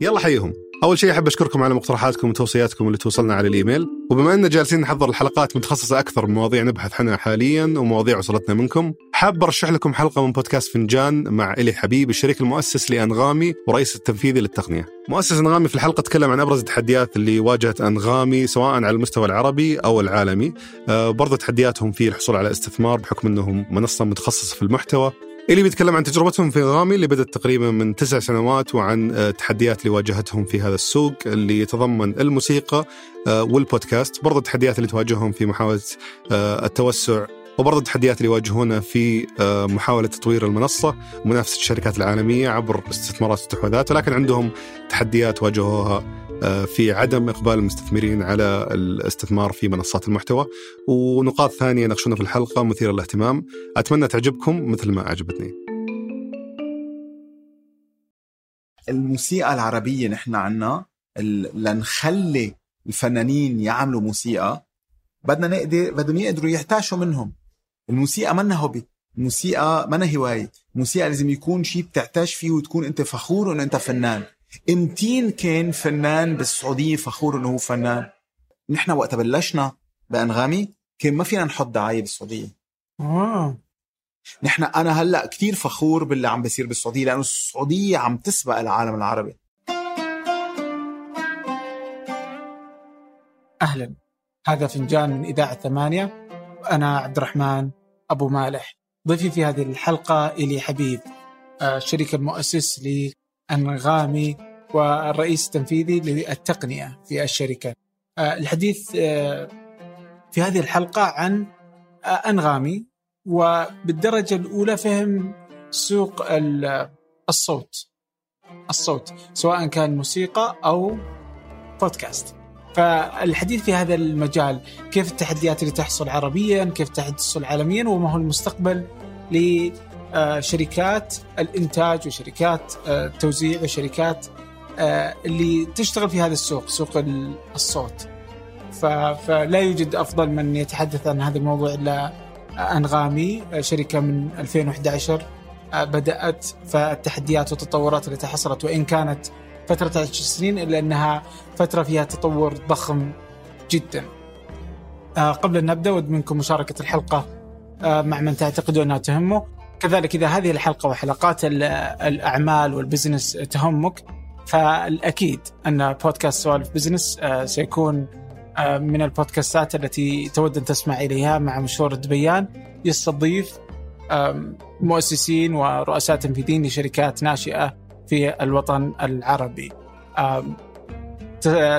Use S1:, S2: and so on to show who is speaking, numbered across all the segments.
S1: يلا حيهم أول شيء أحب أشكركم على مقترحاتكم وتوصياتكم اللي توصلنا على الإيميل. وبما ان جالسين نحضر الحلقات متخصصة أكثر بمواضيع نبحث عنها حاليا ومواضيع وصلتنا منكم حاب أرشح لكم حلقة من بودكاست فنجان مع إلي حبيب الشريك المؤسس لأنغامي ورئيس التنفيذي للتقنية. مؤسس أنغامي في الحلقة تكلم عن أبرز التحديات اللي واجهت أنغامي سواء على المستوى العربي أو العالمي. آه برضو تحدياتهم في الحصول على استثمار بحكم أنهم منصة متخصصة في المحتوى. اللي بيتكلم عن تجربتهم في غامي اللي بدأت تقريبا من تسع سنوات وعن التحديات اللي واجهتهم في هذا السوق اللي يتضمن الموسيقى والبودكاست برضو التحديات اللي تواجههم في محاولة التوسع وبرضو التحديات اللي يواجهونها في محاولة تطوير المنصة ومنافسة الشركات العالمية عبر استثمارات واستحواذات ولكن عندهم تحديات واجهوها في عدم إقبال المستثمرين على الاستثمار في منصات المحتوى. ونقاط ثانية ناقشونها في الحلقة مثيره للاهتمام. أتمنى تعجبكم مثل ما أعجبتني.
S2: الموسيقى العربية نحن عنا لنخلي الفنانين يعملوا موسيقى بدنا نقدر بدهم يقدروا يحتاشوا منهم. الموسيقى منا هوبي الموسيقى منا هواية. الموسيقى لازم يكون شيء بتعتاش فيه وتكون أنت فخور إنه أنت فنان. امتين كان فنان بالسعودية فخور إنه هو فنان. نحن وقت بلشنا بأنغامي كان ما فينا نحط دعاية بالسعودية.
S3: آه.
S2: نحن أنا هلأ كثير فخور باللي عم بيصير بالسعودية لأنه السعودية عم تسبق العالم العربي.
S3: أهلا. هذا فنجان من إذاعة ثمانية. وأنا عبد الرحمن أبو مالح. ضيفي في هذه الحلقة إلي حبيب الشريك المؤسس لانغامي والرئيس التنفيذي للتقنية في الشركة. الحديث في هذه الحلقة عن أنغامي وبالدرجة الأولى فهم سوق الصوت الصوت سواء كان موسيقى أو بودكاست. فالحديث في هذا المجال كيف التحديات اللي تحصل عربيا كيف تحصل عالميا وما هو المستقبل لشركات الإنتاج وشركات التوزيع وشركات اللي تشتغل في هذا السوق سوق الصوت فلا يوجد أفضل من يتحدث عن هذا الموضوع إلا أنغامي شركة من 2011 بدأت فالتحديات والتطورات التي حصلت وإن كانت فترة 10 سنين إلا أنها فترة فيها تطور ضخم جدا. قبل أن نبدأ ود منكم مشاركة الحلقة مع من تعتقدون أنها تهمه كذلك إذا هذه الحلقة وحلقات الأعمال وال business تهمك فالأكيد أن بودكاست سوالف بزنس سيكون من البودكاستات التي تود أن تسمع إليها مع مشهور الدبيان يستضيف مؤسسين ورؤساء تنفيذيين لشركات ناشئة في الوطن العربي.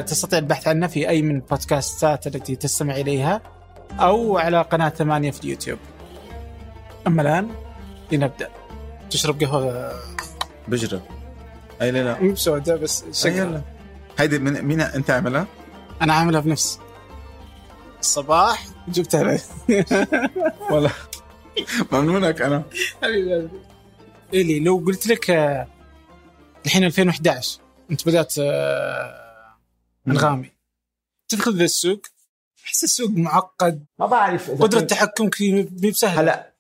S3: تستطيع البحث عنه في أي من البودكاستات التي تستمع إليها أو على قناة ثمانية في اليوتيوب. أما الآن لنبدا. تشرب قهوة
S2: بجرب أي لا لا
S3: مو بسوداء بس
S2: شكرا هيدي من مين أنت عاملها؟
S3: أنا عاملها بنفسي. الصباح جبتها
S2: والله. ممنونك أنا.
S3: حبيبي الي لو قلت لك الحين 2011 أنت بدأت أنغامي. تدخل ذا السوق أحس السوق معقد.
S2: ما بعرف
S3: قدرة تحكمك فيه بسهل
S2: هلا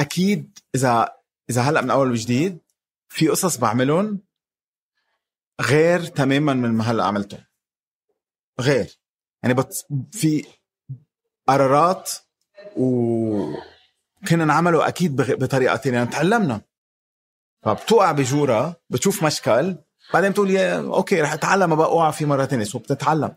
S2: أكيد إذا إذا هلأ من أول وجديد في قصص بعملهم غير تماما من ما هلأ عملته غير. يعني بت في قرارات و كنا نعمله أكيد بطريقة ثانية يعني تعلمنا. فبتوقع بجورة بتشوف مشكل بعدين بتقول يا okay رح أتعلم بقى أوقع فيه مرة ثانية so بتتعلم.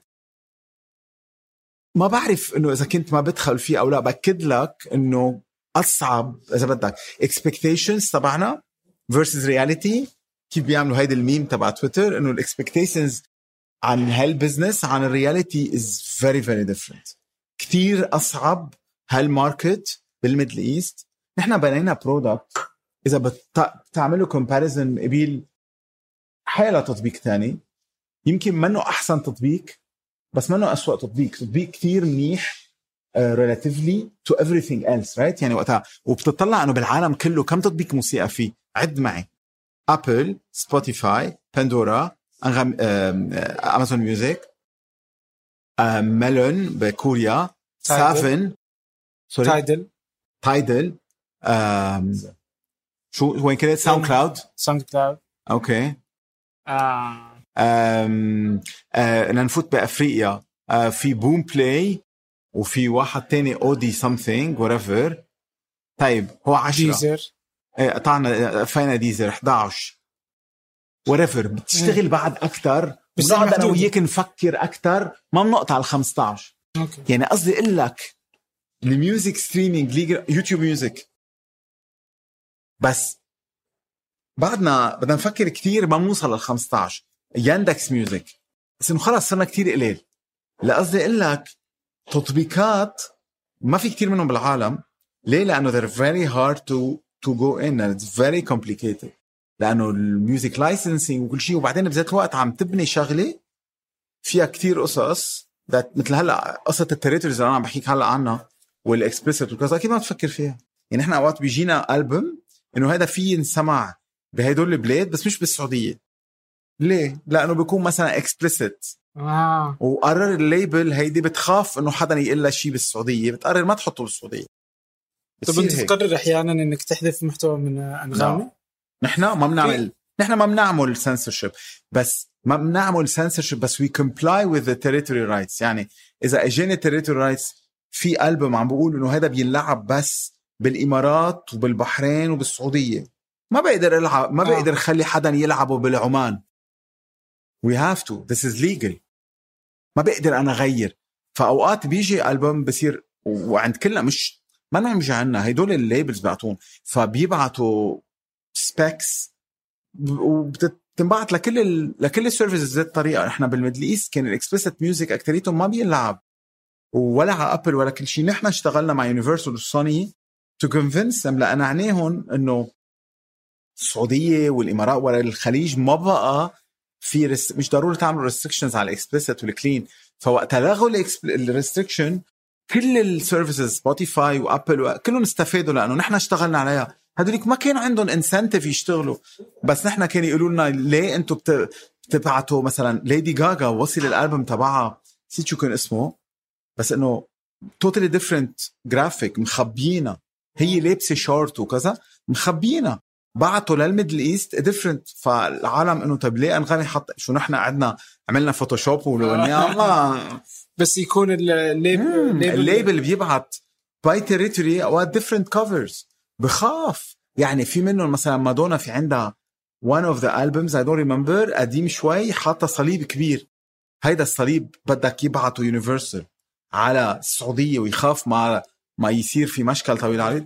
S2: ما بعرف إنه إذا كنت ما بدخل فيه أو لا. بأكد لك إنه أصعب إذا بدك expectations تبعنا versus reality. كيف بيعملوا هيدي الميم تبع تويتر؟ إنه ال expectations عن هال business عن ال reality is very very different كثير أصعب هال market بال Middle East. نحن بنينا product إذا بتعملوا comparison قبال حيلا تطبيق ثاني يمكن منه أحسن تطبيق بس منه أسوأ تطبيق. تطبيق كثير منيح. relatively to everything else right right? يعني وقتها. وبتطلع إنه بالعالم كله كم تطبيق موسيقى فيه؟ عد معي. Apple Spotify Pandora أنغام... Amazon Music Melon بكوريا Saavn sorry
S3: Tidal
S2: Tidal شو وين كانت
S3: SoundCloud SoundCloud
S2: okay
S3: آه.
S2: أم... أه... لنفوت بأفريقيا. أه... في Boomplay وفي واحد تاني Audio something whatever طيب هو 10
S3: Deezer.
S2: إيه قطعنا فينا Deezer 11 whatever بتشتغل بعد أكثر
S3: بس
S2: بس نقعد
S3: أنا.
S2: وياك نفكر أكثر ما بنقطع ال 15
S3: okay.
S2: يعني قصدي أقول لك ال music streaming ليج يوتيوب music. بس. بعدنا بدنا نفكر كثير ما بنوصل لل 15 ياندكس music. بس إنه خلص صرنا كثير قليل. لا قصدي أقول لك تطبيقات ما في كثير منهم بالعالم. ليه؟ لأنه they're very hard to to go in and it's very complicated. لأنه ال music licensing وكل شيء. وبعدين بذات الوقت عم تبني شغلة فيها كتير قصص مثل هلأ قصة ال territories اللي أنا عم بحكيك هلأ عنها وال explicit وكذا أكيد ما تفكر فيها. يعني إحنا أوقات بيجينا ألبوم إنه هذا فيه ينسمع بهدول البلاد بس مش بالسعودية. ليه؟ لأنه بيكون مثلا explicit
S3: آه.
S2: وقرر ال label هيدي بتخاف إنه حدا يقول لها شيء بالسعودية بتقرر ما تحطه بالسعودية.
S3: طب أنت
S2: هيك.
S3: تقرر أحيانا إنك تحذف محتوى من أنغامي؟
S2: نحن ما بنعمل نحن ما بنعمل سنسورشيب بس ما بنعمل سنسورشيب بس وي كومبلاي وذ ذا territory rights يعني إذا اجاني تيريتوري رايتس في ألبوم عم بقول إنه هذا بينلعب بس بالإمارات وبالبحرين وبالسعودية. ما بقدر ألعب ما
S3: آه.
S2: بقدر خلي حدا يلعبه بالعمان. We have to this is legal ما بقدر أنا أغير. فأوقات بيجي ألبوم بصير وعند كلنا مش ما نعم بيجي عنا هدول ال labels بيعطون فبيبعتوا specs وبتنبعت لكل ال... لكل ال services ذات الطريقة. إحنا بال Middle East كان ال explicit music اكثريتهم ما بينلعب ولا على أبل ولا كل شيء. نحن اشتغلنا مع يونيفرسال وسوني to convince لقنعناهم إنه السعودية والإمارات ولا الخليج ما بقى في رس... مش ضروري تعملوا restrictions على ال explicit وال clean فوقت لغوا ال restriction كل ال services سبوتيفاي وأبل. كلهم استفادوا لأنه نحن اشتغلنا عليها. هذوليك ما كان عندهم incentive يشتغلوا. بس نحن كانوا يقولوا لنا ليه أنتم بت... بتبعتوا مثلا ليدي جاجا وصل الألبوم تبعها؟ نسيت شو كان اسمه. بس إنه totally different graphic مخبيينا هي لابسة شورت وكذا مخبيينا بعتوا لل Middle East different فالعالم إنه طيب ليه أنغامي حط شو نحن عندنا عملنا Photoshop ولونيها ما
S3: بس يكون ال
S2: label ال label بيبعت by territory أوقات different covers بخاف. يعني في منهم مثلا مادونا في عندها one of the albums I don't remember قديم شوي حاطة صليب كبير. هيدا الصليب بدك يبعته يونيفرسال على السعودية ويخاف ما ما يصير في مشكل طويل عريض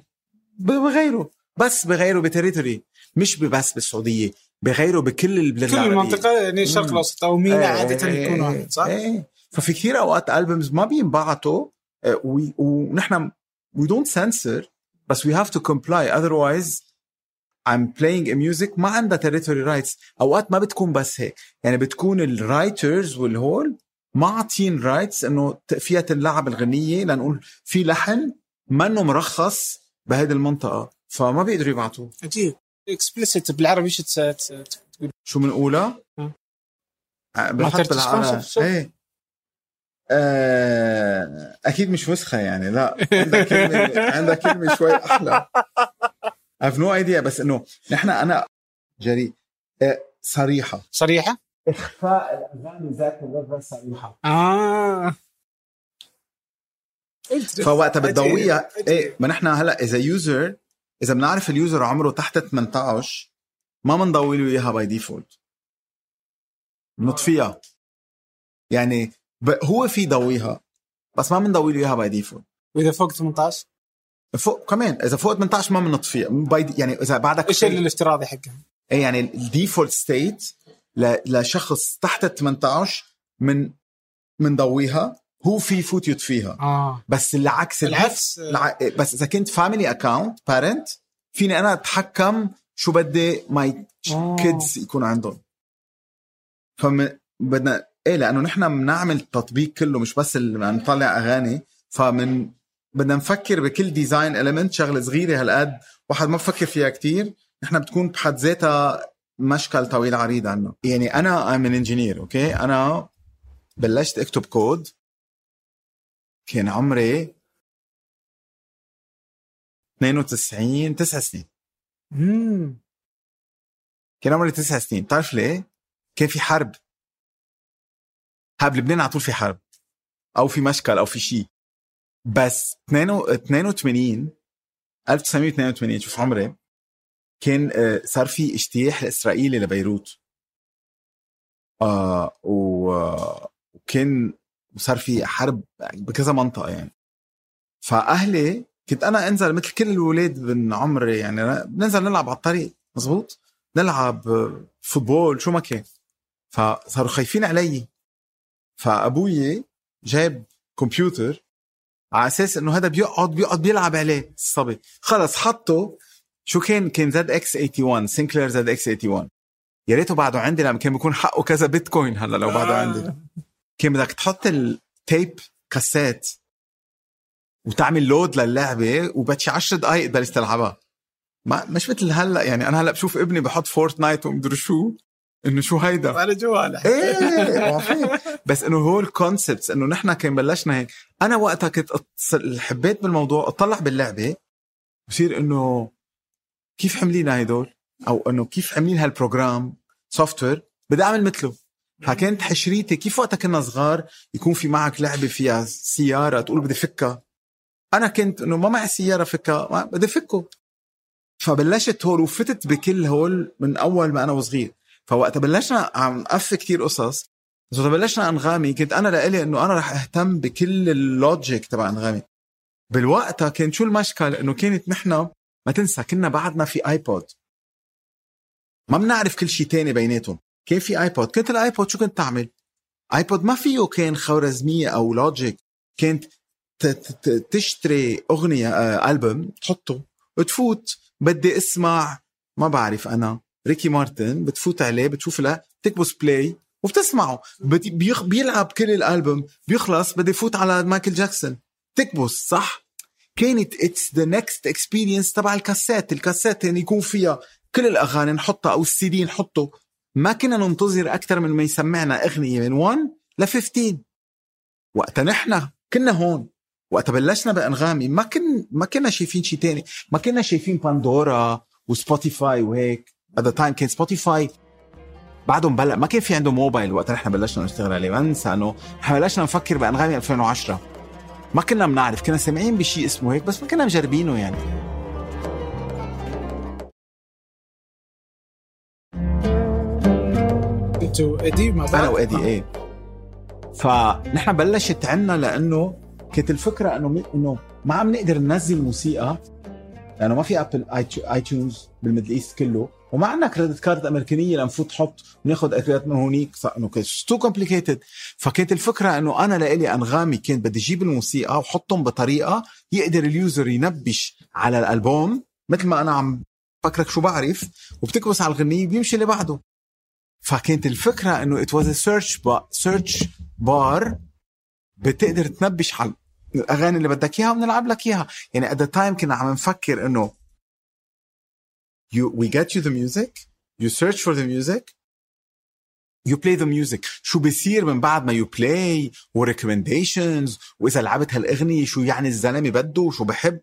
S2: ب- بغيره. بس بغيره ب territory مش بس بالسعودية بغيره بكل البلاد
S3: كل. المنطقة يعني الشرق. الأوسط أو مينا
S2: إيه،
S3: عادة
S2: إيه،
S3: يكونوا
S2: إيه،
S3: هيك، صح؟
S2: إيه. ففي كثير أوقات albums ما بينبعتوا وي- ونحن we don't censor بس we have to comply otherwise I'm playing a music ما عندها territory rights أوقات ما بتكون بس هيك يعني بتكون ال writers وال whole ما عاطين rights إنه فيها تنلعب الغنية لنقول في لحن منه مرخص بهيدي المنطقة فما بيقدروا يبعتوه
S3: عجيب explicit بالعربي تس- تقول؟
S2: شو بنقولها؟
S3: مم.
S2: آه،
S3: ما
S2: بنحط بالعربي
S3: شو؟
S2: إيه آه، أكيد مش وسخه يعني لا عندها كلمه عندها كلمة شوي أحلى I've no idea بس إنه نحن أنا جري آه، صريحة
S3: صريحة؟
S2: إخفاء الاغاني ذات اللغة صريحة
S3: آه
S2: فوقتها بتضويها. إيه ما نحن هلأ إذا user إذا بنعرف ال user عمره تحت 18 ما بنضوي له إياها by default بنطفيها يعني. هو في ضويها بس ما بنضوي له إياها by default
S3: وإذا فوق 18
S2: فوق كمان إذا فوق 18 ما بنطفيها. يعني إذا بعدك
S3: إيش الافتراضي حقها؟
S2: إيه يعني ال default state. لشخص تحت 18 من بنضويها هو في يفوت يطفيها
S3: آه.
S2: بس العكس
S3: العكس.
S2: الع... بس إذا كنت family account parent فيني أنا أتحكم شو بدي my
S3: آه.
S2: kids يكون عندهم. فم بدنا إيه لأنه نحن بنعمل التطبيق كله مش بس اللي نطلع أغاني. فمن بدنا نفكر بكل design element شغلة صغيرة هالقد واحد ما بفكر فيها كتير. نحن بتكون بحد ذاتها مشكل طويل عريض عنه. يعني أنا am an engineer okay أنا بلشت أكتب كود كان عمري 92 تسع سنين.
S3: امم
S2: كان عمري تسع سنين. بتعرف ليه؟ كان في حرب. ها بلبنان على طول في حرب. أو في مشكل أو في شيء. بس 82 1982 شوف عمري كان آه، صار في اجتياح الاسرائيلي لبيروت. آه وكان وصار في حرب بكذا منطقة يعني. فأهلي كنت أنا أنزل مثل كل الولاد من عمري يعني بننزل نلعب على الطريق مزبوط نلعب فوتبول شو ما كان. فصاروا خايفين علي. فأبوي جاب كمبيوتر على أساس إنه هذا بيقعد بيقعد بيلعب عليه الصبي. خلص حطه. شو كان؟ كان زد إكس 81 سينكلير زد إكس 81 يا ريته بعده عندي لما كان بيكون حقه كذا بيتكوين هلا لو بعده عندي
S3: آه.
S2: كان بدك تحط ال tape cassette وتعمل load للعبة وبعد شي 10 دقائق تبلش تلعبها ما مش مثل هلأ يعني أنا هلأ بشوف ابني بحط فورتنايت ومدري شو إنه شو هيدا؟
S3: على جوالك
S2: إيه. بس إنه هو ال concepts إنه نحن كان بلشنا هيك. أنا وقتها كنت حبيت بالموضوع أطلع باللعبة بصير إنه كيف حملين هدول أو إنه كيف عاملين هال program software بدي أعمل مثله. فكانت حشريتي كيف وقتها كنا صغار يكون في معك لعبة فيها سيارة تقول بدي فكها. أنا كنت إنه ما معي سيارة فكها بدي فكه. فبلشت هول وفتت بكل هول من أول ما أنا وصغير. فوقت بلشنا عم نقفي كتير قصص. بس بلشنا أنغامي كنت أنا لإلي إنه أنا رح أهتم بكل ال logic تبع أنغامي. بالوقتها كان شو المشكل إنه كانت نحن ما تنسى كنا بعدنا في iPod ما بنعرف كل شيء تاني بيناتهم. كان في iPod كنت ال iPod شو كنت تعمل؟ iPod ما فيه كان خوارزميه أو logic كنت ت- ت- ت- تشتري أغنية آه، ألبوم تحطه. وتفوت بدي أسمع. ما بعرف أنا. ريكي مارتن بتفوت عليه بتشوف له بتكبس play وبتسمعه. بت- بي- بيلعب كل الألبوم. بيخلص بدي فوت على مايكل جاكسون. تكبس صح؟ كانت it's the next experience تبع الكاسات. الكاسات يعني يكون فيها كل الأغاني نحطها أو السي دي نحطه. ما كنا ننتظر أكثر من ما يسمعنا أغنية من 1 ل 15 وقتها نحن كنا هون. وقتها بلشنا بأنغامي ما كن ما كنا شايفين شيء تاني. ما كنا شايفين Pandora و Spotify وهيك the time كان Spotify بعدهم بلق ما كان في عنده موبايل وقت نحن بلشنا نشتغل عليه. ما ننسى إنه نحن بلشنا نفكر بأنغامي 2010 ما كنا بنعرف. كنا سامعين بشيء اسمه هيك بس ما كنا مجربينه يعني.
S3: أنتوا إيدي مع بعض
S2: أنا و Eddy إيه. فنحن بلشت عنا لأنه كانت الفكرة إنه إنه ما عم نقدر ننزل موسيقى لأنه ما في Apple iTunes بال Middle East كله وما عندنا credit card أمريكانية لنفوت حط وناخذ credit من هونيك. انه too complicated فكانت الفكرة إنه أنا لإلي أنغامي كنت بدي أجيب الموسيقى وحطهم بطريقة يقدر ال user ينبش على الألبوم مثل ما أنا عم فكرك شو بعرف وبتكبس على الغنية بيمشي اللي بعده فكانت الفكرة إنه it was search search bar بتقدر تنبش على الأغاني اللي بدك إياها وبنلعب لك إياها. يعني at the time كنا عم نفكر إنه you we get you the music you search for the music you play the music. شو بيصير من بعد ما you play و recommendations واذا لعبت هالأغنية شو يعني الزلمة بده وشو بحب.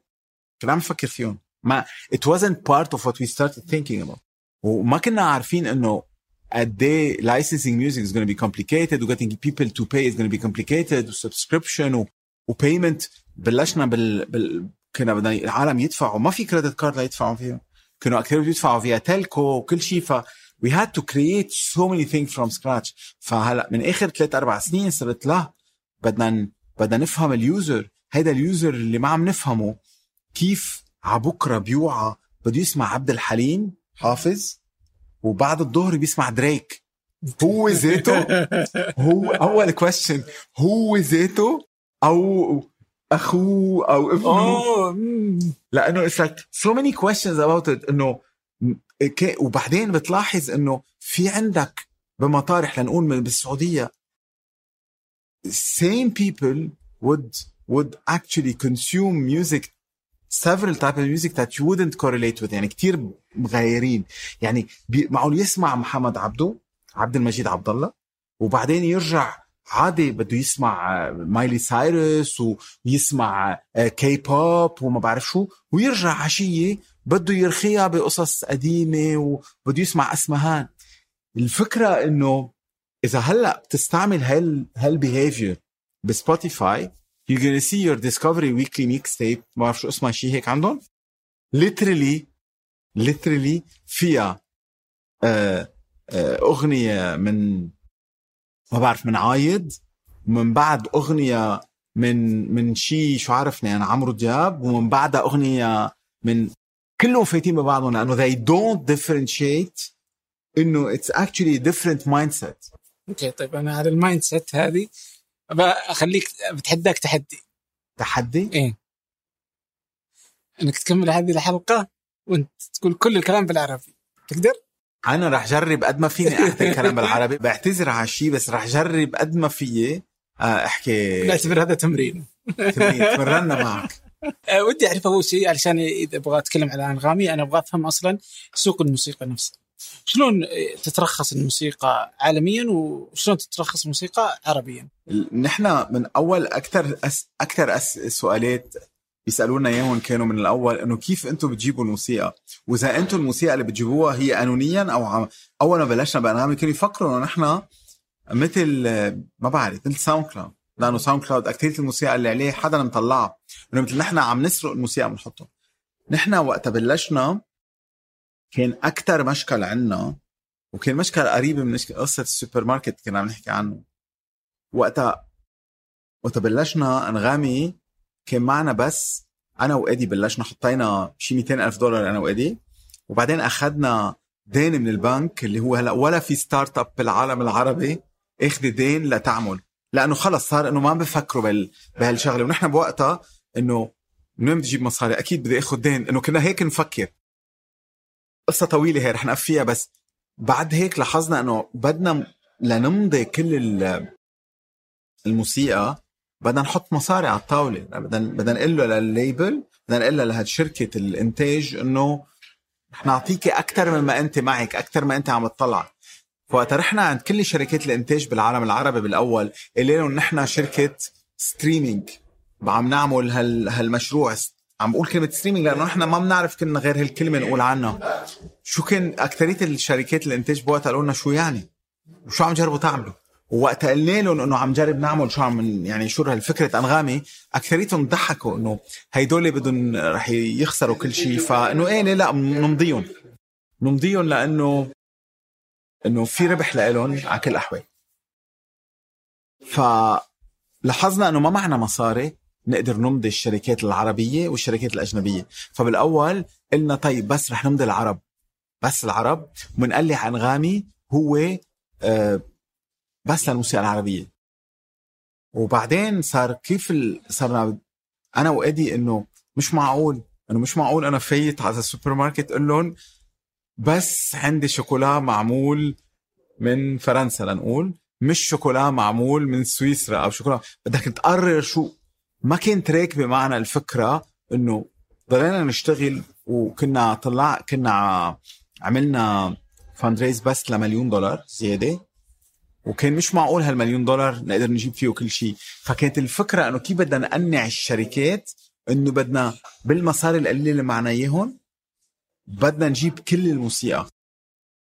S2: كنا عم نفكر فيهم. ما it wasn't part of what we started thinking about. وما كنا عارفين إنه قد إيه licensing music is going to be complicated. و getting people to pay is going to be complicated. Subscription payment بلشنا بال, بال كنا بدنا العالم يدفعوا ما في credit card ليدفعوا فيهم كانوا أكثر يدفعوا فيها telco وكل شيء. ف we had to create so many things from scratch. فهلا من آخر ثلاث أربع سنين صرت لا بدنا بدنا نفهم ال user. هيدا ال user اللي ما عم نفهمه كيف عبكرة بيوعى بده يسمع عبد الحليم حافظ. وبعد الظهر بيسمع دريك. هو ذاته؟ هو أول كويشن هو ذاته أو اخوه أو ابنه؟
S3: مم.
S2: لأنه it's like so many questions about it. إنه وبعدين بتلاحظ إنه في عندك بمطارح لنقول من بالسعودية. Same people would would actually consume music several type of music that you wouldn't correlate with. يعني كتير مغايرين. يعني معقول يسمع محمد عبده عبد المجيد عبد الله وبعدين يرجع عادي بده يسمع آه، مايلي سايرس ويسمع آه، كي بوب وما بعرف شو ويرجع عشية بده يرخيها بقصص قديمة وبده يسمع أسمهان. الفكرة إنه إذا هلأ بتستعمل هال هال behavior ب Spotify you're gonna see your discovery weekly mixtape ما بعرف شو اسمها شيء هيك عندهم؟ Literally literally فيها آه آه أغنية من ما بعرف من عايد ومن بعد أغنية من من شيء شو عرفني أنا عمرو دياب ومن بعدها أغنية من كلهم فايتين ببعضهم لأنه they don't differentiate إنه it's actually different mindset.
S3: okay طيب أنا على ال mindset هذه اخليك بتحداك تحدي.
S2: تحدي؟
S3: إيه. إنك تكمل هذه الحلقة وأنت تقول كل الكلام بالعربي. تقدر؟
S2: أنا رح جرب قد ما فيني احكي الكلام بالعربي. بعتذر على شيء بس رح جرب قد ما فيي آه، أحكي.
S3: نعتبر هذا تمرين.
S2: تمرين. تمرنا معك.
S3: أه ودي أعرف أول شيء علشان إذا أبغى أتكلم على أنغامي أنا أبغى أفهم أصلا سوق الموسيقى نفسها شلون تترخص الموسيقى عالميا وشلون تترخص الموسيقى عربيا؟
S2: نحن من أول أكثر أس أكثر أس سؤالات بيسالونا إياهم كانوا من الأول إنه كيف أنتم بتجيبوا الموسيقى؟ وإذا أنتم الموسيقى اللي بتجيبوها هي قانونيا أو عم أول ما بلشنا بانغامي كانوا يفكروا إنه نحن مثل ما بعرف مثل SoundCloud. لأنه SoundCloud أكثرية الموسيقى اللي عليه حدا مطلعها. إنه مثل نحن عم نسرق الموسيقى بنحطها نحن وقت بلشنا كان أكثر مشكل عندنا وكان مشكل قريب من قصة السوبر ماركت كنا عم نحكي عنه. وقتها وقت بلشنا أنغامي كان معنا بس أنا و Eddy بلشنا حطينا شي 200 ألف دولار أنا و Eddy وبعدين أخذنا دين من البنك اللي هو هلا ولا في startup بالعالم العربي أخذ دين لتعمل. لأنه خلص صار إنه ما عم بفكروا بهال بهالشغلة. ونحن بوقتها إنه من وين بدي أجيب مصاري؟ أكيد بدي أخذ دين. إنه كنا هيك نفكر. قصة طويلة هي رح نفوت فيها بس بعد هيك لاحظنا إنه بدنا لنمضي كل الموسيقى بدنا نحط مصاري على الطاولة. بدنا بدنا نقول له للل label بدنا نقول له لهاد شركة الإنتاج إنه رح نعطيكي أكثر مما أنت معك أكثر ما أنت عم تطلع. فوقت رحنا عند كل شركات الإنتاج بالعالم العربي بالأول قلنا لهم نحن شركة streaming عم نعمل هال هالمشروع عم بقول كلمة streaming لأنه نحن ما بنعرف كنا غير هالكلمة نقول عنها. شو كان أكثرية الشركات الانتاج بوقتها قالوا لنا شو يعني؟ وشو عم تجربوا تعملوا؟ ووقت قلنا لهم إنه عم جرب نعمل شو عم يعني شو هالفكره أنغامي أكثريتهم ضحكوا إنه هيدول بدهم رح يخسروا كل شيء. فإنه إيه لا؟ نمضيهم. نمضيهم لأنه إنه في ربح لهم على كل الاحوال فلاحظنا إنه ما معنا مصاري. نقدر نمضي الشركات العربية والشركات الأجنبية. فبالأول قلنا طيب بس رح نمضي العرب. بس العرب وبنقلع أنغامي هو آه، بس للموسيقى العربية. وبعدين صار كيف صرنا أنا وإدي إنه مش معقول إنه مش معقول أنا فايت على السوبر ماركت أقول لهم بس عندي شوكولا معمول من فرنسا لنقول مش شوكولا معمول من سويسرا أو شوكولا. بدك تقرر شو ما كانت راكبه معنا الفكرة إنه ضلينا نشتغل وكنا طلع كنا عملنا fundraise بس لمليون دولار زيادة. وكان مش معقول هالمليون دولار نقدر نجيب فيه كل شيء. فكانت الفكرة إنه كيف بدنا نقنع الشركات إنه بدنا بالمصاري القليلة اللي معنا إياهم بدنا نجيب كل الموسيقى.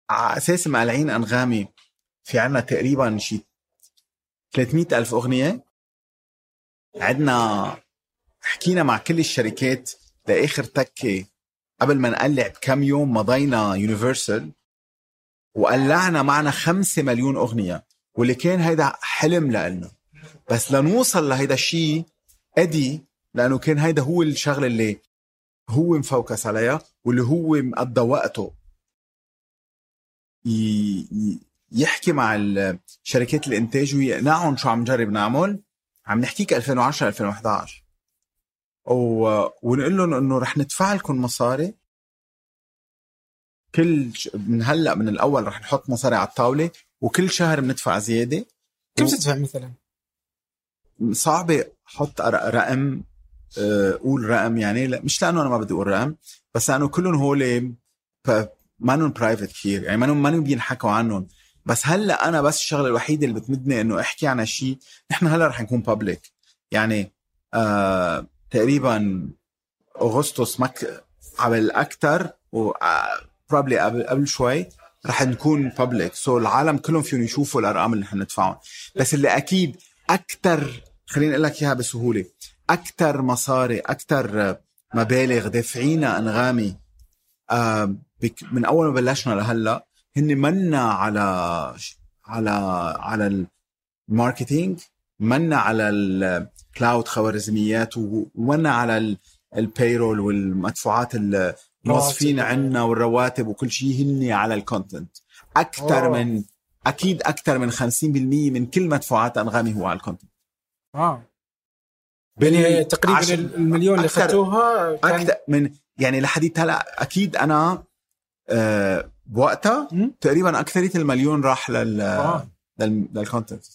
S2: على أساس مقلعين أنغامي في عنا تقريبا شي 300 ألف أغنية. عندنا حكينا مع كل الشركات لآخر تكة قبل ما نقلع بكم يوم مضينا يونيفرسال وقلعنا معنا خمسة مليون أغنية واللي كان هيدا حلم لنا بس لنوصل لهيدا الشيء أدي لأنه كان هيدا هو الشغلة اللي هو مفوكس عليها واللي هو مقضى وقته. يحكي مع شركات الإنتاج ويقنعهم شو عم نجرب نعمل. عم نحكيك 2010 2011 و... ونقول لهم إنه رح ندفع لكم مصاري. كل ش... من هلأ من الأول رح نحط مصاري على الطاولة وكل شهر بندفع زيادة.
S3: كم و... تدفع مثلا؟
S2: صعبة أحط رقم آه، قول رقم يعني لا مش لأنه أنا ما بدي أقول رقم بس لأنه كلهم هول مانن private كثير يعني مانن مانن بينحكوا عنهم. بس هلأ أنا بس الشغلة الوحيدة اللي بتمدني إنه أحكي عن شيء نحن هلأ رح نكون public يعني آه تقريبا أغسطس مك قبل أكثر و probably قبل قبل شوي رح نكون public so العالم كلهم فيهم يشوفوا الأرقام اللي حندفعهم بس اللي أكيد أكثر خليني أقول لك إياها بسهولة أكثر مصاري أكثر مبالغ دافعينها أنغامي آه، من أول ما بلشنا لهلأ هن منا على على على ال marketing منا على ال cloud خوارزميات ومنا على ال- ال payroll والمدفوعات الموظفين. عنا والرواتب وكل شيء هن على ال content
S3: أكثر.
S2: من أكيد أكثر من 50% من كل مدفوعات أنغامي هو على ال
S3: content آه يعني تقريبا
S2: عشان-
S3: المليون اللي اخذتوها كان
S2: أكثر من يعني لحديت هلا أكيد أنا آه بوقتها. تقريبا أكثرية المليون راح لل
S3: آه.
S2: لل- لل content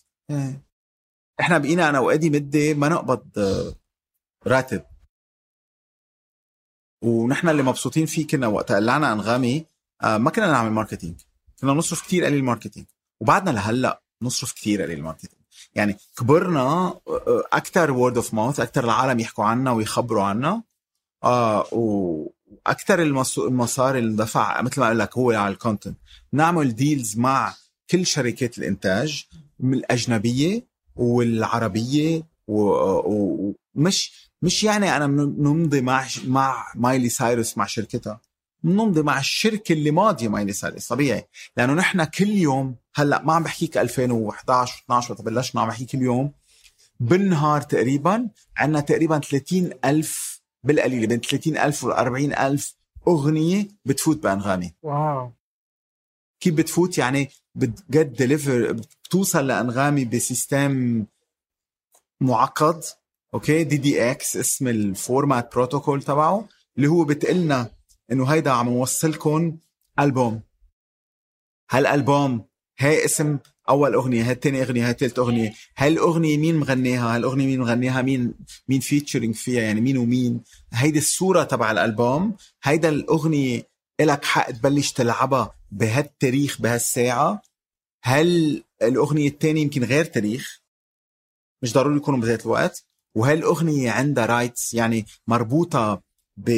S2: إحنا بقينا أنا وأدي مده ما نقبض آه، راتب. ونحن اللي مبسوطين فيه كنا وقت قلعنا أنغامي آه، ما كنا نعمل marketing كنا نصرف كتير قليل marketing وبعدنا لهلأ نصرف كتير قليل marketing يعني كبرنا أكثر word of mouth أكثر العالم يحكوا عنا ويخبروا عنا. آه وأكثر المص- المصاري اللي دفع مثل ما قال لك هو على ال content نعمل deals مع كل شركات الإنتاج الأجنبية والعربية ومش مش يعني أنا من- نمضي مع مع مايلي سايرس مع شركتها. نمضي مع الشركة اللي ماضية مايلي سايرس طبيعي. لأنه نحن كل يوم هلأ ما عم بحكيك 2011 12 وقت بلشنا عم بحكي كل يوم بالنهار تقريبا عندنا تقريبا 30 ألف بالقليل بين 30 ألف و 40 ألف أغنية بتفوت بأنغامي.
S3: wow.
S2: كيف بتفوت؟ يعني بت get delivered بتوصل لأنغامي ب system معقد okay؟ DDEX اسم ال format بروتوكول تبعه اللي هو بتقلنا إنه هيدا عم نوصلكم ألبوم. هالألبوم هي اسم أول أغنية هي تاني أغنية هي ثالث أغنية؟ هاي الاغنيه مين مغنيها؟ هالاغنيه مين مغنيها؟ مين مين featuring فيها؟ يعني مين ومين؟ هيدي الصورة تبع الألبوم. هيدا الأغنية إلك حق تبلش تلعبها بهالتاريخ بهالساعة. هل الأغنية الثانية يمكن غير تاريخ؟ مش ضروري يكونوا بذات الوقت. وهالاغنيه عندها rights يعني مربوطة ب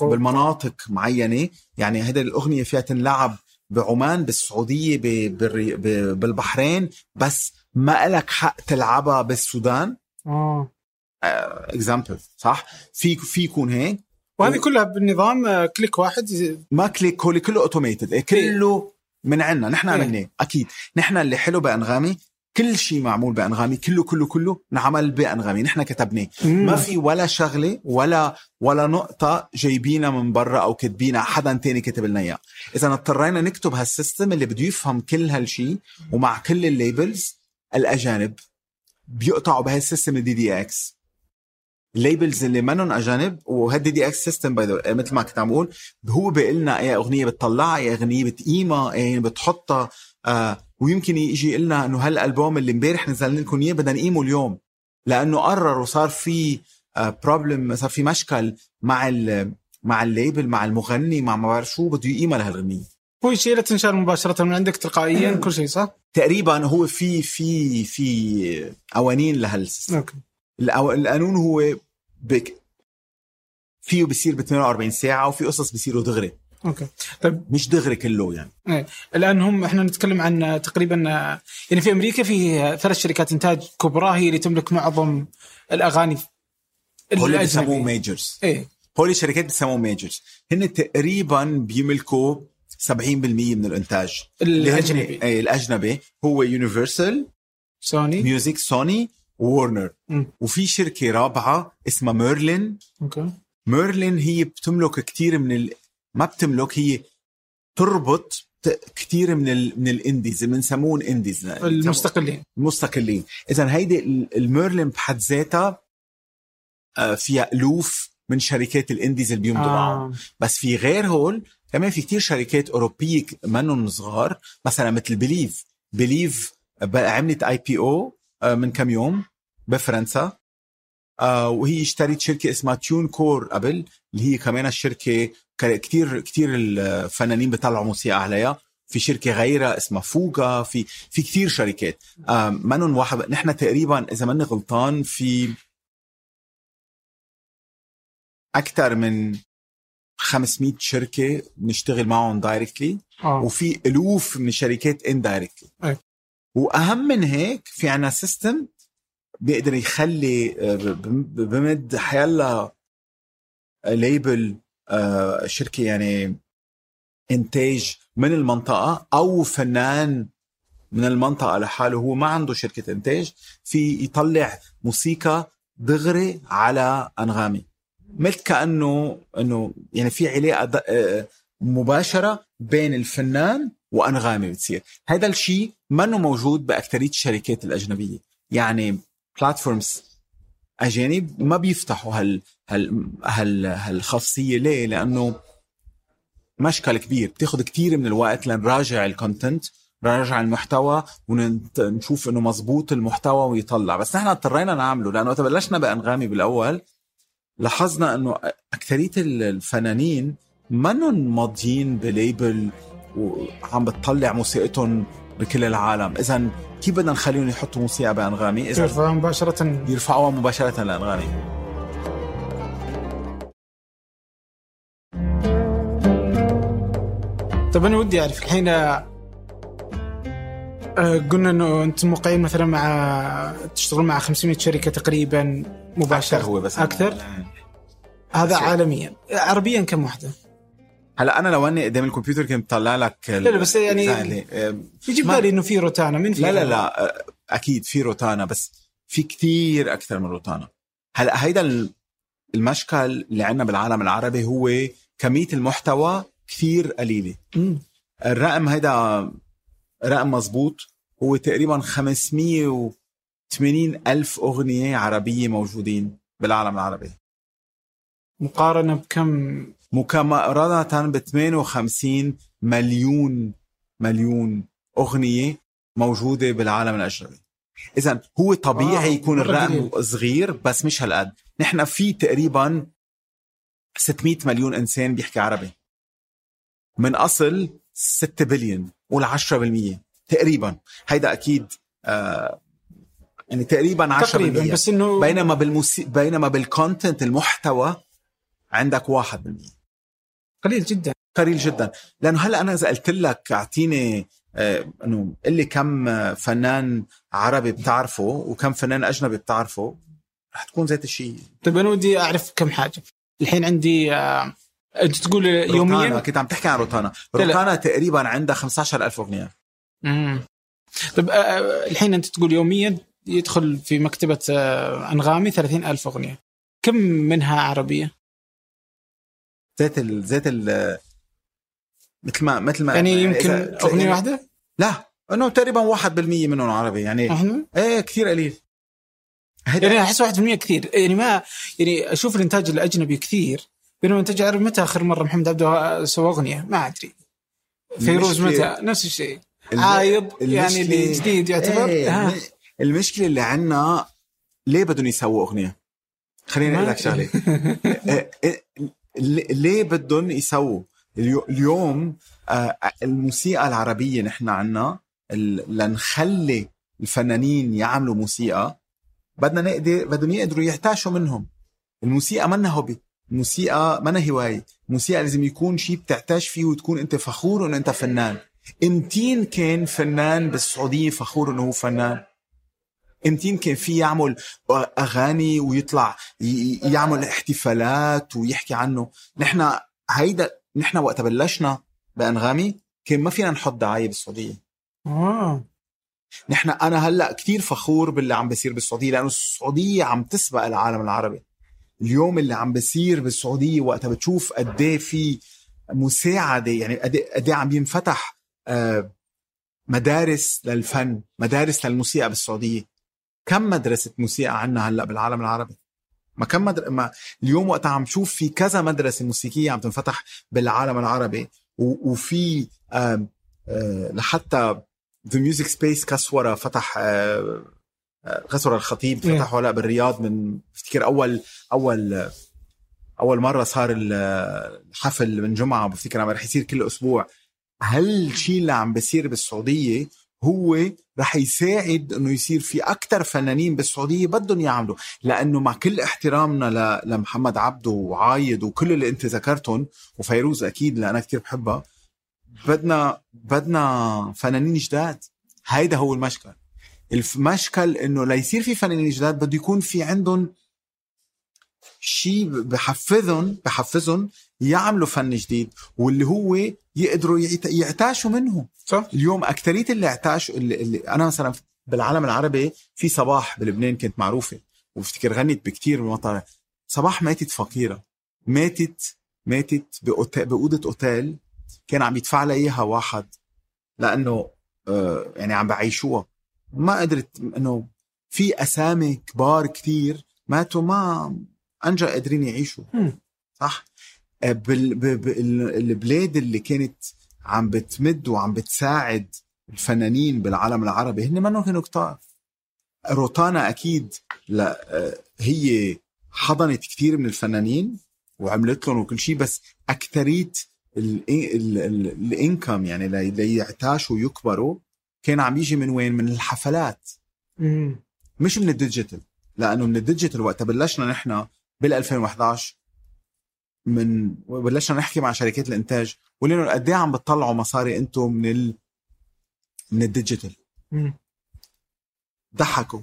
S2: بالمناطق معينة؟ يعني هيدا الأغنية فيها تنلعب بعمان بالسعودية ب- بالري- ب- بالبحرين بس ما لك حق تلعبها بالسودان.
S3: آه.
S2: example صح؟ في في يكون هيك.
S3: وهذه كلها بالنظام آه، click واحد.
S2: ما click هو كله automated كله من عنا. نحن
S3: إيه.
S2: عملناه أكيد. نحن اللي حلو بأنغامي كل شيء معمول بأنغامي كله كله كله انعمل بأنغامي. نحن كتبناه ما في ولا شغلة ولا ولا نقطة جايبينها من برا أو كاتبينها حدا تاني كتب لنا إياها. إذا اضطرينا نكتب هال system اللي بده يفهم كل هالشيء ومع كل ال labels الأجانب بيقطعوا بهال system ال DDEX ال labels اللي منهم أجانب وهال DDEX system by مثل ما كنت عم بقول هو بيقول لنا أي أغنية بتطلعها أي أغنية بتقيمها أي بتحطها آه ويمكن يجي يقول لنا إنه هالألبوم اللي امبارح نزلنا لكم إياه بدنا نقيمه اليوم. لأنه قرر وصار في problem صار في مشكل مع ال مع ال label مع المغني مع ما بعرف شو بده يقيمها لهالغنيه
S3: هو شيء لا تنشر مباشرة من عندك تلقائيا كل شيء صح؟
S2: تقريبا هو في في في قوانين لهال
S3: system.
S2: okay. القانون هو بك فيه بيصير ب 48 ساعة وفي قصص بيصيروا دغري.
S3: okay. طيب.
S2: مش دغري كله يعني.
S3: إيه. الآن هم إحنا نتكلم عن تقريبا يعني في أمريكا في ثلاث شركات إنتاج كبرى هي اللي تملك معظم الأغاني
S2: هول بيسموه
S3: الاجنبي
S2: majors
S3: إيه.
S2: هول الشركات بيسموه majors هن تقريبا بيملكوا 70% من الإنتاج. اللي
S3: الأجنبي.
S2: إيه الأجنبي هو
S3: Universal
S2: Sony Music Sony
S3: Warner.
S2: وفي شركة رابعة اسمها Merlin
S3: okay.
S2: Merlin هي بتملك كتير من. ما بتملك هي تربط كتير من ال... من ال indies بنسموهم indies
S3: المستقلين.
S2: مستقلين اذا هيدي ال- ال Merlin بحد ذاتها آه، فيها ألوف من شركات ال indies اللي بيمضوا معهم
S3: آه.
S2: بس في غير هول كمان في كتير شركات أوروبية منهم صغار. مثلا مثل Believe Believe عملت IPO من كم يوم بفرنسا. آه، وهي اشترت شركة اسمها TuneCore قبل اللي هي كمان الشركة ك- كتير كتير الفنانين بيطلعوا موسيقى عليها. في شركة غيرها اسمها FUGA في في كتير شركات. آه، منهم واحد نحن تقريبا إذا ماني غلطان في أكثر من 500 شركة بنشتغل معهم directly
S3: آه.
S2: وفي ألوف من الشركات
S3: indirectly.
S2: وأهم من هيك في عنا system بيقدر يخلي آه، بمد حيلا label آه، شركة يعني إنتاج من المنطقة أو فنان من المنطقة لحاله هو ما عنده شركة إنتاج في يطلع موسيقى دغري على أنغامي. مثل كأنه إنه يعني في علاقة آه، مباشرة بين الفنان وأنغامي بتصير. هذا الشيء منه موجود بأكثرية الشركات الأجنبية. يعني بلاتفورمز أجانب ما بيفتحوا هال هال هال هالخاصية. ليه؟ لأنه مشكل كبير. بتاخذ كتير من الوقت لنراجع ال content نراجع المحتوى ونشوف إنه مزبوط المحتوى ويطلع. بس نحن اضطرينا نعمله لأنه وقت بلشنا بأنغامي بالأول لاحظنا إنه أكثرية الفنانين منهم ماضيين ب label وعم بتطلع موسيقتهم بكل العالم. اذا كيف بدنا نخليهم يحطوا موسيقى بأنغامي؟ اذا
S3: ترفع مباشرة.
S2: يرفعوها مباشرة لأنغامي.
S3: طب أنا ودي أعرف الحين آه، قلنا إنه أنتم موقعين مثلا مع تشتغلون مع 500 شركة تقريبا مباشرة.
S2: أكثر هو بس.
S3: أكثر؟ هذا عالميا. عربيا كم واحدة؟
S2: هلا أنا لو أني قدام الكمبيوتر كنت بطلع لك
S3: لا، لا، بس يعني-
S2: سهلة. آه،
S3: يجي بالي إنه في روتانا من في
S2: لا لا لا آه، أكيد في روتانا بس في كتير أكثر من روتانا هلا هيدا ال- المشكل اللي عندنا بالعالم العربي هو كمية المحتوى كثير
S3: قليلة.
S2: الرقم هيدا رقم مزبوط هو تقريبا 580 ألف أغنية عربية موجودين بالعالم العربي
S3: مقارنة بكم
S2: مقارنة ب 58 مليون مليون أغنية موجودة بالعالم الأجنبي. إذا هو طبيعي
S3: واو،
S2: يكون الرقم. صغير بس مش هالقد. نحن في تقريبا 600 مليون إنسان بيحكي عربي. من أصل 6 بليون قول 10% تقريبا. هيدا أكيد آه يعني تقريبا 10%
S3: تقريبا بس إنه
S2: بينما بالموسيقى بينما بال content المحتوى عندك 1%
S3: قليل جدا.
S2: قليل جدا. لأنه هلأ أنا إذا قلت لك أعطيني آه، إنه قل لي كم آه، فنان عربي بتعرفه وكم فنان أجنبي بتعرفه رح تكون ذات الشيء
S3: طيب أنا ودي أعرف كم حاجة. الحين عندي آه، أنت تقول
S2: روتانا
S3: يوميا
S2: كنت عم تحكي عن روتانا. روتانا تقريبا عندها 15000 أغنية.
S3: مم. طيب آه، الحين أنت تقول يوميا يدخل في مكتبة آه، أنغامي 30 ألف أغنية. كم منها عربية؟
S2: ذات ال ذات ال مثل ما مثل ما
S3: يعني يمكن
S2: أغنية
S3: واحدة؟
S2: لا إنه تقريبا 1% منهم عربي يعني
S3: إحنا
S2: إيه كثير قليل
S3: يعني أحس 1% كثير يعني ما يعني أشوف الإنتاج الأجنبي كثير بينما الانتاج العربي متى آخر مرة محمد عبده سوى أغنية؟ ما أدري فيروز متى؟ نفس الشيء عايض يعني اللي جديد يعتبر
S2: إيه
S3: ها.
S2: المشكلة اللي عندنا ليه بدهم يسووا أغنية؟ خليني
S3: أقول
S2: لك شغلة إيه، إيه، ليه- بدهم يسووا؟ اليو- اليوم آه، الموسيقى العربية نحن عنا لنخلي الفنانين يعملوا موسيقى بدنا نقدر بدهم يقدروا يحتاشوا منهم. الموسيقى منا هوبي الموسيقى منا هواية. الموسيقى لازم يكون شيء بتعتاش فيه وتكون انت فخور إنه انت فنان. امتين كان فنان بالسعودية فخور إنه هو فنان. امتين كان في يعمل أغاني ويطلع يعمل احتفالات ويحكي عنه؟ نحن هيدا نحن وقت بلشنا بأنغامي كان ما فينا نحط دعاية بالسعودية.
S3: آه.
S2: نحن أنا هلأ كثير فخور باللي عم بيصير بالسعودية لأنه السعودية عم تسبق العالم العربي. اليوم اللي عم بيصير بالسعودية وقتها بتشوف قد إيه في مساعدة يعني قد إيه- إيه عم ينفتح آه، مدارس للفن مدارس للموسيقى بالسعودية. كم مدرسة موسيقى عنا هلأ بالعالم العربي ما كم مدر... ما اليوم وقتها عم شوف في كذا مدرسة موسيقية عم تنفتح بالعالم العربي و... وفي آم... آه... لحتى ذا ميوزك سبيس كسورة فتح آه... آه، كسورة الخطيب
S3: إيه.
S2: فتحوا هلأ بالرياض من بفتكر أول أول أول مرة صار ال- الحفل من جمعة بفتكر عم رح يصير كل أسبوع هالشيء اللي عم بيصير بالسعودية هو رح يساعد إنه يصير في أكثر فنانين بالسعودية بدهم يعملوا لأنه مع كل احترامنا. لمحمد عبده وعايد وكل اللي أنت ذكرتهم وفيروز أكيد أنا كثير بحبها بدنا بدنا فنانين جداد هيدا هو المشكل المشكل إنه ليصير في فنانين جداد بده يكون في عندهم شيء بحفزهم بحفزهم يعملوا فن جديد واللي هو يقدروا يعت- يعتاشوا منه.
S3: صح.
S2: اليوم اكثريه اللي اعتاشوا اللي, اللي أنا مثلا بالعالم العربي في صباح بلبنان كانت معروفة. وافتكر غنت بكتير من مطار صباح ماتت فقيرة. ماتت ماتت بأوضة أوتيل. كان عم يدفع لها إياها واحد. لأنه آه يعني عم بعيشوها. ما قدرت إنه في أسامي كبار كتير ماتوا ما أنجا قادرين يعيشوا. صح؟ آه، بال... ب... ب... ال- البلاد اللي كانت عم بتمد وعم بتساعد الفنانين بالعالم العربي هن منهم كانوا كتار روتانا أكيد لا آه، هي حضنت كثير من الفنانين وعملت لهم وكل شيء بس اكثريه ال income يعني لي- ليعتاشوا ويكبروا كان عم يجي من وين؟ من الحفلات. مش من ال digital لأنه من ال digital وقت بلشنا نحن بال 2011 من بلشنا نحكي مع شركات الإنتاج ولأنه قد إيه عم بتطلعوا مصاري أنتم من ال... من ال
S3: digital.
S2: ضحكوا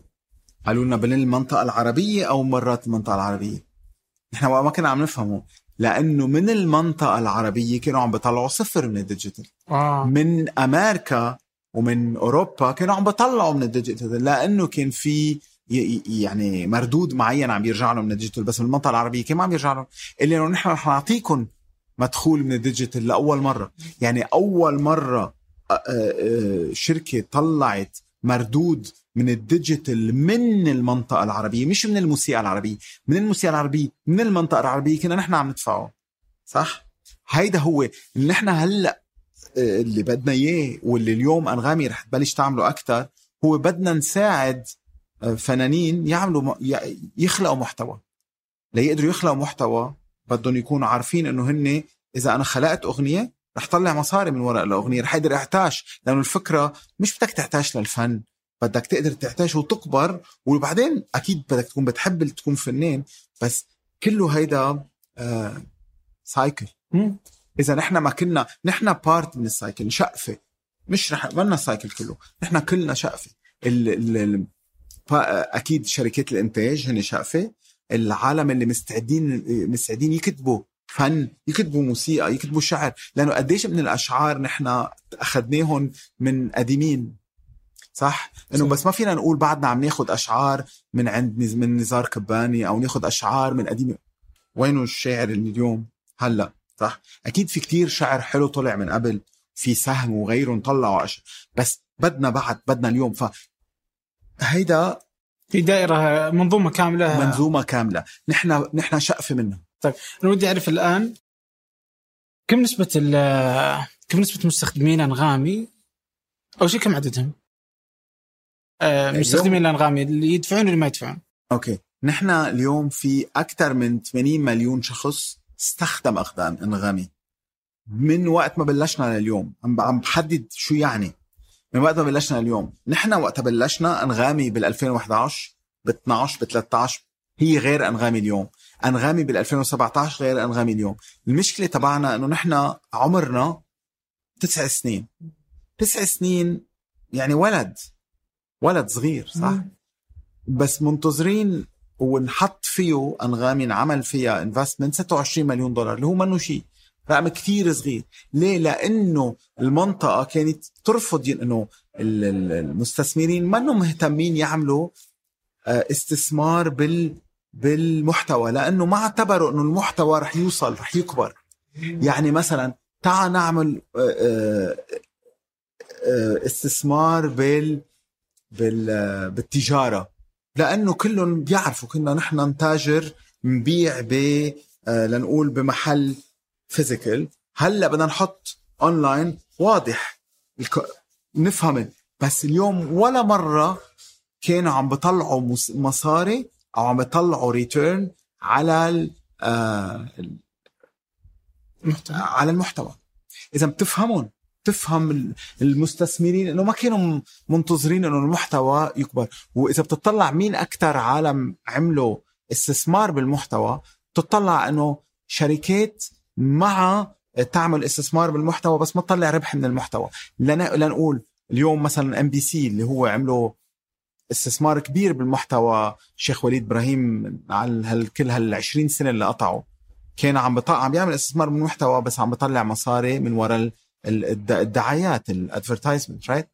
S2: قالوا لنا بين المنطقة العربية أو مرات المنطقة العربية نحن ما كنا عم نفهمه لأنه من المنطقة العربية كانوا عم بيطلعوا صفر من ال digital
S3: آه.
S2: من أمريكا ومن أوروبا كانوا عم بيطلعوا من ال digital لأنه كان في يعني مردود معين عم يرجع لهم من ال digital بس من المنطقة العربيه كمان عم يرجع لهم؟ اللي انه نحن رح نعطيكم مدخول من ال digital لأول مرة. يعني أول مرة شركة طلعت مردود من ال digital من المنطقة العربية مش من الموسيقى العربية من الموسيقى العربية من المنطقة العربية كنا نحن عم ندفعه. صح؟ هيدا هو. نحن هلأ اللي بدنا إياه واللي اليوم أنغامي رح تبلش تعمله أكثر هو بدنا نساعد فنانين يعملوا يخلقوا محتوى. ليقدروا يخلقوا محتوى بدهم يكونوا عارفين إنه هن إذا أنا خلقت أغنية رح طلع مصاري من وراء الأغنية رح أقدر أعتاش لأنه الفكرة مش بدك تعتاش للفن بدك تقدر تعتاش وتكبر وبعدين أكيد بدك تكون بتحب تكون فنان بس كله هيدا آه
S3: cycle.
S2: إذا نحن ما كنا نحن part من ال cycle شقفة. مش رح مالنا ال cycle كله. نحن كلنا شقفة. ال ال أكيد شركات الإنتاج هن شقفة. العالم اللي مستعدين مستعدين يكتبوا فن يكتبوا موسيقى يكتبوا شعر. لأنه قديش من الأشعار نحن اخذناهم من قديمين. صح؟
S3: إنه.
S2: بس ما فينا نقول بعدنا عم ناخذ أشعار من عند من نزار كباني أو ناخذ أشعار من قديم. وينه الشاعر اللي اليوم؟ هلأ صح؟ أكيد في كتير شعر حلو طلع من قبل في سهم وغيرهم طلعوا أش... بس بدنا بعد بدنا اليوم. ف هيدا
S3: في دائرة منظومة كاملة.
S2: منظومة كاملة. نحن نحن شقفه منها.
S3: أنا ودي أعرف الآن كم نسبة ال- كم نسبة مستخدمين أنغامي؟ أول شيء كم عددهم؟ آه مستخدمين الأنغامي اللي يدفعون واللي ما يدفعون.
S2: أوكي. نحن اليوم في أكثر من 80 مليون شخص استخدم اقدام أنغامي. من وقت ما بلشنا لليوم عم بحدد شو يعني. من وقت ما بلشنا اليوم. نحن وقت بلشنا أنغامي بال 2011 ب 12 ب 13 هي غير أنغامي اليوم. أنغامي بال 2017 غير أنغامي اليوم. المشكلة تبعنا إنه نحن عمرنا تسع سنين. تسع سنين يعني ولد. ولد صغير صح؟
S3: مم.
S2: بس منتظرين ونحط فيه أنغامي انعمل فيها انفستمنت 26 مليون دولار اللي هو منه شيء. رقم كثير صغير. ليه؟ لأنه المنطقة كانت ترفض إنه ال- ال- المستثمرين منهم مهتمين يعملوا آه، استثمار بال بالمحتوى لأنه ما اعتبروا إنه المحتوى رح يوصل رح يكبر. يعني مثلا تعال نعمل آه، آه، استثمار بال بال بالتجارة. لأنه كلهم بيعرفوا كنا نحن نتاجر نبيع ب لنقول بمحل فيزيكال هلا بدنا نحط اونلاين واضح. الك- نفهم. بس اليوم ولا مرة كانوا عم بيطلعوا مس- مصاري أو عم بيطلعوا return على ال- آه، ال-
S3: محتوى
S2: على المحتوى. إذا بتفهمون تفهم ال- المستثمرين إنه ما كانوا منتظرين إنه المحتوى يكبر. وإذا بتطلع مين أكثر عالم عملوا استثمار بالمحتوى بتطلع إنه شركات مع تعمل استثمار بالمحتوى بس ما تطلع ربح من المحتوى. لن- لنقول اليوم مثلا MBC اللي هو عملوا استثمار كبير بالمحتوى شيخ وليد إبراهيم على هال كل هال 20 سنة اللي قطعوا كان عم بطلع عم بيعمل استثمار بالمحتوى بس عم بيطلع مصاري من وراء ال- ال- الد- الدعايات ال advertisement right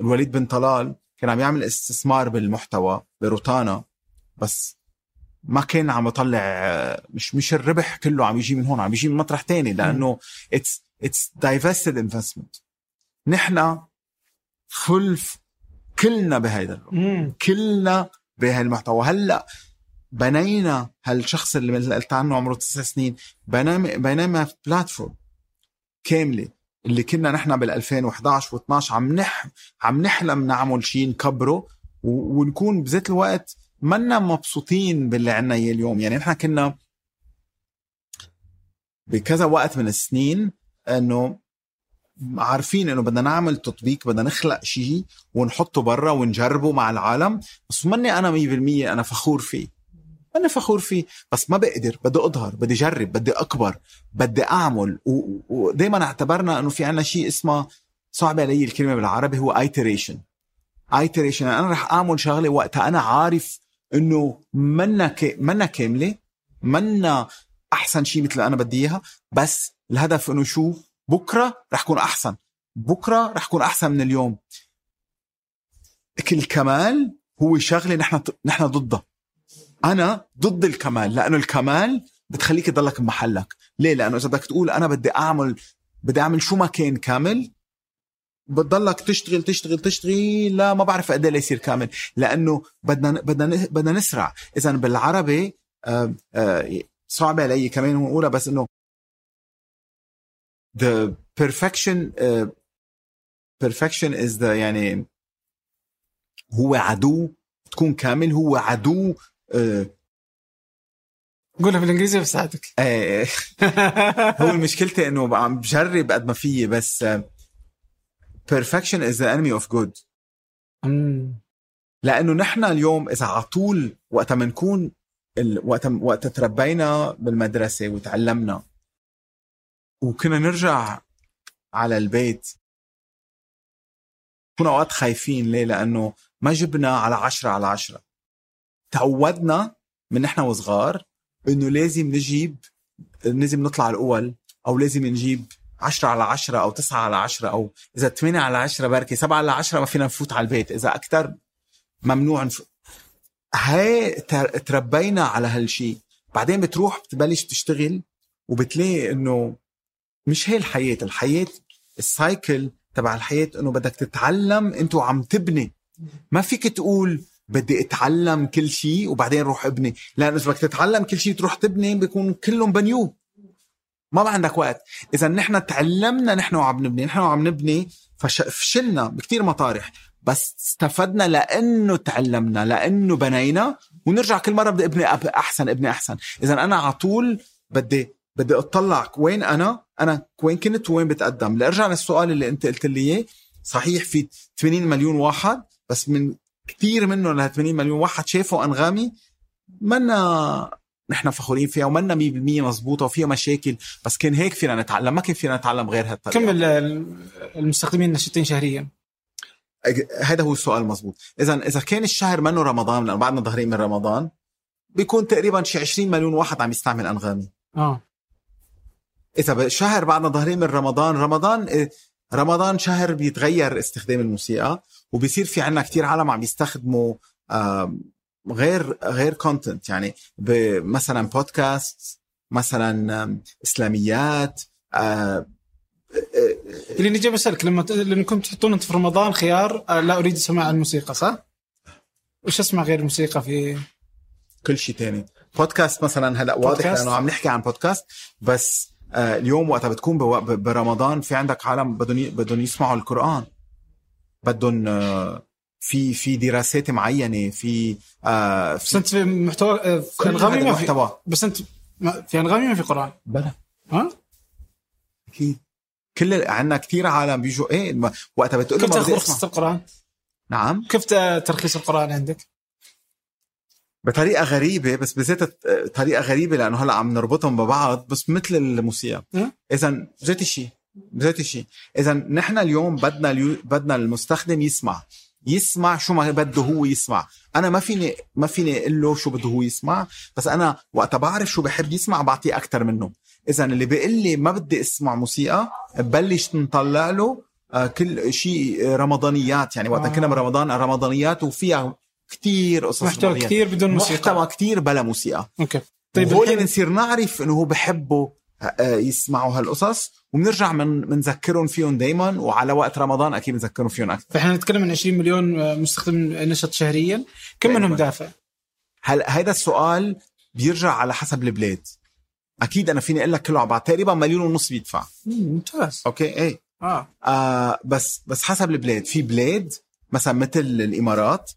S2: الوليد بن طلال كان عم يعمل استثمار بالمحتوى بروتانا بس ما كان عم يطلع آه، مش مش الربح كله عم يجي من هون عم يجي من مطرح تاني لأنه اتس اتس دايفستد انفستمنت نحن فل كلنا بهيدا. كلنا بهالمحتوى هلأ بنينا هالشخص اللي مثل قلت عنه عمره تسع سنين بينما بينما بلاتفورم كاملة اللي كنا نحن بال 2011 و12 عم نح عم نحلم نعمل شيء نكبره ونكون بذات الوقت منا مبسوطين باللي عنا إياه اليوم. يعني نحن كنا بكذا وقت من السنين إنه عارفين إنه بدنا نعمل تطبيق بدنا نخلق شيء ونحطه برا ونجربه مع العالم بس ماني أنا 100% أنا فخور فيه. أنا فخور فيه بس ما بقدر بدي أظهر بدي أجرب بدي أكبر بدي أعمل. ودائما اعتبرنا إنه في عنا شيء اسمه صعب علي الكلمة بالعربي هو iteration iteration أنا رح أعمل شغلة وقتها أنا عارف إنه منا. منا كاملة منا أحسن شيء مثل أنا بدي إياها بس الهدف إنه شو؟ بكرة رح كون أحسن. بكرة رح كون أحسن من اليوم. الكمال هو شغلة نحن نحن ضدها. أنا ضد الكمال لأنه الكمال بتخليك تضلك بمحلك. ليه؟ لأنه إذا بدك تقول أنا بدي أعمل بدي أعمل شو ما كان كامل بتضلك تشتغل تشتغل تشتغل لا ما بعرف قد إيه يصير كامل. لأنه بدنا بدنا بدنا نسرع. اذا بالعربي آه، آه، صعب علي كمان نقولها بس إنه the perfection uh, perfection is the يعني هو عدو تكون كامل هو عدو uh,
S3: قولها بالإنجليزي بساعدك.
S2: آه، هو مشكلتي إنه عم بجرب قد ما فيي بس آه، perfection is the enemy of good.
S3: مم.
S2: لأنه نحن اليوم إذا على طول وقت ما نكون ال... وقت وقت تربينا بالمدرسة وتعلمنا وكنا نرجع على البيت كنا أوقات خايفين. ليه؟ لأنه ما جبنا على عشرة على عشرة. تعودنا من نحن وصغار إنه لازم نجيب لازم نطلع الأول أو لازم نجيب 10 على 10 أو 9 على 10 أو إذا 8 على 10 بركي 7 على 10 ما فينا نفوت على البيت. إذا أكثر ممنوع نف... هاي تر- تربينا على هالشيء بعدين بتروح بتبلش تشتغل وبتلاقي إنه مش هي الحياة. الحياة السايكل تبع الحياة إنه بدك تتعلم انت وعم تبني. ما فيك تقول بدي أتعلم كل شيء وبعدين روح ابني. لأنه إذا بدك تتعلم كل شيء تروح تبني بيكون كلهم بنيوه ما بقى عندك وقت. إذا نحن تعلمنا نحن وعم نبني نحن وعم نبني فشلنا بكتير مطارح بس استفدنا لأنه تعلمنا لأنه بنينا ونرجع كل مرة بدي أبني أحسن أبني أحسن. إذا أنا على طول بدي بدي أطلع وين أنا أنا وين كنت وين بتقدم. لأرجع للسؤال اللي أنت قلت لي إياه صحيح في 80 مليون واحد بس من كثير منه ل 80 مليون واحد شافوا أنغامي منا نحن فخورين فيها ومنا 100% مزبوطه وفيها مشاكل. بس كان هيك فينا نتعلم ما كان فينا نتعلم غير هالطريقة.
S3: كم ال- ال- المستخدمين النشطين شهريا؟
S2: هذا هو السؤال المضبوط اذا إذا كان الشهر منه رمضان لأنه بعدنا ظاهرين من رمضان بيكون تقريبا شي 20 مليون واحد عم يستعمل أنغامي.
S3: آه.
S2: إذا شهر بعدنا ظاهرين من رمضان رمضان إيه، رمضان شهر بيتغير استخدام الموسيقى وبيصير في عنا كتير عالم عم يستخدموا غير غير كونتنت يعني مثلا بودكاست مثلا إسلاميات آه،
S3: اللي نجي بسألك لما ت- لأنكم تحطون انت في رمضان خيار آه، لا أريد سماع الموسيقى صح؟ وش أسمع غير الموسيقى في
S2: كل شيء تاني بودكاست مثلا هلا واضح؟ لأنه عم نحكي عن بودكاست بس آه اليوم وقتها بتكون بو- برمضان في عندك عالم بدهم بدهم يسمعوا القرآن بدهم آه في في دراسات معينة في آه
S3: بس
S2: في
S3: انت في محتوى آه، في
S2: كل أنغامي
S3: ما في بس انت في أنغامي ما في قرآن.
S2: بلا
S3: ها؟
S2: أكيد. كل عندنا كثير عالم بيجوا إيه وقتها بتقول
S3: كيف تاخذ رخصه القرآن؟
S2: نعم.
S3: كيف ترخيص القرآن عندك؟
S2: بطريقة غريبة بس بذات طريقة غريبة لأنه هلأ عم نربطهم ببعض بس مثل الموسيقى. اذا ذات الشيء ذات الشيء. اذا نحن اليوم بدنا اليو... بدنا المستخدم يسمع. يسمع شو ما بده هو يسمع. أنا ما فيني ما فيني أقول له شو بده هو يسمع بس أنا وقت بعرف شو بحب يسمع بعطيه أكثر منه. إذا اللي بيقول لي ما بدي أسمع موسيقى ببلش نطلع له آه، كل شيء رمضانيات. يعني وقت
S3: آه.
S2: كنا برمضان رمضانيات وفيها كتير قصص
S3: محتوى. كثير بدون موسيقى.
S2: محتوى كتير بلا موسيقى.
S3: أوكي.
S2: طيب
S3: الحين
S2: بنصير نعرف إنه هو بحبوا آه، يسمعوا هالقصص وبنرجع من بنذكرهم فيهم دايما وعلى وقت رمضان أكيد بنذكرهم فيهم أكثر.
S3: فإحنا نتكلم عن 20 مليون آه، مستخدم نشط شهريا. كم منهم. دافع؟
S2: هلا هيدا السؤال بيرجع على حسب البلاد. أكيد أنا فيني أقول لك كله على بعض تقريبا مليون ونص بيدفع.
S3: مم، ممتاز.
S2: أوكي إيه.
S3: آه.
S2: آه بس بس حسب البلاد. في بلاد مثلا مثل الإمارات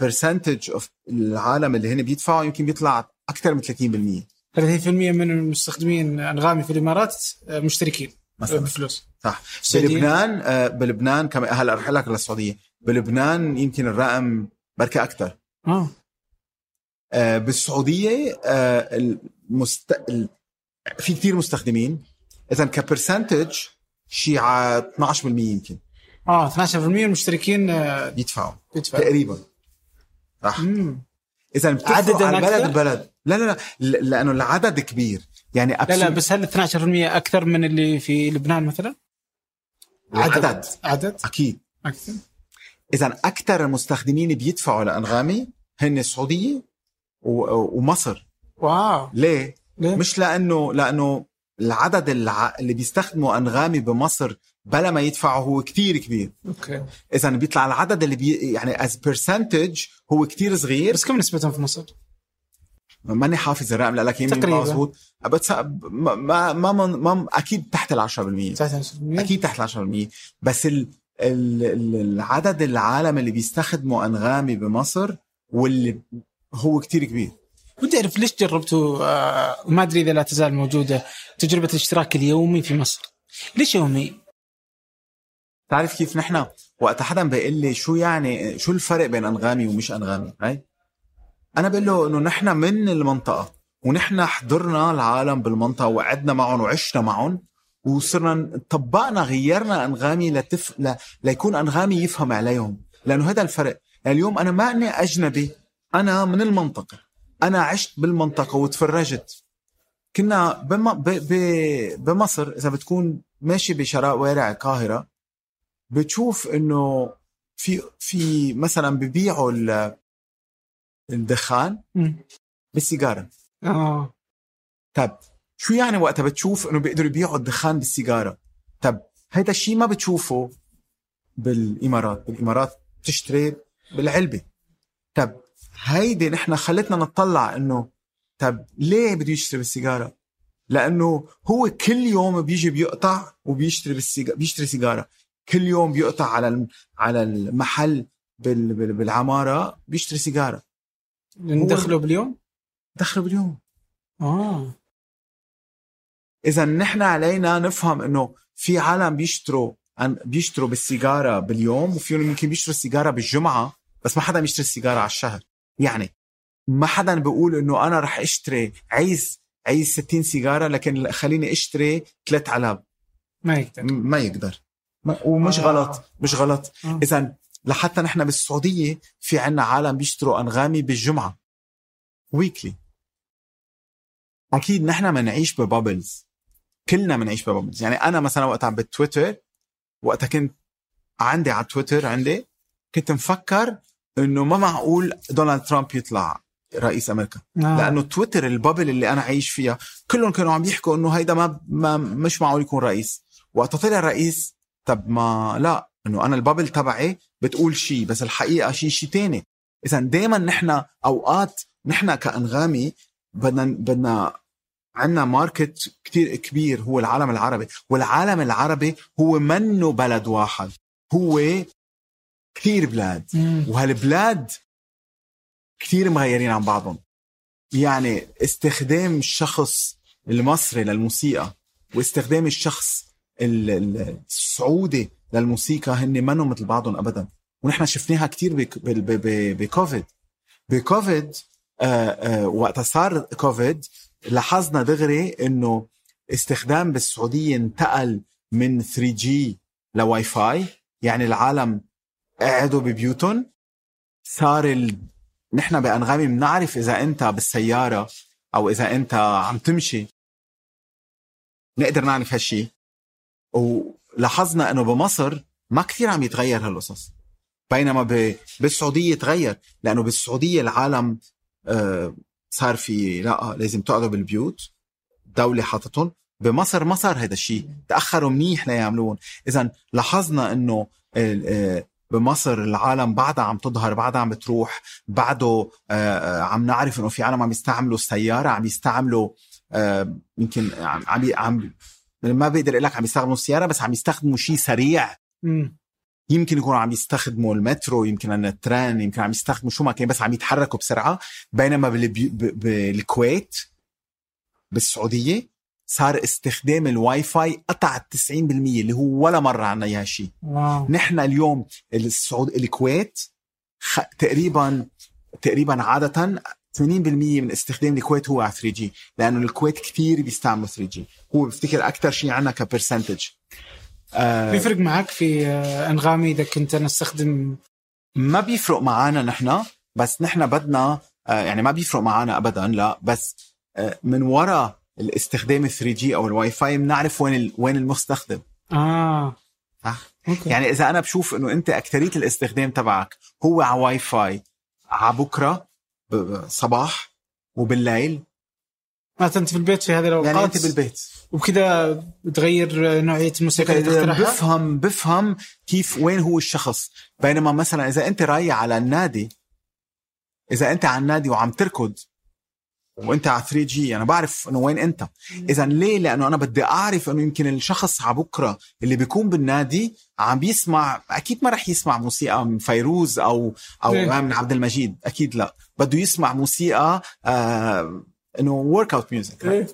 S2: percentage of العالم اللي هن بيدفعوا يمكن بيطلع أكثر من 30%
S3: 30% من المستخدمين أنغامي في الإمارات آه، مشتركين
S2: مثلا.
S3: بفلوس.
S2: صح؟ بلبنان آه بلبنان كمان هلا رح لك للسعوديه بلبنان يمكن الرقم بركة
S3: أكثر.
S2: آه. آه بالسعودية المست... ال... في كثير مستخدمين. اذا كبرسنتج شيء على 12% يمكن.
S3: آه 12% من المشتركين
S2: بيدفعوا
S3: يدفعوا.
S2: تقريبا. صح. إذا
S3: عدداً
S2: على البلد
S3: أكثر؟
S2: البلد. لا لا لا لأنه العدد كبير. يعني
S3: لا لا بس هل 12% أكثر من اللي في لبنان مثلا؟
S2: العدد.
S3: عدد.
S2: أكيد.
S3: أكثر.
S2: إذا أكثر المستخدمين بيدفعوا لأنغامي هن السعودية ومصر.
S3: واو.
S2: ليه؟
S3: ليه؟
S2: مش لأنه لأنه العدد الع... اللي بيستخدموا أنغامي بمصر بلا ما يدفعوا هو كتير كبير.
S3: أوكي.
S2: إذا بيطلع العدد اللي بي... يعني as percentage هو كتير صغير.
S3: بس كم نسبتهم في مصر؟
S2: ماني حافظ الرقم لك يمين
S3: تقريباً.
S2: مظبوط بس ما ما, ما, ما أكيد تحت ال 10%
S3: 19%
S2: أكيد تحت ال 10% بس ال... ال... ال- العدد العالم اللي بيستخدموا أنغامي بمصر واللي هو كتير كبير.
S3: ودي أعرف ليش جربتوا آه، وما أدري إذا لا تزال موجودة تجربة الاشتراك اليومي في مصر. ليش يومي؟
S2: تعرف كيف نحن؟ وقت حدا بيقول لي شو يعني شو الفرق بين أنغامي ومش أنغامي؟ هاي؟ أنا بقول له إنه نحن من المنطقة ونحن حضرنا العالم بالمنطقة وقعدنا معهم وعشنا معهم وصرنا طبقنا غيرنا أنغامي لتف... ل... ليكون أنغامي يفهم عليهم لأنه هذا الفرق. يعني اليوم أنا ما إني أجنبي أنا من المنطقة. أنا عشت بالمنطقة وتفرجت. كنا بم... ب... ب... بمصر إذا بتكون ماشي بشوارع القاهرة بتشوف إنه في في مثلا ببيعوا ال- الدخان. بالسيجارة.
S3: آه.
S2: طب شو يعني وقتها بتشوف إنه بيقدروا يبيعوا الدخان بالسيجارة؟ طب هيدا الشيء ما بتشوفه بالإمارات. بالإمارات بتشتري بالعلبة. طب هيدي نحن خلتنا نطلع إنه طب ليه بده يشتري بالسيجارة؟ لأنه هو كل يوم بيجي بيقطع وبيشتري بالسيجاره بيشتري سيجارة. كل يوم بيقطع على على المحل بال- بال- بالعمارة بيشتري سيجارة.
S3: ندخله باليوم؟
S2: دخله باليوم.
S3: آه.
S2: اذا نحن علينا نفهم إنه في عالم بيشتروا بيشتروا بالسيجارة باليوم وفيهم يمكن بيشتروا السيجارة بالجمعة بس ما حدا بيشتري السيجارة على الشهر. يعني ما حدا بيقول إنه أنا رح أشتري عايز عايز 60 سيجارة لكن خليني أشتري ثلاث علب.
S3: ما يقدر.
S2: ما يقدر. ومش
S3: آه.
S2: غلط مش غلط
S3: آه.
S2: اذا لحتى نحن بالسعودية في عنا عالم بيشتروا أنغامي بالجمعة weekly أكيد نحن بنعيش ب bubbles كلنا بنعيش ب bubbles يعني أنا مثلا وقتها بالتويتر وقتها كنت عندي على تويتر عندي كنت مفكر إنه ما معقول دونالد ترامب يطلع رئيس أمريكا
S3: آه.
S2: لأنه تويتر ال bubble اللي أنا عايش فيها كلهم كانوا عم يحكوا إنه هيدا ما, ما مش معقول يكون رئيس وقت طلع رئيس طب ما لا إنه أنا البابل تبعي بتقول شيء بس الحقيقة شيء شيء تاني. اذا دائما نحن أوقات نحن كأنغامي بدنا بدنا عندنا ماركت كتير كبير هو العالم العربي والعالم العربي هو منه بلد واحد هو كثير بلاد.
S3: مم.
S2: وهالبلاد كثير مغيرين عن بعضهم. يعني استخدام الشخص المصري للموسيقى واستخدام الشخص ال- ال- السعودي للموسيقى هن منهم مثل بعضهم ابدا. ونحن شفناها كثير بكوفيد. بكوفيد آه آه وقت صار كوفيد لاحظنا دغري إنه استخدام بالسعودية انتقل من 3G لواي فاي. يعني العالم قعدوا ببيوتهم. صار ال... نحن بأنغامي بنعرف إذا أنت بالسيارة أو إذا أنت عم تمشي. نقدر نعرف هالشي. ولاحظنا انه بمصر ما كثير عم يتغير هالقصص. بينما ب... بالسعودية تغير لأنه بالسعودية العالم آه صار في لا لازم تقعدوا بالبيوت الدولة حاطتهم بمصر ما صار هذا الشيء تأخروا منيح ليعملون. إذا لاحظنا أنه آه، بمصر العالم بعدها عم تظهر بعدها عم بتروح بعده آه، آه، عم نعرف إنه في عالم عم يستعملوا السيارة عم يستعملوا يمكن عم عم ما بقدر أقول لك عم يستخدموا السياره بس عم يستخدموا شيء سريع.
S3: مم.
S2: يمكن يكونوا عم يستخدموا المترو يمكن التران يمكن عم يستخدموا شو ما كان بس عم يتحركوا بسرعة. بينما بالبي... ب... بالكويت بالسعودية صار استخدام الواي فاي قطع 90% اللي هو ولا مرة عنا إياه شيء نحن اليوم السعود الكويت خ... تقريبا تقريبا عادة 80% من استخدام الكويت هو على 3G لأنه الكويت كثير بيستعملوا 3G هو بفتكر أكثر شيء عنا ك percentage آه
S3: بيفرق معك في آه، أنغامي إذا كنت نستخدم
S2: ما بيفرق معنا نحن بس نحن بدنا آه، يعني ما بيفرق معنا ابدا لا بس آه، من وراء الاستخدام 3G أو الواي فاي بنعرف وين ال- وين المستخدم.
S3: آه.
S2: آه.
S3: أوكي.
S2: يعني إذا أنا بشوف إنه أنت أكثرية الاستخدام تبعك هو على واي فاي على بكرة صباح وبالليل.
S3: معناته أنت في البيت في هذه الأوقات؟
S2: يعني أنت بالبيت.
S3: وبكذا بتغير نوعية الموسيقى اللي تقترحها
S2: بفهم بفهم كيف وين هو الشخص. بينما مثلا إذا أنت رايح على النادي إذا أنت على النادي وعم تركض وانت على 3G أنا بعرف إنه وين انت. اذا ليه؟ لأنه أنا بدي أعرف إنه يمكن الشخص على بكرة اللي بيكون بالنادي عم بيسمع أكيد ما رح يسمع موسيقى من فيروز أو أو
S3: إيه.
S2: من عبد المجيد. أكيد لا. بده يسمع موسيقى آه إنه workout
S3: music.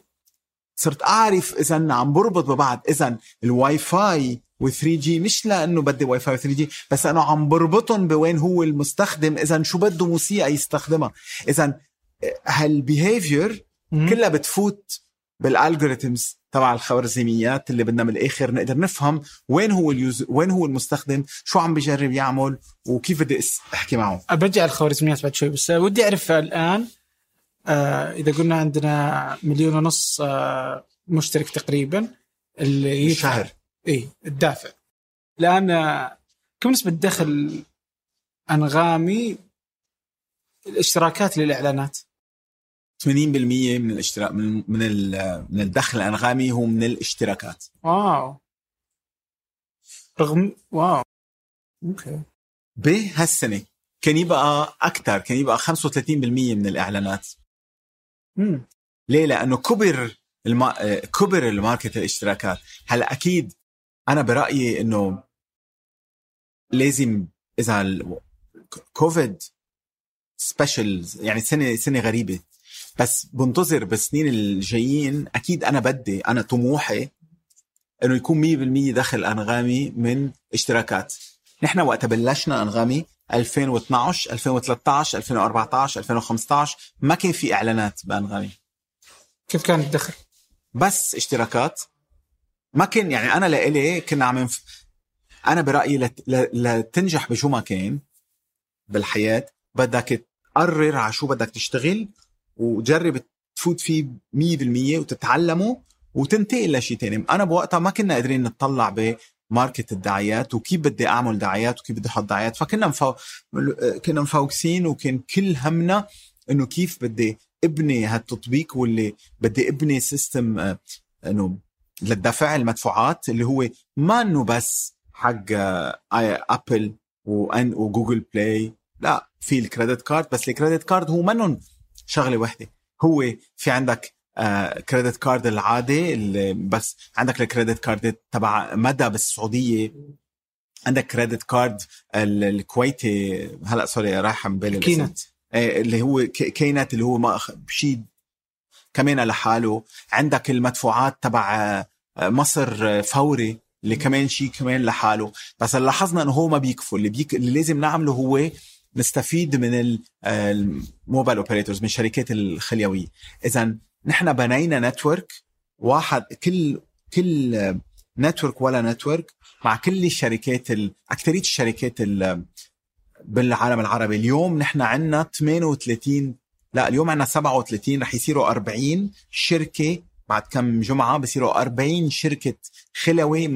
S2: صرت أعرف إذا عم بربط ببعض. إذا الواي فاي و 3G مش لأنه بدي واي فاي و 3G بس إنه عم بربطهم بوين هو المستخدم. إذا شو بده موسيقى يستخدمها. إذا هال
S3: behavior.
S2: كلها بتفوت بال algorithms تبع الخوارزميات اللي بدنا من الآخر. نقدر نفهم وين هو ال user وين هو المستخدم شو عم بيجرب يعمل وكيف بدي أحكي معه.
S3: برجع الخوارزميات بعد شوي. بس ودي أعرف الآن آه إذا قلنا عندنا مليون ونص آه مشترك تقريبا اللي يدفع
S2: الشهر.
S3: إي الدافع. الآن آه، كم نسبة دخل أنغامي الاشتراكات للإعلانات؟
S2: 80% من الاشتراك من من من الدخل الأنغامي هو من الاشتراكات.
S3: واو. رغم واو. أوكي.
S2: بهالسنة كان يبقى أكثر كان يبقى 35% من الإعلانات.
S3: مم.
S2: ليه؟ لأنه كبر الما... كبر ال market الاشتراكات. هلأ أكيد أنا برأيي إنه لازم إذا كوفيد special يعني سنة سنة غريبة. بس بنتظر بالسنين الجايين. أكيد أنا بدي أنا طموحي إنه يكون 100% دخل أنغامي من اشتراكات. نحن وقت بلشنا أنغامي 2012 2013 2014 2015 ما كان في إعلانات بأنغامي.
S3: كيف كان الدخل؟
S2: بس اشتراكات. ما كان يعني أنا لإلي كنا عم نف... أنا برأيي لت... ل... لتنجح بشو ما كان بالحياة. بدك تقرر على شو بدك تشتغل وتجرب تفوت فيه 100% وتتعلمه وتنتقل لشيء تاني. أنا بوقتها ما كنا قادرين نطلع بماركت الدعايات وكيف بدي أعمل دعايات وكيف بدي أحط دعايات. فكنا مفو... كنا مفوكسين وكان كل همنا إنه كيف بدي أبني هالتطبيق واللي بدي أبني system إنه للدفع المدفوعات اللي هو ما إنه بس حق ابل وان وجوجل بلاي لا في ال credit card بس ال credit card هو منن شغلة وحدة. هو في عندك credit card العادي اللي بس عندك ال credit card تبع مدى بالسعودية. عندك credit card ال- الكويتي. هلا sorry رايح عن بالي. كي
S3: نت
S2: إيه، اللي هو كي نت اللي هو ما بشي كمان لحاله عندك المدفوعات تبع مصر فوري اللي كمان شيء كمان لحاله. بس لاحظنا إنه هو ما بيكفوا. اللي, بيك... اللي لازم نعمله هو نستفيد من ال mobile operators من شركات الخليوية. اذا نحن بنينا network واحد كل كل network ولا network مع كل الشركات ال... اكثريه الشركات ال... بالعالم العربي. اليوم نحن عندنا 38 لا اليوم عندنا 37 رح يصيروا 40 شركة بعد كم جمعة بصيروا 40 شركة خلوي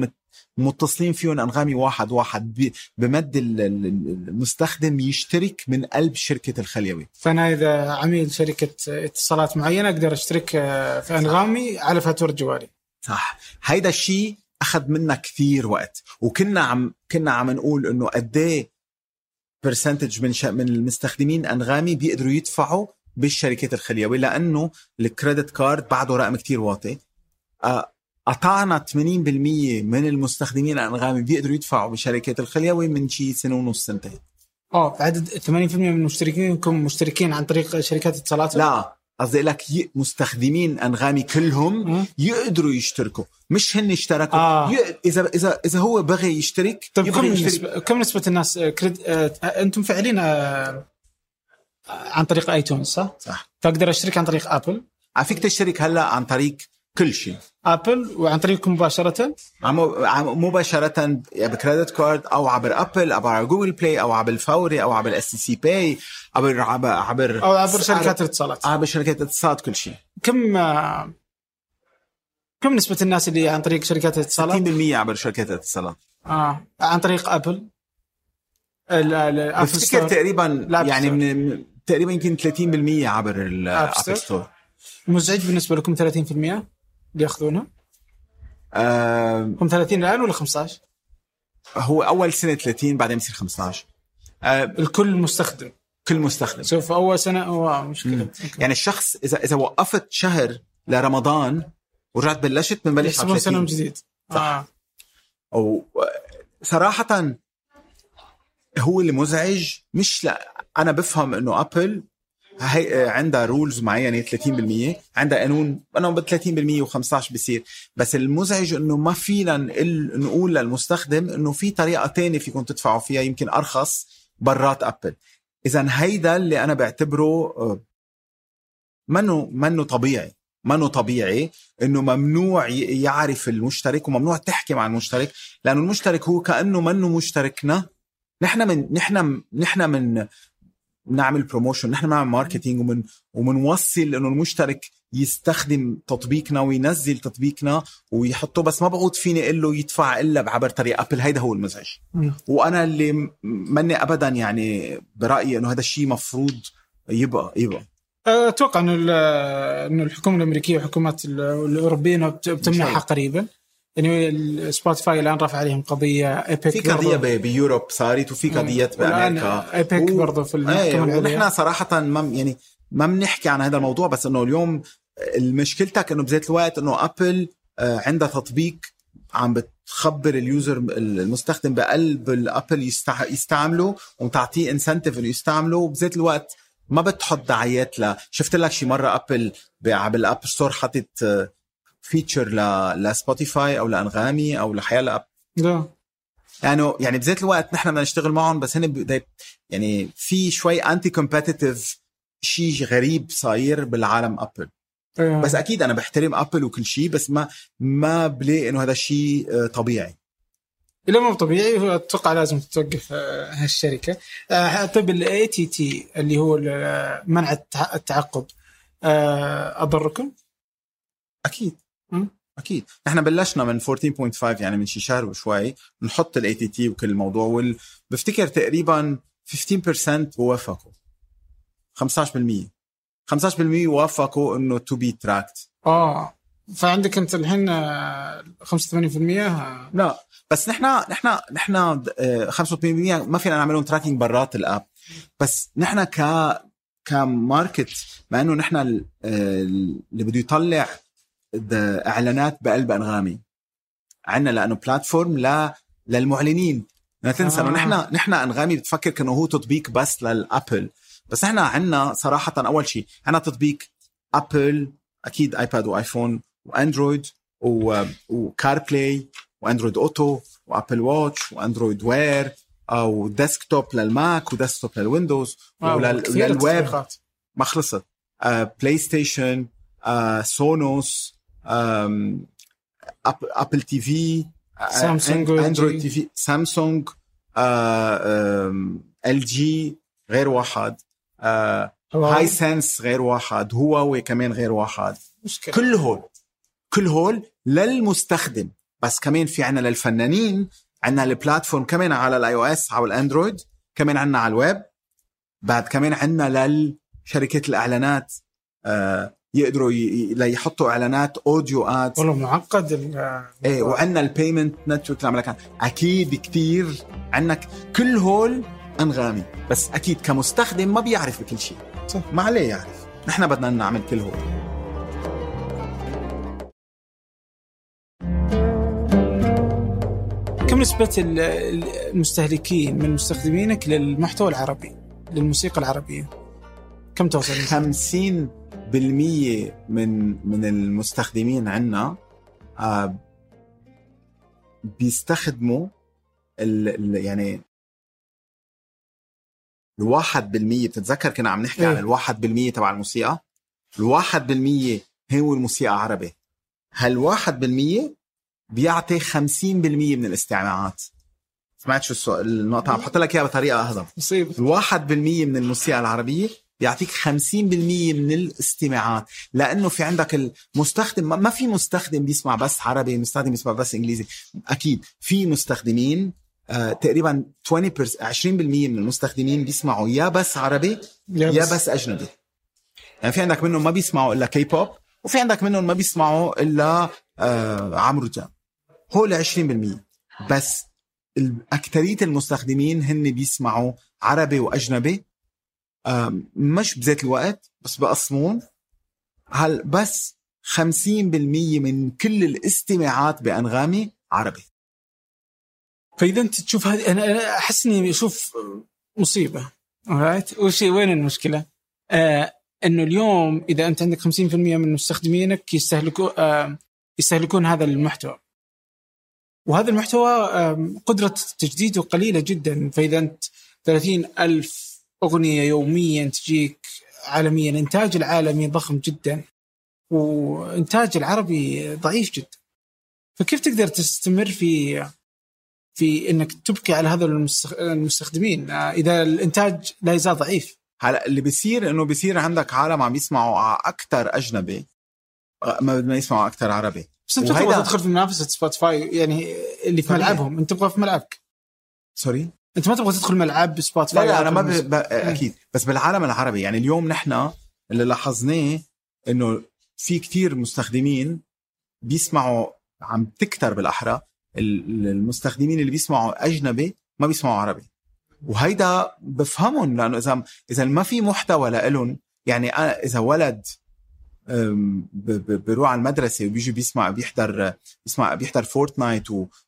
S2: متصلين فيهم أنغامي واحد واحد بمعنى المستخدم يشترك من قلب شركة الخليوي.
S3: فأنا إذا عميل شركة اتصالات معينة أقدر أشترك آه، في أنغامي على فاتورة جوالي.
S2: صح. هيدا الشيء أخذ منا كثير وقت وكنا عم كنا عم نقول إنه قد إيه برسنتج من من المستخدمين أنغامي بيقدروا يدفعوا بالشركات الخليوي لأنه الكريدت كارد بعده رقم كتير واطي. قطعنا 80% من المستخدمين الأنغامي بيقدروا يدفعوا بشركات الخليوي من شي سنة ونص سنتين.
S3: آه عدد 80% من المشتركين مشتركين عن طريق شركات اتصالات؟
S2: لا قصدي لك مستخدمين أنغامي كلهم يقدروا يشتركوا. مش هن اشتركوا آه. ي... إذا إذا إذا هو بغى يشترك
S3: طيب كم يشترك. نسبة كم نسبة الناس آه، credit... آه... أنتم فاعلين آه... عن طريق آيتونز صح؟
S2: صح.
S3: فأقدر أشترك عن طريق أبل؟
S2: فيك تشترك هلا عن طريق كل شيء.
S3: ابل وعن طريقكم مباشرة؟
S2: مباشرة ب credit card أو عبر ابل أو عبر جوجل بلاي أو عبر الفوري أو عبر اس سي باي عبر عبر
S3: أو عبر شركات الاتصالات.
S2: عبر شركات الاتصالات كل شيء.
S3: كم كم نسبة الناس اللي عن طريق شركات الاتصالات؟
S2: 60% عبر شركات الاتصالات.
S3: آه. عن طريق ابل
S2: بفتكر تقريبا يعني من تقريبا يمكن 30% عبر الاب ستور
S3: مزعج بالنسبة لكم 30%؟ بياخذونها؟ آه هم 30 الآن ولا 15
S2: هو أول سنة 30 بعدين بصير 15
S3: آه الكل مستخدم.
S2: كل مستخدم.
S3: سوف أول سنة هو مشكله
S2: يعني الشخص إذا إذا وقفت شهر لرمضان ورجعت بلشت بنبلش
S3: على سنة من جديد.
S2: صح. آه. أو صراحة هو اللي مزعج مش لا أنا بفهم إنه أبل عندها rules معينة 30% عندها قانون انه ب 30% و15 بصير. بس المزعج إنه ما فينا نقول للمستخدم إنه في طريقة تانية فيكم تدفعوا فيها يمكن أرخص برات ابل إذا هيدا اللي أنا بعتبره آه، منه منه طبيعي. منه طبيعي إنه ممنوع يعرف المشترك وممنوع تحكي مع المشترك لأنه المشترك هو كأنه منه مشتركنا. نحن من نحن نحن من بنعمل promotion نحن بنعمل marketing ومن ومنوصل إنه المشترك يستخدم تطبيقنا وينزل تطبيقنا ويحطه بس ما بقعد فيني أقول له يدفع إلا بعبر طريق ابل هيدا هو المزعج. وأنا اللي ماني ابدا يعني برأيي إنه هذا الشيء مفروض يبقى يبقى.
S3: أتوقع إنه إنه الحكومة الأمريكية والحكومات الأوروبية بتمنعها قريبا. يعني سبوتيفاي الآن رفع عليهم قضية Epic
S2: في قضية بيوروب صارت وفي قضية بامريكا
S3: Epic و... برضه في
S2: المحكمه ونحن صراحة ما يعني ما بنحكي عن هذا الموضوع بس إنه اليوم مشكلتك إنه بذات الوقت إنه ابل آه، عندها تطبيق عم بتخبر ال user المستخدم بقلب الابل يستعمله وتعطيه incentive إنه يستعمله وبذات الوقت ما بتحط دعايات ل شفت لك شي مرة ابل بالاب ستور حطت feature ل... لسبوتيفاي أو لأنغامي أو لحيالله app
S3: لا.
S2: يعني يعني بذات الوقت نحن بدنا نشتغل معهم بس هن يعني في شوي anti-competitive شيء غريب صاير بالعالم ابل أه. بس أكيد أنا بحترم ابل وكل شيء بس ما ما بلاقي إنه هذا الشيء آه، طبيعي.
S3: إلا مو طبيعي أتوقع لازم توقف آه، هالشركة. طيب ال ATT اللي هو منع التعقب أضركم؟
S2: أكيد. أكيد. نحن بلشنا من 14.5 يعني من شي شهر وشوي نحط ال ATT وكل الموضوع وال... بفتكر تقريبا 15% وافقوا. 15% 15% وافقوا إنه to be tracked
S3: آه. فعندك أنت الحين 85%
S2: لا. بس نحن نحن نحن 85% ما فينا نعملهم tracking برات ال app. بس نحن ك ك market مع إنه نحن اللي بده يطلع إعلانات بقلب أنغامي. عندنا لأنه platform لا للمعلنين. لا تنسى آه. نحن نحن أنغامي بتفكر كأنه هو تطبيق بس لل app. بس نحن عندنا صراحة أول شيء عندنا تطبيق أبل أكيد ايباد وايفون وأندرويد وكار بلاي وأندرويد أوتو وأبل واتش وأندرويد وير أو desktop للماك و desktop للويندوز وللويب ما خلصت. بلاي ستيشن سونوس أبل TV
S3: سامسونج
S2: أندرويد TV سامسونج ال جي غير واحد هايسنس غير واحد هواوي كمان غير واحد.
S3: مشكلة.
S2: كل هول كل هول للمستخدم. بس كمان في عنا للفنانين عنا ال platform كمان على ال iOS على الاندرويد كمان عنا على الويب. بعد كمان عنا للشركات الإعلانات آه يقدروا ي- ليحطوا إعلانات audio ad
S3: والله معقد ال-
S2: إيه وعندنا ال payment network اللي عملها كان. أكيد كتير عندك كل هول أنغامي بس أكيد كمستخدم ما بيعرف بكل شيء.
S3: صح.
S2: ما عليه يعرف. نحن بدنا نعمل كل هول.
S3: كم نسبة ال- ال- المستهلكين من مستخدمينك للمحتوى العربي للموسيقى العربية؟ كم توصل؟
S2: 50% من من المستخدمين عندنا آه بيستخدموا ال ال يعني الواحد بالمية. بتتذكر كنا عم نحكي
S3: إيه.
S2: عن الواحد بالمية تبع الموسيقى؟ الواحد بالمية هو الموسيقى عربي. هالواحد بالمية بيعطي خمسين بالمية من الاستماعات سمعت شو النقطة؟ عم بحط لك إياها بطريقة اهضم
S3: مصيبة.
S2: الواحد بالمية من الموسيقى العربية بيعطيك خمسين بالمية من الاستماعات. لأنه في عندك المستخدم ما- في مستخدم بيسمع بس عربي مستخدم بيسمع بس إنجليزي. أكيد في مستخدمين آه تقريبا 20% 20% من المستخدمين بيسمعوا يا بس عربي يا بس. أجنبي. يعني في عندك منهم ما بيسمعوا إلا كي بوب وفي عندك منهم ما بيسمعوا إلا آه عمرو دياب هول 20% بس ال- أكترية المستخدمين هن بيسمعوا عربي وأجنبي. آم، مش بذات الوقت بس بقسمون هل بس 50% من كل الاستماعات بأنغامي عربي؟
S3: فإذا أنت تشوف هذه أنا أحس إني أشوف مصيبة رايت وش وين المشكلة؟ آه إنه اليوم إذا أنت عندك 50% من مستخدمينك يستهلكون آه يستهلكون هذا المحتوى. وهذا المحتوى آه قدرة تجديده قليلة جدا. فإذا أنت 30 ألف أغنية يوميا تجيك عالميا. الإنتاج العالمي ضخم جدا وإنتاج العربي ضعيف جدا. فكيف تقدر تستمر في في إنك تبقي على هذول المستخ- المستخدمين؟ إذا الإنتاج لا يزال ضعيف.
S2: هلا اللي بيصير إنه بيصير عندك عالم عم يسمعوا أكثر أجنبي ما ما يسمعوا أكثر عربي.
S3: بس
S2: أنت
S3: تبغى تدخل في منافسة سبوتيفاي يعني اللي في. ملعبهم. أنت تبغى في ملعبك.
S2: sorry؟
S3: أنت ما تبغى تدخل ملعب سبوتيفاي
S2: لا لا أنا ما ب... ب... أكيد. بس بالعالم العربي يعني اليوم نحن اللي لاحظناه إنه في كتير مستخدمين بيسمعوا عم تكتر بالأحرى. ال- المستخدمين اللي بيسمعوا أجنبي ما بيسمعوا عربي. وهيدا بفهمهم لأنه إذا إذا ما في محتوى لإلهم يعني أنا إذا ولد أم، ب- ب- بيروح على المدرسة وبيجي بيسمع بيحضر بيسمع بيحضر فورتنايت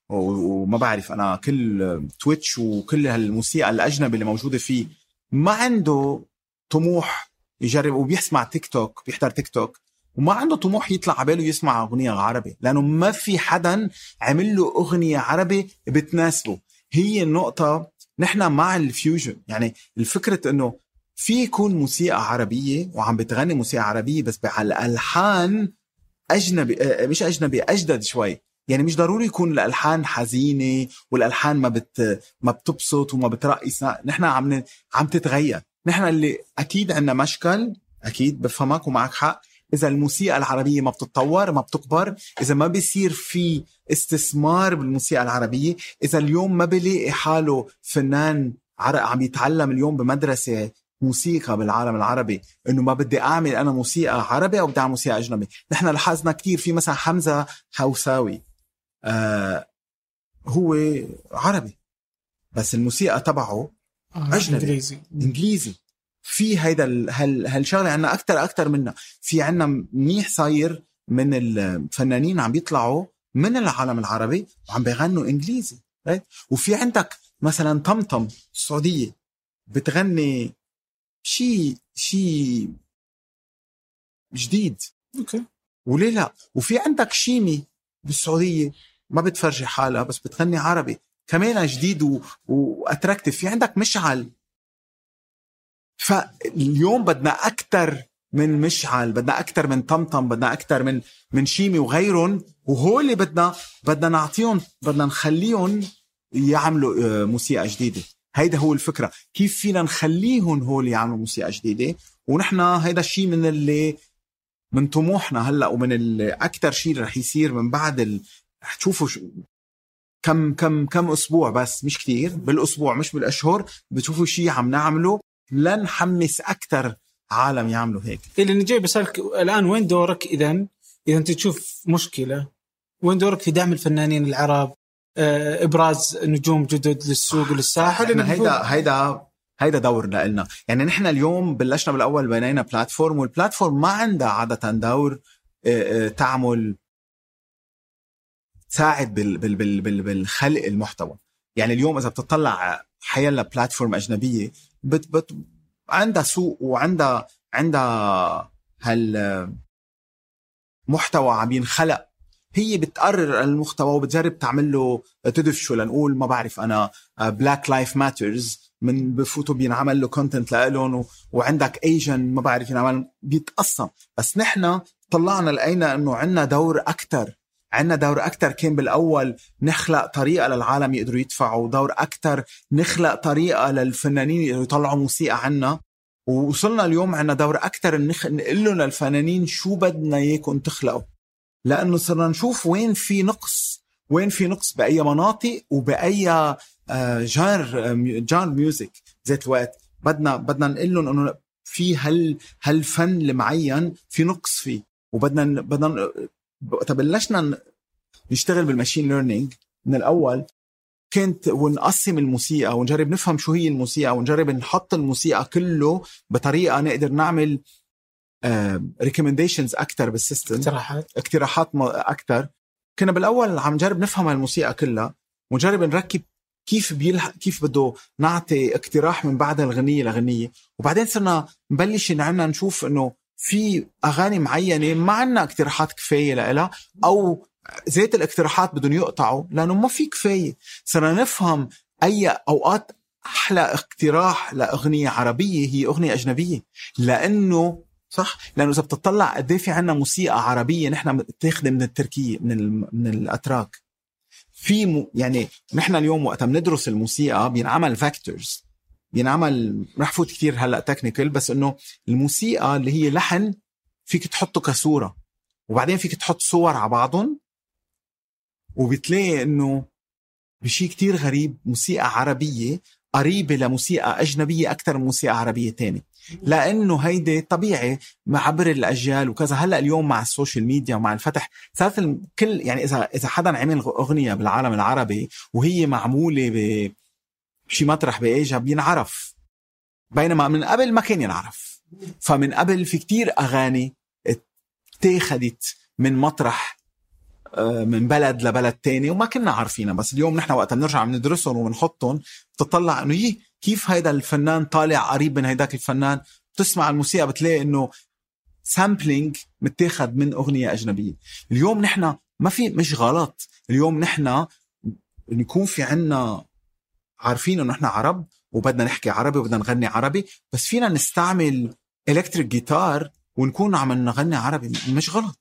S2: وما بعرف أنا كل تويتش وكل هالموسيقى الاجنبي اللي موجودة فيه ما عنده طموح يجرب وبيسمع تيك توك بيحضر تيك توك وما عنده طموح يطلع عباله يسمع أغنية عربي لأنه ما في حدا عمل له أغنية عربي بتناسبه. هي النقطة نحن مع الفيوجن. يعني الفكرة إنه في يكون موسيقى عربية وعم بتغني موسيقى عربية بس على الالحان أجنبي آه، مش أجنبي أجدد شوي. يعني مش ضروري يكون الألحان حزينة والألحان ما بت ما بتبسط وما بترقص. نحن عم عم تتغير. نحن اللي أكيد عندنا مشكل أكيد بفهمك ومعك حق إذا الموسيقى العربية ما بتتطور ما بتكبر إذا ما بيصير في استثمار بالموسيقى العربية إذا اليوم ما بيلاقي حاله فنان عر- عم يتعلم اليوم بمدرسة موسيقى بالعالم العربي إنه ما بدي أعمل أنا موسيقى عربي أو بدي أعمل موسيقى أجنبي. نحن لاحظنا كتير في مثلا حمزة حوساوي. آه هو عربي. بس الموسيقى تبعه
S3: آه،
S2: أجنبي.
S3: إنجليزي.
S2: إنجليزي. في هيدا ال- هال هالشغلة عنا أكثر أكثر منا في عنا منيح صاير من الفنانين عم بيطلعوا من العالم العربي وعم بيغنوا إنجليزي? وفي عندك مثلا طمطم السعوديه بتغني شيء شيء جديد.
S3: أوكي.
S2: وليه لا؟ وفي عندك شيمي بالسعودية. ما بتفرجي حالها بس بتغني عربي. كمان جديد و... واتراكتيف في عندك مشعل. فاليوم بدنا أكثر من مشعل بدنا أكثر من طمطم بدنا أكثر من من شيمي وغيرهم. وهول بدنا بدنا نعطيهم بدنا نخليهم يعملوا آه، موسيقى جديدة. هيدا هو الفكرة. كيف فينا نخليهم هول يعملوا موسيقى جديدة؟ ونحن هيدا الشيء من اللي من طموحنا هلأ ومن أكثر شيء رح يصير من بعد ال... رح تشوفوا ش... كم كم كم أسبوع بس مش كثير بالأسبوع مش بالأشهر بتشوفوا شيء عم نعمله لنحمس أكثر عالم يعملوا هيك.
S3: اللي أنا جاي بسألك الآن وين دورك اذا إذا أنت تشوف مشكلة وين دورك في دعم الفنانين العرب آه، إبراز نجوم جدد للسوق وللساحة؟
S2: إحنا هيدا هيدا هيدا دورنا لنا يعني نحن اليوم بلشنا بالأول بنينا بلاتفورم والبلاتفورم ما عندها عادة دور آه، آه، تعمل تساعد بال بال بال بال بالخلق المحتوى. يعني اليوم إذا بتطلع حيلا بلاتفورم أجنبية بت بت عندها سوق وعندها عندها هال محتوى عم ينخلق. هي بتقرر المحتوى وبتجرب تعمل له تدفشه لنقول ما بعرف أنا Black Lives Matter من بفوتوا بينعمل له content لهم وعندك ايجن ما بعرف ينعمل بيتقسم. بس نحن طلعنا لقينا إنه عندنا دور أكثر عندنا دور أكثر كان بالأول نخلق طريقة للعالم يقدروا يدفعوا دور أكثر نخلق طريقة للفنانين يقدروا يطلعوا موسيقى عنا. ووصلنا اليوم عندنا دور أكثر نخ... نقول لهم للفنانين شو بدنا إياكم تخلقوا. لأنه صرنا نشوف وين في نقص وين في نقص بأي مناطق وبأي آه، جار genre music ذات الوقت بدنا بدنا نقول لهم إنه في هال هالفن المعين في نقص فيه. وبدنا بدنا بلشنا نشتغل بال machine learning من الأول كنت ونقسم الموسيقى ونجرب نفهم شو هي الموسيقى ونجرب نحط الموسيقى كله بطريقة نقدر نعمل recommendations أكثر بال system
S3: اقتراحات.
S2: اقتراحات أكثر كنا بالأول عم نجرب نفهم الموسيقى كلها ونجرب نركب كيف بيلحق كيف بده نعطي اقتراح من بعد الغنية لغنية. وبعدين صرنا نبلش إن عنا نشوف إنه في أغاني معينة ما عندنا اقتراحات كفاية لها أو زيت الاقتراحات بدهم يقطعوا لأنه ما في كفاية. صرنا نفهم أي أوقات أحلى اقتراح لأغنية عربية هي أغنية أجنبية. لأنه صح؟ لأنه إذا بتطلع قد إيه في عندنا موسيقى عربية نحن متاخذه من التركية من من الأتراك. في م... يعني نحن اليوم وقت بندرس الموسيقى بينعمل vectors بينعمل رح فوت كثير هلأ technical بس إنه الموسيقى اللي هي لحن فيك تحطه كصورة. وبعدين فيك تحط صور على بعضهم وبتلاقي إنه بشيء كتير غريب موسيقى عربية قريبة لموسيقى أجنبية أكثر من موسيقى عربية تانية. لأنه هيدي طبيعي عبر الأجيال وكذا. هلأ اليوم مع ال social media ومع الفتح صارت الكل يعني إذا إذا حدا عمل أغنية بالعالم العربي وهي معمولة ب شي مطرح بإيجا بينعرف. بينما من قبل ما كان ينعرف. فمن قبل في كتير أغاني اتاخدت من مطرح من بلد لبلد تاني وما كنا عارفينها بس اليوم نحن وقت بنرجع بندرسهم وبنحطهم بتطلع إنه يي كيف هيدا الفنان طالع قريب من هيداك الفنان؟ بتسمع الموسيقى بتلاقي إنه سامبلينج متاخد من أغنية أجنبية. اليوم نحن ما في مش غلط. اليوم نحن يكون في عنا عارفين إنه إحنا عرب وبدنا نحكي عربي وبدنا نغني عربي بس فينا نستعمل electric guitar ونكون عم نغني عربي. مش غلط.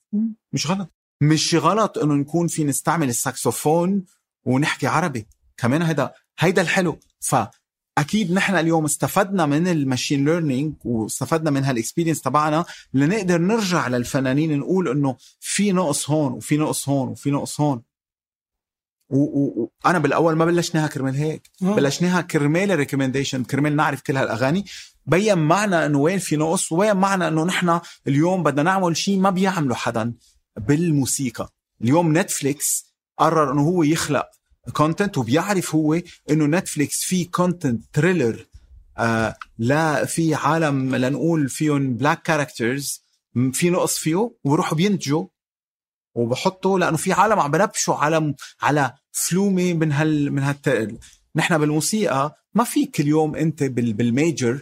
S2: مش غلط. مش غلط إنه نكون في نستعمل الساكسوفون ونحكي عربي. كمان هيدا هيدا الحلو. فأكيد نحن اليوم استفدنا من ال machine learning واستفدنا من هال experience تبعنا لنقدر نرجع للفنانين نقول إنه في نقص هون وفي نقص هون وفي نقص هون. وأنا بالأول ما بلشناها كرمال هيك. آه. بلشناها كرمال ال recommendation كرمال نعرف كل هالأغاني. بين معنا إنه وين في نقص وين معنا إنه نحن اليوم بدنا نعمل شيء ما بيعمله حدا. بالموسيقى. اليوم نتفليكس قرر إنه هو يخلق content وبيعرف هو إنه نتفليكس في content thriller آه لا في عالم لنقول فيهم black characters في نقص فيه وبروحوا بينتجوا وبحطه لأنه في عالم عم بنبشوا على على فلومة من هال من هال نحن بالموسيقى ما فيك اليوم أنت بالميجر.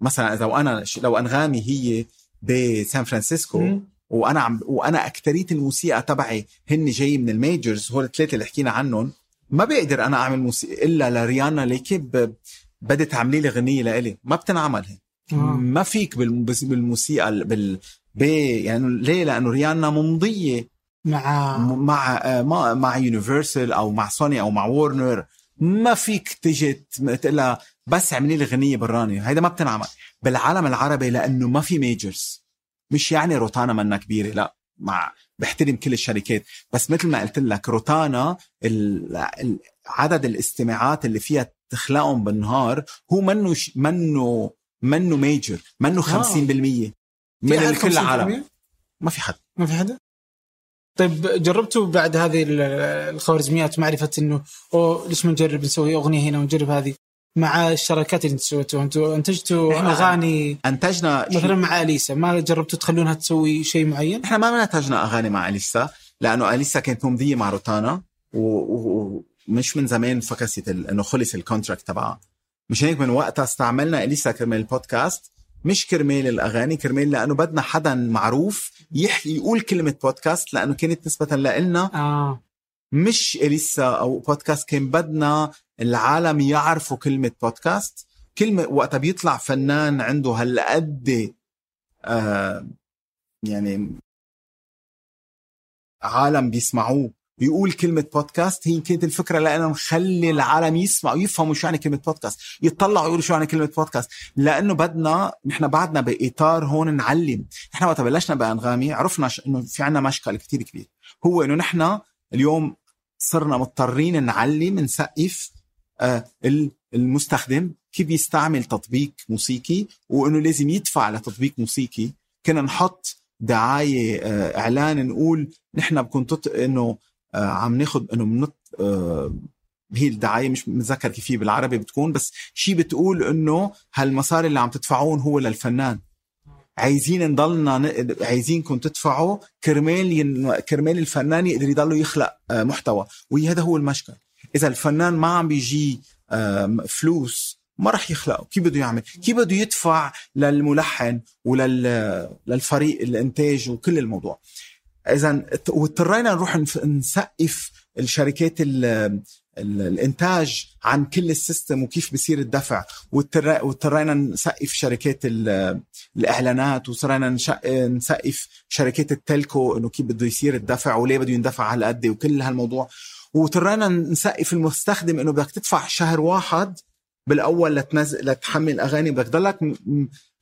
S2: مثلا إذا وأنا لو أنغامي هي بسان فرانسيسكو وأنا عم وأنا اكتريه الموسيقى تبعي هن جاي من الميجرز هول الثلاثة اللي حكينا عنهم ما بقدر أنا أعمل موسيقى إلا لريانا ليكي ب... بدها تعملي لي غنيه لإلي. ما بتنعمل هيك.
S3: آه.
S2: ما فيك بالموسيقى ال- بال يعني ليه؟ لأنه ريانا ممضية
S3: مع
S2: مع آه، مع مع يونيفرسال أو مع سوني أو مع وورنر ما فيك تجي تقول لها بس اعملي لي غنيه براني هيدا ما بتنعمل. بالعالم العربي لأنه ما في majors مش يعني روتانا منا كبيرة لا مع بحترم كل الشركات. بس مثل ما قلت لك روتانا ال... ال... عدد الاستماعات اللي فيها تخلقهم بالنهار هو منه ش... منه منه major منه 50% من
S3: في أحد
S2: كل العالم.
S3: 50%؟
S2: ما في حد.
S3: ما في حدا؟ طيب جربتوا بعد هذه ال- الخوارزميات معرفة إنه اوه ليش ما نجرب نسوي أغنية هنا ونجرب هذه؟ مع الشراكات اللي أنتم سويتوها. أنتم انتجتوا أغاني
S2: انتجنا
S3: مثلا مع أليسا. ما جربتوا تخلونها تسوي شيء معين؟
S2: إحنا ما نتجنا أغاني مع أليسا لأنه أليسا كانت ممضية مع روتانا ومش من زمان فكست ال- إنه خلص ال contract تبعها. مش هيك من وقتها استعملنا أليسا كرمال البودكاست. مش كرمال الأغاني كرمال لأنه بدنا حدا معروف يحكي يقول كلمة بودكاست لأنه كانت نسبة لنا
S3: آه.
S2: مش أليسا أو بودكاست كان بدنا العالم يعرفوا كلمة بودكاست كلمة وقتها بيطلع فنان عنده هالقد آه يعني عالم بيسمعوه. بيقول كلمة بودكاست هي كانت الفكرة لأنه نخلي العالم يسمعوا يفهموا شو يعني كلمة بودكاست يطلعوا يقولوا شو يعني كلمة بودكاست لأنه بدنا نحن بعدنا بإطار هون نعلم. نحن وقت بلشنا بأنغامي عرفنا إنه في عنا مشكل كتير كبير. هو إنه نحن اليوم صرنا مضطرين نعلم نسقف المستخدم كيف يستعمل تطبيق موسيقي وإنه لازم يدفع لتطبيق موسيقي. كنا نحط دعاية آه إعلان نقول نحن بكون. إنه آه عم ناخد إنه منط آه هي الدعاية مش متذكر كيف هي بالعربي بتكون بس شي بتقول إنه هالمصاري اللي عم تدفعون هو للفنان. عايزين نضلنا عايزينكم تدفعوا كرمال ين... كرمال الفنان يقدر يضل يخلق آه، محتوى. وهذا هو المشكل. إذا الفنان ما عم بيجي فلوس ما راح يخلقه. كيف بده يعمل؟ كيف بده يدفع للملحن ولل للفريق الإنتاج وكل الموضوع؟ إذا واضطرينا نروح نسقف الشركات ال ال الإنتاج عن كل السيستم وكيف بصير الدفع. واضطر- واضطرينا نسقف شركات ال- الإعلانات وصرنا نسقف شركات التلكو إنه كيف بده يصير الدفع وليه بده يندفع على قد وكل هالموضوع. واضطرينا نسقف المستخدم إنه بدك تدفع شهر واحد بالأول لتنزل لتحمل أغاني بدك تضلك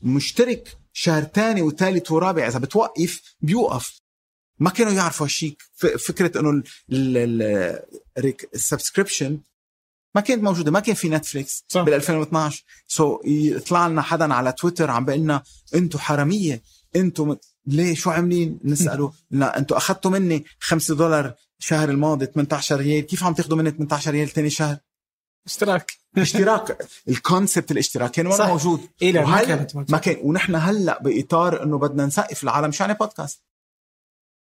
S2: مشترك شهر تاني وثالث ورابع إذا بتوقف بيوقف. ما كانوا يعرفوا هالشيء فكرة إنه ال subscription ما كانت موجودة. ما كان في نتفليكس
S3: صح.
S2: بال 2012 سو so, يطلع لنا حدا على تويتر عم بيقول لنا أنتم حرامية. أنتم ليه؟ شو عاملين؟ نساله لا أنتم أخذتوا مني 5 دولار الشهر الماضي 18 ريال. كيف عم تاخذوا مني 18 ريال ثاني شهر؟
S3: اشتراك.
S2: اشتراك. الكونسبت الاشتراك كان
S3: صح.
S2: موجود؟
S3: إيه لا ما
S2: وهل-
S3: كانت.
S2: ما كان ونحن هلأ بإطار إنه بدنا نسقف العالم. شو يعني بودكاست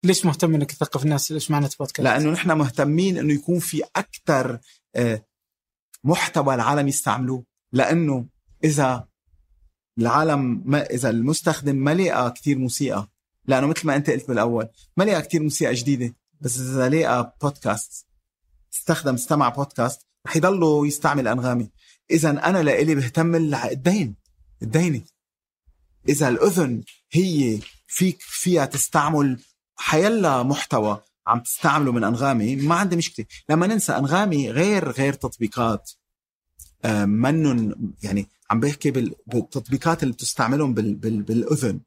S3: ليش مهتم إنك تثقف الناس؟ إيش معنى بودكاست؟
S2: لأنه نحن مهتمين إنه يكون في أكثر محتوى العالم يستعملوه. لأنه إذا العالم ما إذا المستخدم ما لقى كثير موسيقى لأنه مثل ما أنت قلت بالأول ما لقى كثير موسيقى جديدة بس إذا لقى بودكاست استخدم استمع بودكاست رح يضله يستعمل أنغامي. اذا أنا لإلي بهتم الدين الديني إذا الأذن هي فيك فيها تستعمل حيلا محتوى عم تستعمله من أنغامي ما عندي مشكلة. لما ننسى أنغامي غير غير تطبيقات آه، منن يعني عم بحكي بال- بالتطبيقات اللي بتستعملهم بال بال بالأذن.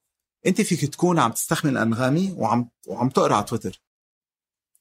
S2: انت فيك تكون عم تستخدم انغامي وعم وعم تقرأ على تويتر.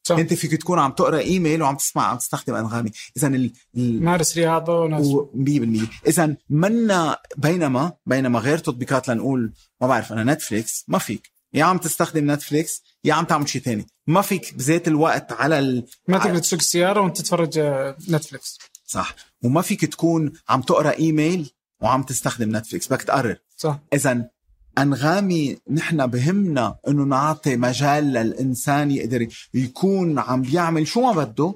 S3: صح.
S2: انت فيك تكون عم تقرأ إيميل وعم تسمع عم تستخدم أنغامي. اذا ال... ال...
S3: مارس رياضة وناس
S2: و 100% اذا منا بينما بينما غير تطبيقات لنقول ما بعرف أنا نتفليكس ما فيك. يا عم تستخدم نتفليكس يا عم تعمل شيء تاني. ما فيك بذات الوقت على ال...
S3: ما تقدر تسوق السيارة وأنت تتفرج آه، نتفلكس
S2: صح. وما فيك تكون عم تقرأ إيميل وعم تستخدم نتفليكس. بدك تقرر.
S3: صح.
S2: اذا أنغامي نحن بهمنا إنه نعطي مجال للإنسان يقدر يكون عم بيعمل شو ما بده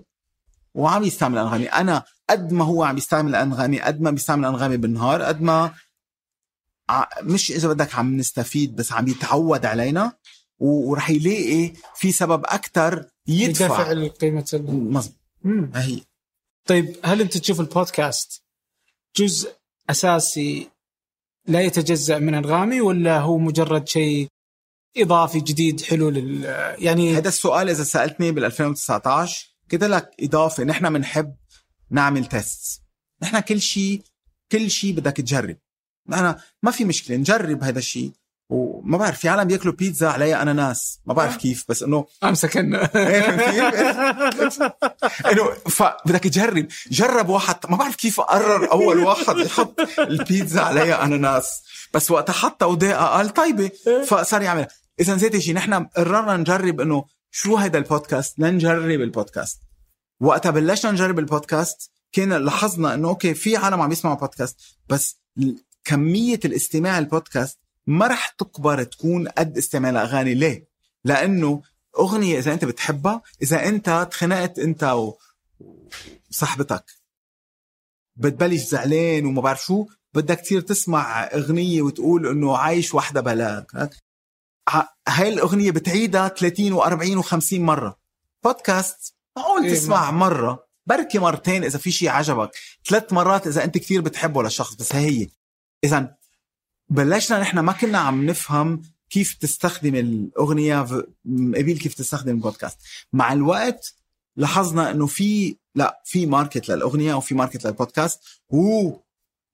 S2: وعم يستعمل أنغامي. أنا قد ما هو عم يستعمل أنغامي قد ما بيستعمل أنغامي بالنهار قد ما مش إذا بدك عم نستفيد بس عم يتعود علينا ورح يلاقي في سبب أكثر
S3: يدفع.
S2: يدفع
S3: قيمة ال...
S2: مظبوط. هي.
S3: طيب هل أنت تشوف البودكاست جزء أساسي لا يتجزأ من انغامي ولا هو مجرد شيء إضافي جديد حلو لل يعني
S2: هذا السؤال إذا سألتني بال 2019 قلت لك إضافة نحن بنحب نعمل تيست نحن كل شيء كل شيء بدك تجرب. نحن ما في مشكلة نجرب هذا الشيء. وما بعرف في عالم بياكلوا بيتزا عليها اناناس ما بعرف كيف بس إنه
S3: امسك إنه-
S2: انه فبدك تجرب جرب واحد ما بعرف كيف قرر أول واحد يحط البيتزا عليها اناناس بس وقتها حطها وداقها قال طيبة فصار يعمل اذا زيت شيء نحن قررنا نجرب إنه شو هذا البودكاست لنجرب البودكاست. وقتها بلشنا نجرب البودكاست كان لاحظنا إنه okay في عالم عم يسمعوا بودكاست بس كمية الاستماع البودكاست ما رح تكبر تكون قد استماع الاغاني ليه؟ لأنه أغنية إذا أنت بتحبها إذا أنت تخنقت أنت وصاحبتك. بتبلش زعلان وما بعرف شو بدك تصير تسمع أغنية وتقول إنه عايش وحدة بلاك هاي الأغنية بتعيدها 30 و40 و50 مرة. بودكاست معقول
S3: إيه،
S2: تسمع مرة؟ بركي مرتين إذا في شيء عجبك. ثلاث مرات إذا أنت كثير بتحبه للشخص بس هي. إذا بلشنا نحن ما كنا عم نفهم كيف تستخدم الأغنية قبيل كيف تستخدم البودكاست. مع الوقت لاحظنا إنه في لا في market للأغنية وفي market للبودكاست. و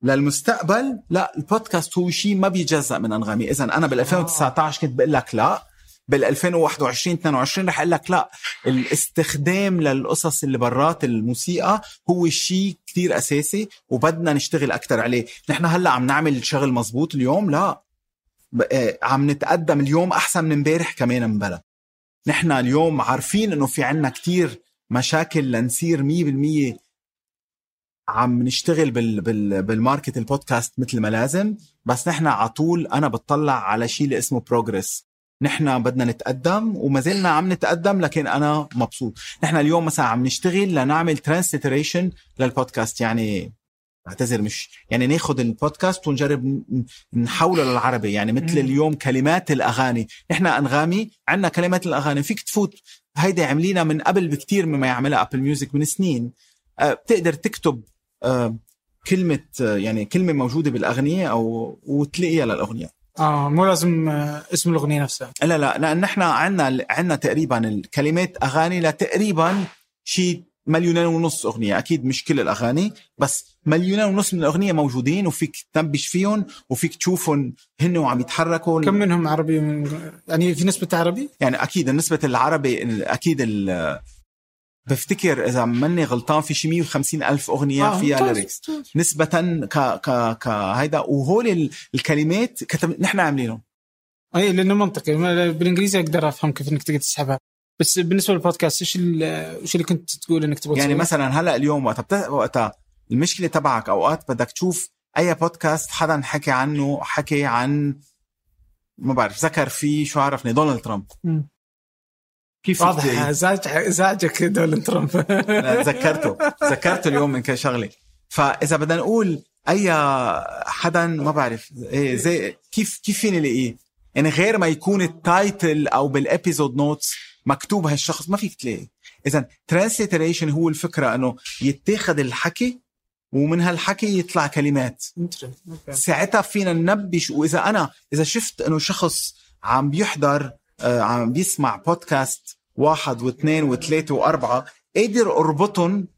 S2: للمستقبل لا البودكاست هو شيء ما بيجزأ من أنغامي. اذا أنا بال 2019 كنت بقول لك لا. بال 2021 22 رح أقول لك لا الاستخدام للقصص اللي برات الموسيقى هو شيء كتير أساسي وبدنا نشتغل أكثر عليه. نحن هلأ عم نعمل شغل مزبوط اليوم؟ لا. آه، عم نتقدم اليوم أحسن من امبارح كمان مبلا نحن اليوم عارفين إنه في عنا كتير مشاكل لنصير 100% عم نشتغل بال بال بال market البودكاست مثل ما لازم بس نحن على طول أنا بتطلع على شيء اللي اسمه progress نحن بدنا نتقدم وما زلنا عم نتقدم لكن أنا مبسوط. نحن اليوم مثلا عم نشتغل لنعمل transliteration للبودكاست. يعني اعتذر مش يعني ناخذ البودكاست ونجرب نحوله للعربي. يعني مثل. اليوم كلمات الأغاني. نحن أنغامي عندنا كلمات الأغاني. فيك تفوت. هيدي عاملينها من قبل بكتير مما يعملها Apple Music من سنين. آه، بتقدر تكتب آه، كلمة آه، يعني كلمة موجودة بالأغنية أو وتلاقيها للأغنية.
S3: آه مو لازم آه، اسم الأغنية نفسها.
S2: لا لا لأن نحن عنا عنا تقريبا الكلمات أغاني لتقريبا شيء مليونين ونص أغنية. أكيد مش كل الأغاني بس مليونين ونص من الأغنية موجودين وفيك تنبش فيهم وفيك تشوفهم هن وعم يتحركوا
S3: كم منهم عربي من... يعني في نسبة عربي؟
S2: يعني أكيد نسبه العربي أكيد ال- بفتكر إذا ماني غلطان في شي 150 ألف أغنية
S3: آه،
S2: فيها ليركس
S3: ممتاز.
S2: نسبة ك ك ك هيدا وهول ال- الكلمات كتب نحن عاملينهم
S3: أي لأنه منطقي بالإنجليزي أقدر أفهم كيف إنك تقدر تسحبها بس بالنسبة للبودكاست إيش إيش اللي كنت تقول إنك تبغى
S2: يعني؟ مثلا هلأ اليوم بت... وقتها المشكلة تبعك أوقات بدك تشوف أي بودكاست حدا حكى عنه حكي عن ما بعرف ذكر فيه شو عرفني دونالد ترامب
S3: مم.
S2: كيف
S3: واضح
S2: تلاقي؟
S3: ازعج ازعجك دونالد ترامب.
S2: تذكرته. تذكرته اليوم من كل شغله فإذا بدنا نقول أي حدا ما بعرف إيه زي كيف كيف فيني لاقيه يعني غير ما يكون ال title أو بال episode notes مكتوب هالشخص ما فيك تلاقي اذا transliteration هو الفكرة إنه يتاخذ الحكي ومن هالحكي يطلع كلمات. ساعتها فينا ننبش. وإذا أنا إذا شفت إنه شخص عم بيحضر آه، عم بيسمع بودكاست واحد واثنين وثلاثة وأربعة قادر أربطهم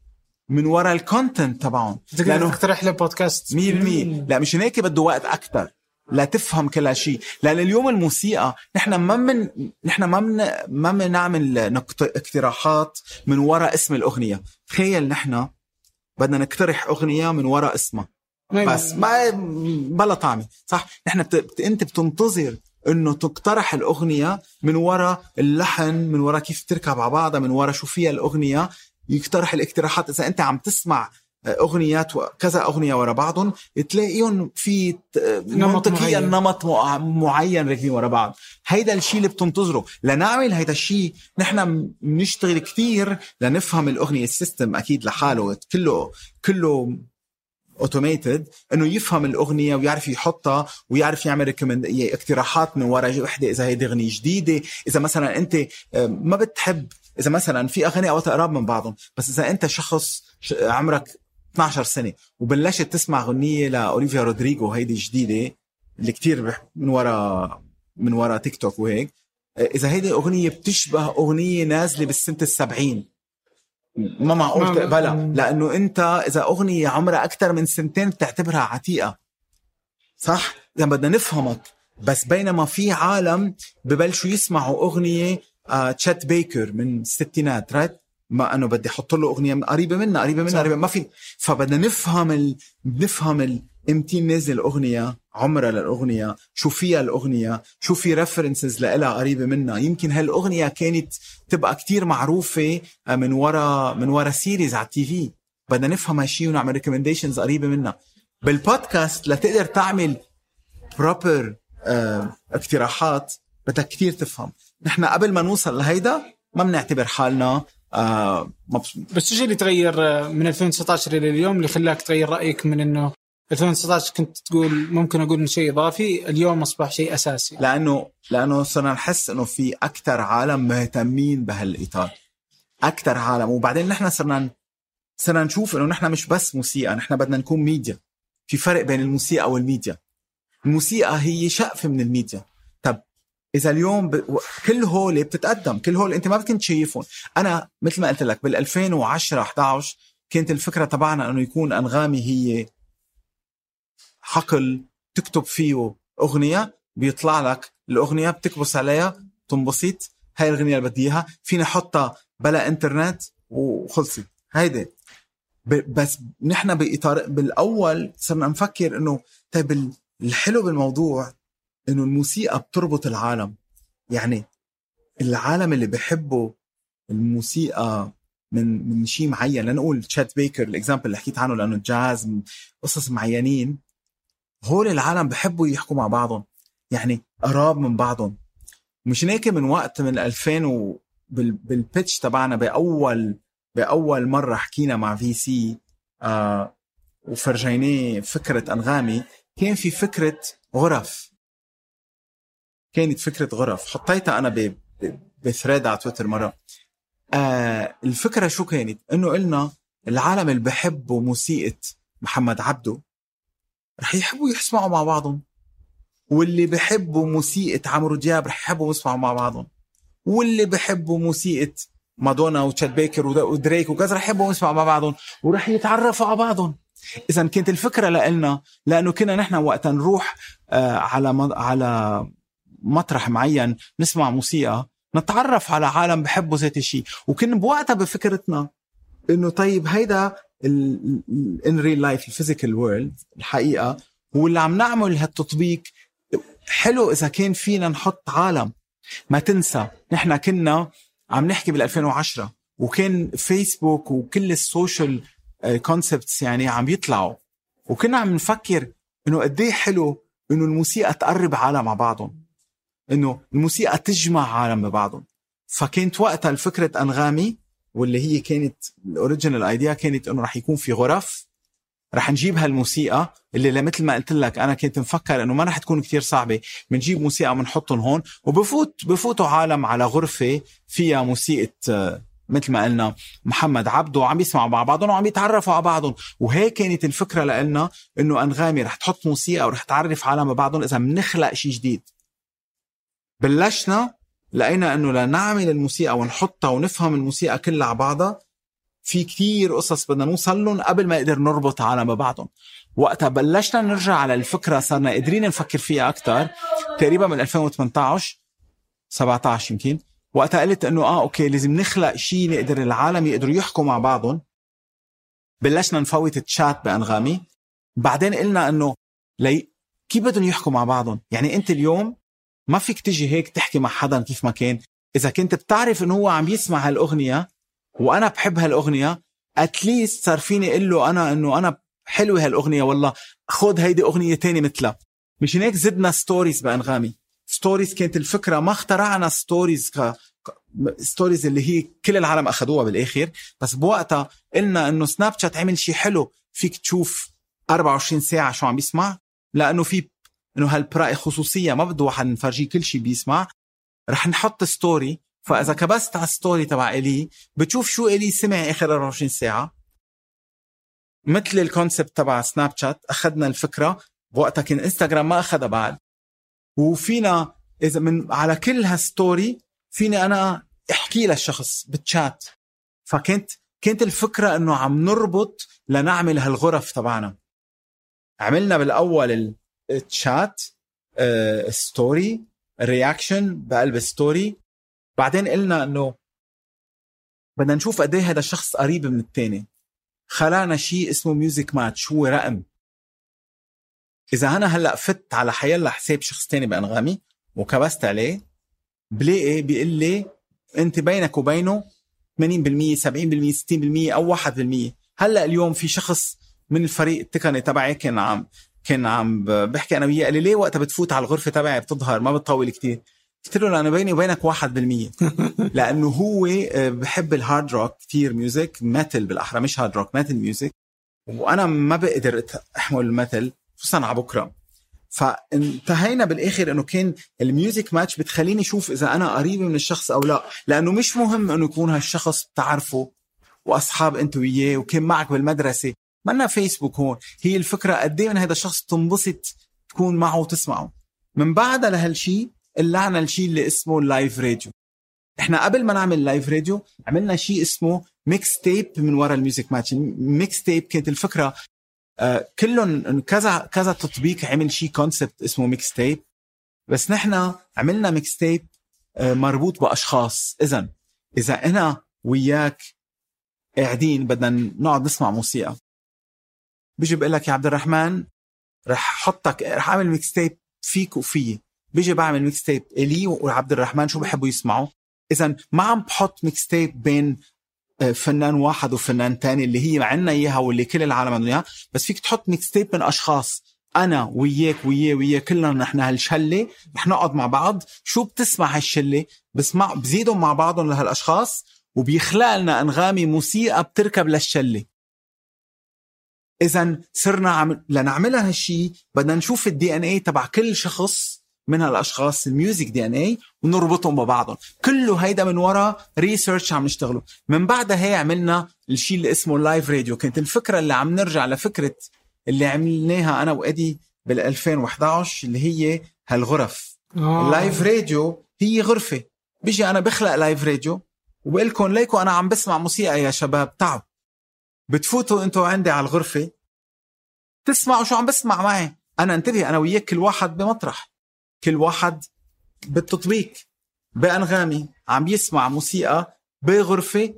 S2: من ورا الكونتنت تبعهم. لأنه
S3: تقترح له بودكاست
S2: 100% لا مشان هيك بده وقت أكثر لا تفهم كل هالشيء لأن اليوم الموسيقى نحن ما من نحن ما من ما بنعمل نقت- اقتراحات من وراء اسم الأغنية. تخيل نحن بدنا نقترح أغنية من وراء اسمها. بس ما بلا طعمة صح؟ نحن. بت... انت بتنتظر إنه تقترح الأغنية من وراء اللحن من وراء كيف تركب على بعضها من وراء شو فيها الأغنية. يقترح الاقتراحات. إذا أنت عم تسمع أغنيات كذا أغنية ورا بعضهم تلاقيهم في منطقيا. نمط مع- معين راكبين ورا بعض. هيدا الشيء اللي بتنتظره. لنعمل هيدا الشيء نحن بنشتغل كثير لنفهم الأغنية ال system أكيد لحاله كله كله automated إنه يفهم الأغنية ويعرف يحطها ويعرف يعمل recommend اقتراحات من وراء وحدة إذا هيدي أغنية جديدة إذا مثلا أنت ما بتحب إذا مثلا في اغاني اوقات قراب من بعضهم بس إذا أنت شخص عمرك 12 سنة وبلشت تسمع أغنية لأوليفيا رودريغو هيدي جديدة اللي كتير من ورا من ورا تيك توك وهيك إذا هيدي أغنية بتشبه أغنية نازلة بالسنة السبعين. ما معقول تقبلها لأنه أنت إذا أغنية عمرها أكثر من سنتين بتعتبرها عتيقة. صح؟ إذا بدنا نفهمك. بس بينما في عالم ببلشوا يسمعوا أغنية آه Chet Baker من الستينات right ما انه بدي أحط له أغنية قريبة منها قريبة منها قريبه ما في فبدنا نفهم ال... نفهم ال... إمتى نازل الاغنيه عمرها للأغنية شو فيها الأغنية شو في references لها قريبة منها. يمكن هالأغنية كانت تبقى كتير معروفة آه، من ورا من ورا series على ال TV. بدنا نفهم هالشيء ونعمل recommendations قريبة منها. بالبودكاست لتقدر تعمل proper آه اقتراحات بدك كتير تفهم. نحن قبل ما نوصل لهيدا ما بنعتبر حالنا آه
S3: مبسوط بس إيش اللي تغير آه، من 2019 إلى اليوم اللي خلاك تغير رأيك من إنه 2019 كنت تقول ممكن أقول شيء إضافي اليوم أصبح شيء أساسي.
S2: لأنه لأنه صرنا نحس إنه في أكثر عالم مهتمين بهالإطار. أكثر عالم. وبعدين نحن صرنا صرنا نشوف إنه نحن مش بس موسيقى نحن بدنا نكون ميديا. في فرق بين الموسيقى والميديا. الموسيقى هي شقفه من الميديا. طب إذا اليوم ب... كل هول بتتقدم. كل هول أنت ما كنت شايفهم أنا مثل ما قلت لك بال 2010 11 كانت الفكرة تبعنا إنه يكون أنغامي هي حقل تكتب فيه أغنية بيطلع لك الأغنية بتكبس عليها تنبسط. هاي الأغنية اللي بدي إياها. فيني أحطها بلا إنترنت وخلصت. هيدي بس نحن باطار بالأول صرنا نفكر إنه طيب الحلو بالموضوع إنه الموسيقى بتربط العالم. يعني العالم اللي بحبوا الموسيقى من من شيء معين. لنقول Chet Baker ال example اللي حكيت عنه لأنه الجاز قصص معينين. هول العالم بحبوا يحكوا مع بعضهم يعني قراب من بعضهم. مش هيك من وقت من 2000 و بالبيتش تبعنا بأول بأول مرة حكينا مع في سي آه وفرجيناه فكرة أنغامي كان في فكرة غرف. كانت فكرة غرف. حطيتها أنا بثريد على تويتر مرة. آه الفكرة شو كانت؟ إنه قلنا العالم اللي بحبوا موسيقى محمد عبده رح يحبوا يسمعوا مع بعضهم. واللي بحبوا موسيقى عمرو دياب رح يحبوا يسمعوا مع بعضهم. واللي بحبوا موسيقى مادونا وتشاد بيكر ودريك وكذا رح يحبوا يسمعوا مع بعضهم ورح يتعرفوا على بعضهم. إذا كانت الفكرة لنا لأنه كنا نحن وقتا نروح آه على على مطرح معين نسمع موسيقى نتعرف على عالم بحبوا ذات الشيء. وكنا بوقتها بفكرتنا إنه طيب هيدا in real life ال physical world الحقيقة واللي عم نعمل هالتطبيق. حلو إذا كان فينا نحط عالم. ما تنسى نحن كنا عم نحكي بال 2010 وكان فيسبوك وكل ال social concepts يعني عم يطلعوا. وكنا عم نفكر إنه قد إيه حلو إنه الموسيقى تقرب عالم مع بعضهم. إنه الموسيقى تجمع عالم ببعضهم فكانت وقتها الفكرة أنغامي واللي هي كانت الأوريجينال ايديا كانت إنه رح يكون في غرف رح نجيب هالموسيقى اللي مثل ما قلت لك أنا كنت مفكر إنه ما رح تكون كتير صعبة. بنجيب موسيقى بنحطهم هون وبفوت بفوتوا عالم على غرفة فيها موسيقى آه، مثل ما قلنا محمد عبده وعم يسمعوا مع بعضهم وعم يتعرفوا على بعضهم. وهيك كانت الفكرة لنا إنه أنغامي رح تحط موسيقى ورح تعرف عالم ببعضهم إذا بنخلق شيء جديد. بلشنا لقينا إنه لنعمل الموسيقى ونحطها ونفهم الموسيقى كلها على بعضها. في كتير قصص بدنا نوصل لهم قبل ما نقدر نربط عالم ببعضهم. وقتها بلشنا نرجع على الفكرة صرنا قادرين نفكر فيها أكثر تقريبا من 2018 17 يمكن. وقتها قلت إنه آه أوكي لازم نخلق شيء نقدر العالم يقدروا يحكوا مع بعضهم. بلشنا نفوت التشات بأنغامي. بعدين قلنا إنه لي كيف بدهم يحكوا مع بعضهم؟ يعني أنت اليوم ما فيك تجي هيك تحكي مع حدا كيف ما كان. إذا كنت بتعرف إنه هو عم يسمع هالأغنية وأنا بحب هالأغنية at least صار فيني أقول له أنا إنه أنا حلوة هالأغنية والله خذ هيدي أغنية تانية مثلها. مشان هيك زدنا stories بأنغامي. stories كانت الفكرة ما اخترعنا stories ك... stories اللي هي كل العالم أخذوها بالآخر. بس بوقتها قلنا إنه سناب شات عمل شيء حلو فيك تشوف 24 ساعة شو عم بيسمع لأنه في إنه هال privacy خصوصية ما بده واحد نفرجيه كل شيء بيسمع. رح نحط story فإذا كبست على ال story تبع إلي بتشوف شو إلي سمع آخر 24 ساعة. مثل ال concept تبع سناب شات أخذنا الفكرة. بوقتها كان انستغرام ما أخذها بعد. وفينا إذا من على كل هال story فيني أنا أحكي للشخص بالشات فكنت كانت الفكرة إنه عم نربط لنعمل هالغرف تبعنا. عملنا بالأول ال chat story reaction بقلب story بعدين قلنا إنه بدنا نشوف قد إيه هذا الشخص قريب من الثاني خلقنا شيء اسمه music match هو رقم. إذا أنا هلأ فت على حيلا حساب شخص تاني بأنغامي وكبست عليه بلاقي بيقول لي أنت بينك وبينه 80% 70% 60% أو 1% هلأ اليوم في شخص من الفريق التقني تبعي كان عم كان عم بحكي أنا وياه قال لي ليه وقتها بتفوت على الغرفة تبعي بتظهر ما بتطول كتير. قلت له لأنه بيني وبينك 1% لأنه هو آه، بحب ال hard rock كثير music metal بالأحرى مش hard rock metal music وأنا ما بقدر أحمل ال metal خصوصا على بكرة. فانتهينا بالآخر إنه كان ال music match بتخليني أشوف إذا أنا قريب من الشخص أو لا. لأنه مش مهم إنه يكون هالشخص بتعرفه وأصحاب أنت وياه وكان معك بالمدرسة. منا فيسبوك هون. هي الفكرة قد إيه من هذا الشخص تنبسط تكون معه وتسمعه. من بعدها لهالشيء قلعنا الشيء اللي اسمه ال live radio إحنا قبل ما نعمل live radio عملنا شيء اسمه mixtape من ورا ال music match mixtape كانت الفكرة آه كلهم كذا كذا تطبيق عمل شيء concept اسمه mixtape بس نحن عملنا mixtape آه مربوط بأشخاص. اذا إذا أنا وياك قاعدين بدنا نقعد نسمع موسيقى. بيجي بقول لك يا عبد الرحمن رح حطك رح أعمل mixtape فيك وفيي. بيجي بعمل mixtape إلي وعبد الرحمن شو بحبوا يسمعوا؟ اذا ما عم بحط mixtape بين آه، فنان واحد وفنان تاني اللي هي عنا إياها واللي كل العالم عندهم إياها بس فيك تحط mixtape من أشخاص. أنا وياك وياه وياه كلنا نحن هالشلة رح نقعد مع بعض شو بتسمع هالشلة؟ بسمع بزيدهم مع بعضهم لهالأشخاص وبيخلق لنا أنغامي موسيقى بتركب للشلة. اذا صرنا عم لنعملها هالشيء بدنا نشوف ال DNA تبع كل شخص من هالاشخاص ال music DNA ونربطهم ببعضهم. كله هيدا من ورا research عم نشتغله. من بعدها هي عملنا الشيء اللي اسمه live radio كانت الفكرة اللي عم نرجع لفكرة اللي عملناها أنا وإدي بال 2011 اللي هي هالغرف. آه. ال live radio هي غرفة. بيجي أنا بخلق live radio وبقول لكم ليكم أنا عم بسمع موسيقى يا شباب. تعوا. بتفوتوا أنتوا عندي على الغرفة. تسمعوا شو عم بسمع معي. أنا انتبه أنا وياك كل واحد بمطرح. كل واحد بالتطبيق بأنغامي عم يسمع موسيقى بغرفة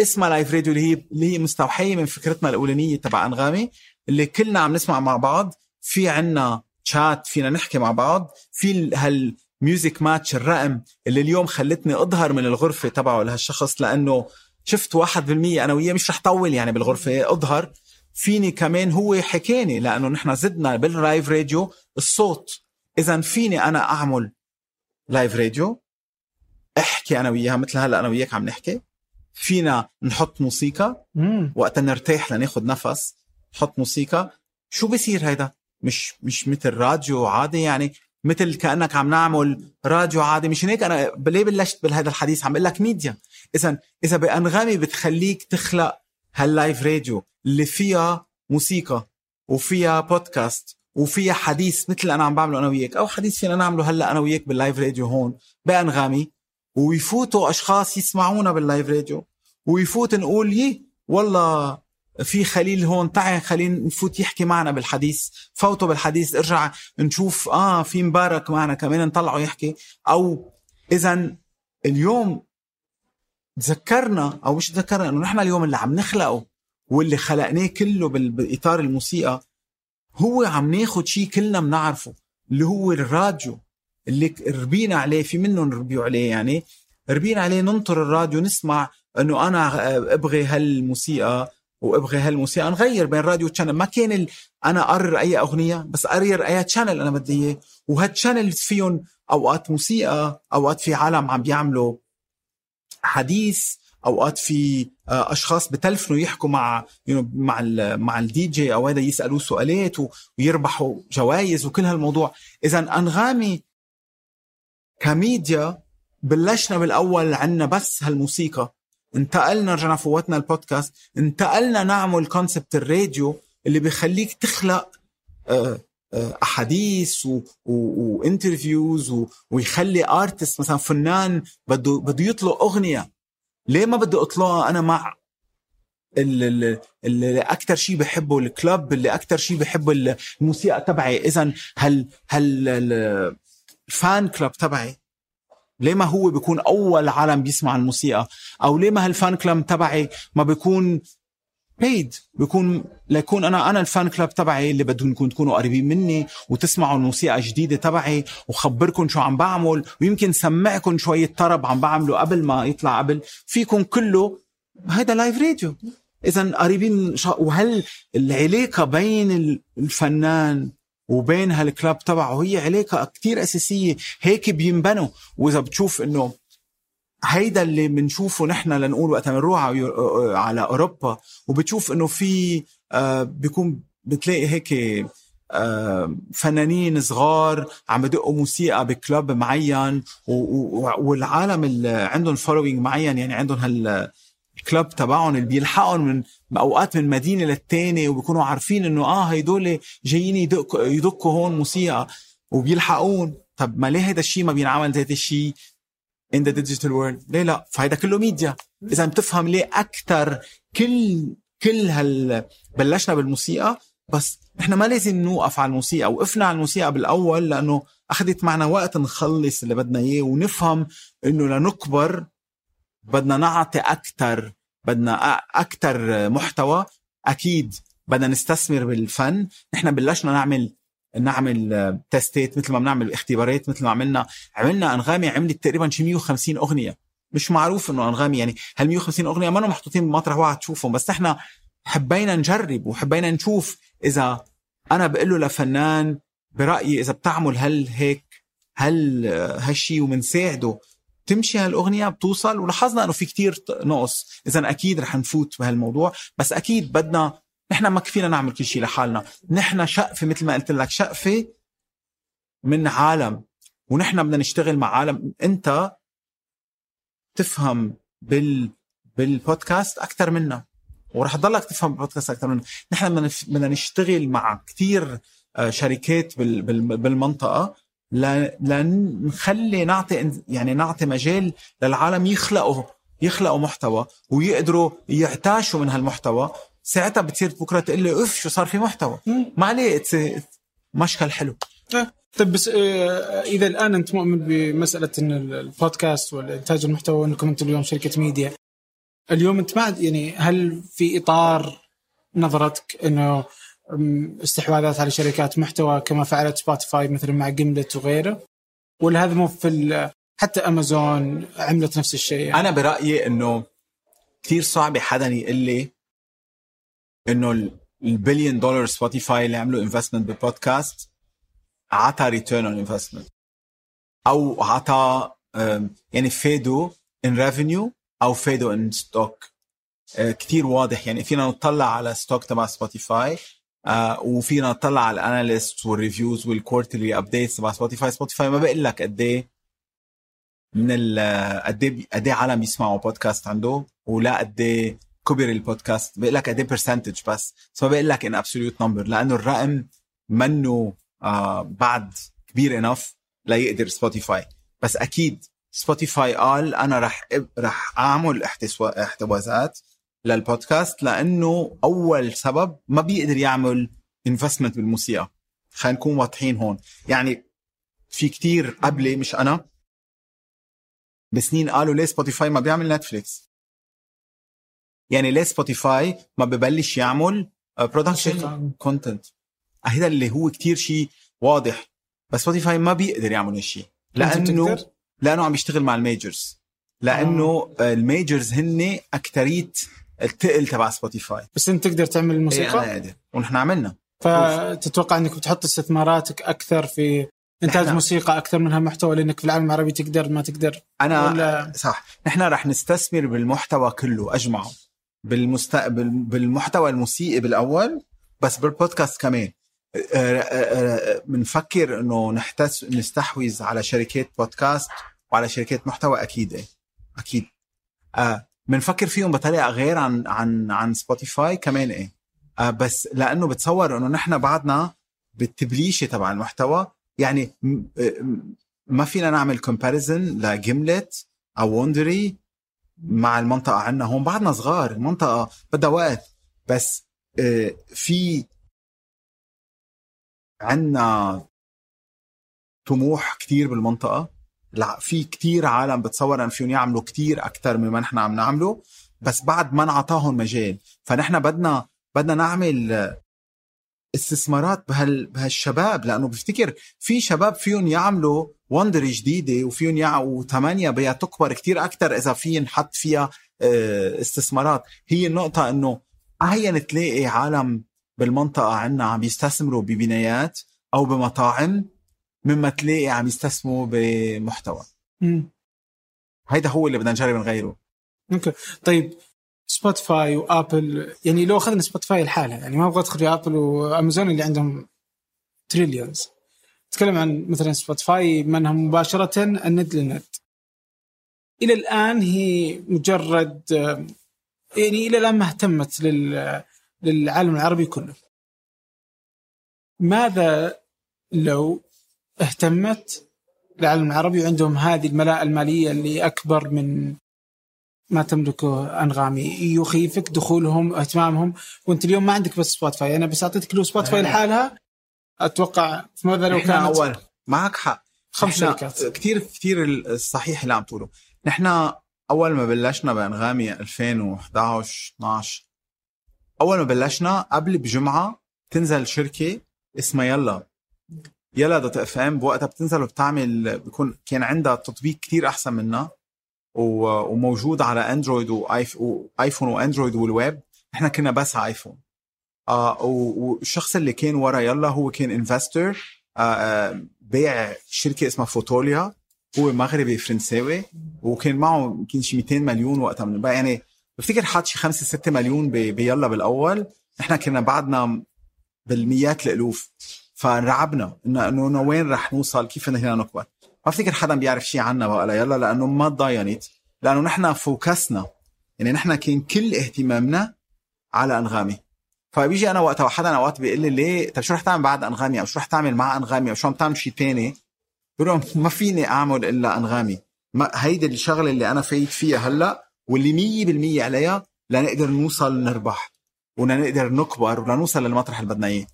S2: اسمها live radio اللي هي اللي هي مستوحية من فكرتنا الأولانية تبع أنغامي اللي كلنا عم نسمع مع بعض. في عنا شات فينا نحكي مع بعض. في هال music match الرقم اللي اليوم خلتني أظهر من الغرفة تبعه لهالشخص لأنه شفت واحد بالمية أنا وياه مش رح طول يعني بالغرفة. أظهر. فيني كمان هو حكاني لأنه نحن زدنا بال live radio الصوت. إذا فيني أنا أعمل live radio أحكي أنا وياها مثل هلأ أنا وياك عم نحكي. فينا نحط موسيقى. وقت نرتاح لناخد نفس نحط موسيقى. شو بصير هيدا؟ مش مش مثل راديو عادي يعني مثل كأنك عم نعمل راديو عادي. مش هيك أنا ليه بلشت بهذا الحديث؟ عم بقول لك ميديا اذا إذا بأنغامي بتخليك تخلق هال live radio اللي فيها موسيقى وفيها بودكاست وفيها حديث مثل أنا عم بعمله أنا وياك أو حديث فينا نعمله هلأ أنا وياك بال live radio هون بأنغامي ويفوتوا أشخاص يسمعونا بال live radio ويفوت نقول يي والله في خليل هون تعي خلينا نفوت يحكي معنا بالحديث فوتوا بالحديث ارجع نشوف آه في مبارك معنا كمان نطلعه يحكي أو اذا اليوم تذكرنا أو مش تذكرنا إنه نحن اليوم اللي عم نخلقه واللي خلقناه كله باطار الموسيقى هو عم ناخد شيء كلنا بنعرفه اللي هو الراديو اللي ربينا عليه في منهم ربيوا عليه يعني ربينا عليه ننطر الراديو نسمع إنه أنا أبغي هالموسيقى وأبغي هالموسيقى نغير بين radio channel ما كان ال... أنا أقرر أي أغنية بس أقرر أي channel أنا بدي إياه. وهال channel فيهم أوقات موسيقى أوقات في عالم عم بيعملوا حديث أوقات في آه، أشخاص بتلفنوا يحكوا مع مع ال مع الدي جي أو هذا يسألوه سؤالات ويربحوا جوائز وكل هالموضوع. إذا أنغامي كميديا بلشنا بالأول عنا بس هالموسيقى. انتقلنا رجعنا فوتنا البودكاست. انتقلنا نعمل concept الراديو اللي بيخليك تخلق آه، أحاديث و interviews ويخلي artist مثلا فنان بده بده يطلق أغنية. ليه ما بدي اطلقها أنا مع اللي, اللي أكثر شيء بحبه ال club اللي أكثر شيء بحبه الموسيقى تبعي. اذا هل هال fan club تبعي؟ ليه ما هو بيكون أول عالم بيسمع الموسيقى؟ أو ليه ما هال fan club تبعي ما بيكون بيد بيكون ليكون أنا أنا ال fan club تبعي اللي بدكم تكونوا قريبين مني وتسمعوا الموسيقى الجديدة تبعي وخبركم شو عم بعمل ويمكن سمعكم شوية طرب عم بعمله قبل ما يطلع قبل. فيكم كله هذا لايف راديو اذا قريبين وهل العلاقة بين الفنان وبين هالكلاب تبعه هي علاقة كتير أساسية. هيك بينبنوا. وإذا بتشوف إنه هيدا اللي بنشوفه نحن لنقول وقت بنروح على أوروبا وبتشوف إنه في آه، بيكون بتلاقي هيك آه، فنانين صغار عم بدقوا موسيقى بكلوب معين والعالم اللي عندهم following معين يعني عندهم هال ال club تبعهم اللي بيلحقهم من أوقات من مدينة للتانية وبيكونوا عارفين إنه آه هيدول جايين يدقوا يدقوا هون موسيقى وبيلحقون. طب ما ليه هذا الشيء ما بينعمل ذات الشيء in the digital world. ليه لا؟ فهيدا كله ميديا إذا بتفهم ليه أكثر كل كل هال بلشنا بالموسيقى بس إحنا ما لازم نوقف على الموسيقى وقفنا على الموسيقى بالأول لأنه أخذت معنا وقت نخلص اللي بدنا إياه ونفهم إنه لنكبر بدنا نعطي أكثر بدنا أكثر محتوى. أكيد بدنا نستثمر بالفن. نحن بلشنا نعمل نعمل تستات مثل ما بنعمل اختبارات مثل ما عملنا. عملنا أنغامي عملت تقريبا شي 150 أغنية. مش معروف إنه أنغامي يعني هال 150 أغنية؟ ما محطوطين بمطرح واحد تشوفهم. بس إحنا حبينا نجرب وحبينا نشوف إذا أنا بقول له لفنان برأيي إذا بتعمل هل هيك هل هالشيء ومنساعده تمشي هالأغنية بتوصل. ولاحظنا إنه في كتير نقص. اذا أكيد رح نفوت بهالموضوع. بس أكيد بدنا نحن ما كفينا نعمل كل شيء لحالنا. نحن شقفة مثل ما قلت لك شقفة من عالم ونحن بدنا نشتغل مع عالم. انت تفهم بال بالبودكاست أكثر منا ورح تضلك تفهم بالبودكاست أكثر منا. نحن بدنا نشتغل مع كثير آه، شركات بالمنطقة لنخلي نعطي يعني نعطي مجال للعالم يخلقوا يخلقوا محتوى ويقدروا يعتاشوا من هالمحتوى ساعتها بتصير بكرة تقول لي أوف شو صار في محتوى؟ ما عليه مشكل حلو.
S3: طيب بس آه، إذا الآن أنت مؤمن بمسألة إن البودكاست والإنتاج المحتوى انكم أنتم اليوم شركة ميديا اليوم أنت ما يعني هل في إطار نظرتك إنه استحواذات على شركات محتوى كما فعلت سبوتيفاي مثلا مع Gimlet وغيره؟ ولا هذا مو في حتى امازون عملت نفس الشيء
S2: يعني؟ أنا برأيي إنه كثير صعب حدا يقول لي إنه البليون دولار سبوتيفاي اللي عملوا investment بالبودكاست عطى return on investment أو عطى يعني value on revenue أو value on stock كثير واضح. يعني فينا نطلع على stock تبع سبوتيفاي آه وفينا نطلع على ال analyst وال reviews وال quarterly updates تبع سبوتيفاي سبوتيفاي ما بقول لك قد إيه من ال قد إيه قد إيه عالم يسمعوا بودكاست عنده ولا قد إيه كبر البودكاست بقول لك قد إيه percentage بس. بس ما بقول لك in absolute number لأنه الرقم منه آه بعد كبير enough ليقدر سبوتيفاي بس أكيد سبوتيفاي قال أنا رح رح أعمل استحواذات للبودكاست لأنه أول سبب ما بيقدر يعمل investment بالموسيقى. خلينا نكون واضحين هون. يعني في كتير قبلي مش أنا بسنين قالوا ليه سبوتيفاي ما بيعمل نتفليكس يعني ليه سبوتيفاي ما ببلش يعمل production content هذا اللي هو كتير شيء واضح. بس سبوتيفاي ما بيقدر يعمل هالشيء. لأنه لأنه عم يشتغل مع ال majors. لأنه آه. ال majors هن أكتريت التقل تبع سبوتيفاي
S3: بس انت تقدر تعمل الموسيقى؟
S2: إيه أنا قادر ونحن عملنا.
S3: فتتوقع إنك بتحط استثماراتك أكثر في إنتاج
S2: إحنا-
S3: موسيقى أكثر منها محتوى لأنك في العالم العربي تقدر ما تقدر؟
S2: أنا
S3: ولا
S2: صح. نحن رح نستثمر بالمحتوى كله أجمعه. بالمستقبل بالمحتوى الموسيقي بالأول بس بالبودكاست كمان. بنفكر إنه نحتس نستحوذ على شركات بودكاست وعلى شركات محتوى أكيد إيه. أكيد. آه بنفكر فيهم بطريقة غير عن عن عن سبوتيفاي كمان إيه. آه بس لأنه بتصور إنه نحن بعدنا بالتبليشة تبع المحتوى. يعني ما فينا نعمل comparison ل Gimlet أو وندري مع المنطقة عنا هون بعدنا صغار المنطقة بدها وقت بس آه، في عنا طموح كتير بالمنطقة. في كتير عالم بتصور إن فيهم يعملوا كتير أكثر مما نحن عم نعمله بس بعد ما نعطاهم مجال. فنحن بدنا بدنا نعمل آه، استثمارات بهال بهالشباب لأنه بفتكر في شباب فيهم يعملوا وندري جديدة وفيهم يع وثمانية بيها تكبر كتير أكثر إذا في نحط فيها آه، استثمارات. هي النقطة إنه أحيانا تلاقي عالم بالمنطقة عنا عم يستثمروا ببنايات أو بمطاعم مما تلاقي عم يستثمروا بمحتوى.
S3: مم.
S2: هيدا هو اللي بدنا نجرب نغيره.
S3: أوكي. طيب سبوتيفاي وابل يعني لو أخذنا سبوتيفاي لحالها يعني ما أبغى ادخل في ابل وامازون اللي عندهم trillions نتكلم عن مثلا سبوتيفاي منها مباشرة الند للند. إلى الآن هي مجرد يعني إلى الآن ما اهتمت لل للعالم العربي كله. ماذا لو اهتمت العالم العربي وعندهم هذه الملاءة المالية اللي أكبر من ما تملكه أنغامي؟ يخيفك دخولهم اهتمامهم. وأنت اليوم ما عندك بس سبوتيفاي أنا بس أعطيتك له سبوتيفاي
S2: آه.
S3: لحالها. أتوقع ماذا لو
S2: إحنا
S3: كانت؟
S2: اول معك حق.
S3: خمس شركات.
S2: كتير كتير الصحيح اللي عم تقوله. نحن أول ما بلشنا بأنغامي 2011 12 أول ما بلشنا قبل بجمعة تنزل شركة اسمها يلا. يلا dot FM بوقتها بتنزل وبتعمل بيكون كان عندها تطبيق كتير أحسن منا وموجود على أندرويد وآيفون وأندرويد والويب. نحن كنا بس على آيفون. والشخص اللي كان ورا يلا هو كان investor آه آه بيع شركة اسمها فوتوليا. هو مغربي فرنساوي وكان معه يمكن شي 200 مليون وقتها من بقى يعني بفتكر حاط شي 5 6 مليون بيلا بالأول. نحن كنا بعدنا بالمئات الالوف فرعبنا إنه إنه وين رح نوصل؟ كيف بدنا نكبر؟ ما بفتكر حدا بيعرف شيء عنا بقى ليلا لأنه ما تضاينت لأنه نحن فوكسنا يعني نحن كان كل اهتمامنا على أنغامي. فبيجي أنا وقتها حدا اوقات بيقول لي ليه؟ طيب شو رح تعمل بعد أنغامي؟ أو شو رح تعمل مع أنغامي؟ أو شو عم تعمل شيء تاني؟ بقول ما فيني أعمل إلا أنغامي. ما هيدي الشغلة اللي أنا فايت فيها هلأ واللي مية بالمية عليها لنقدر نوصل نربح ولنقدر نكبر ولنوصل للمطرح اللي بدنا إياه.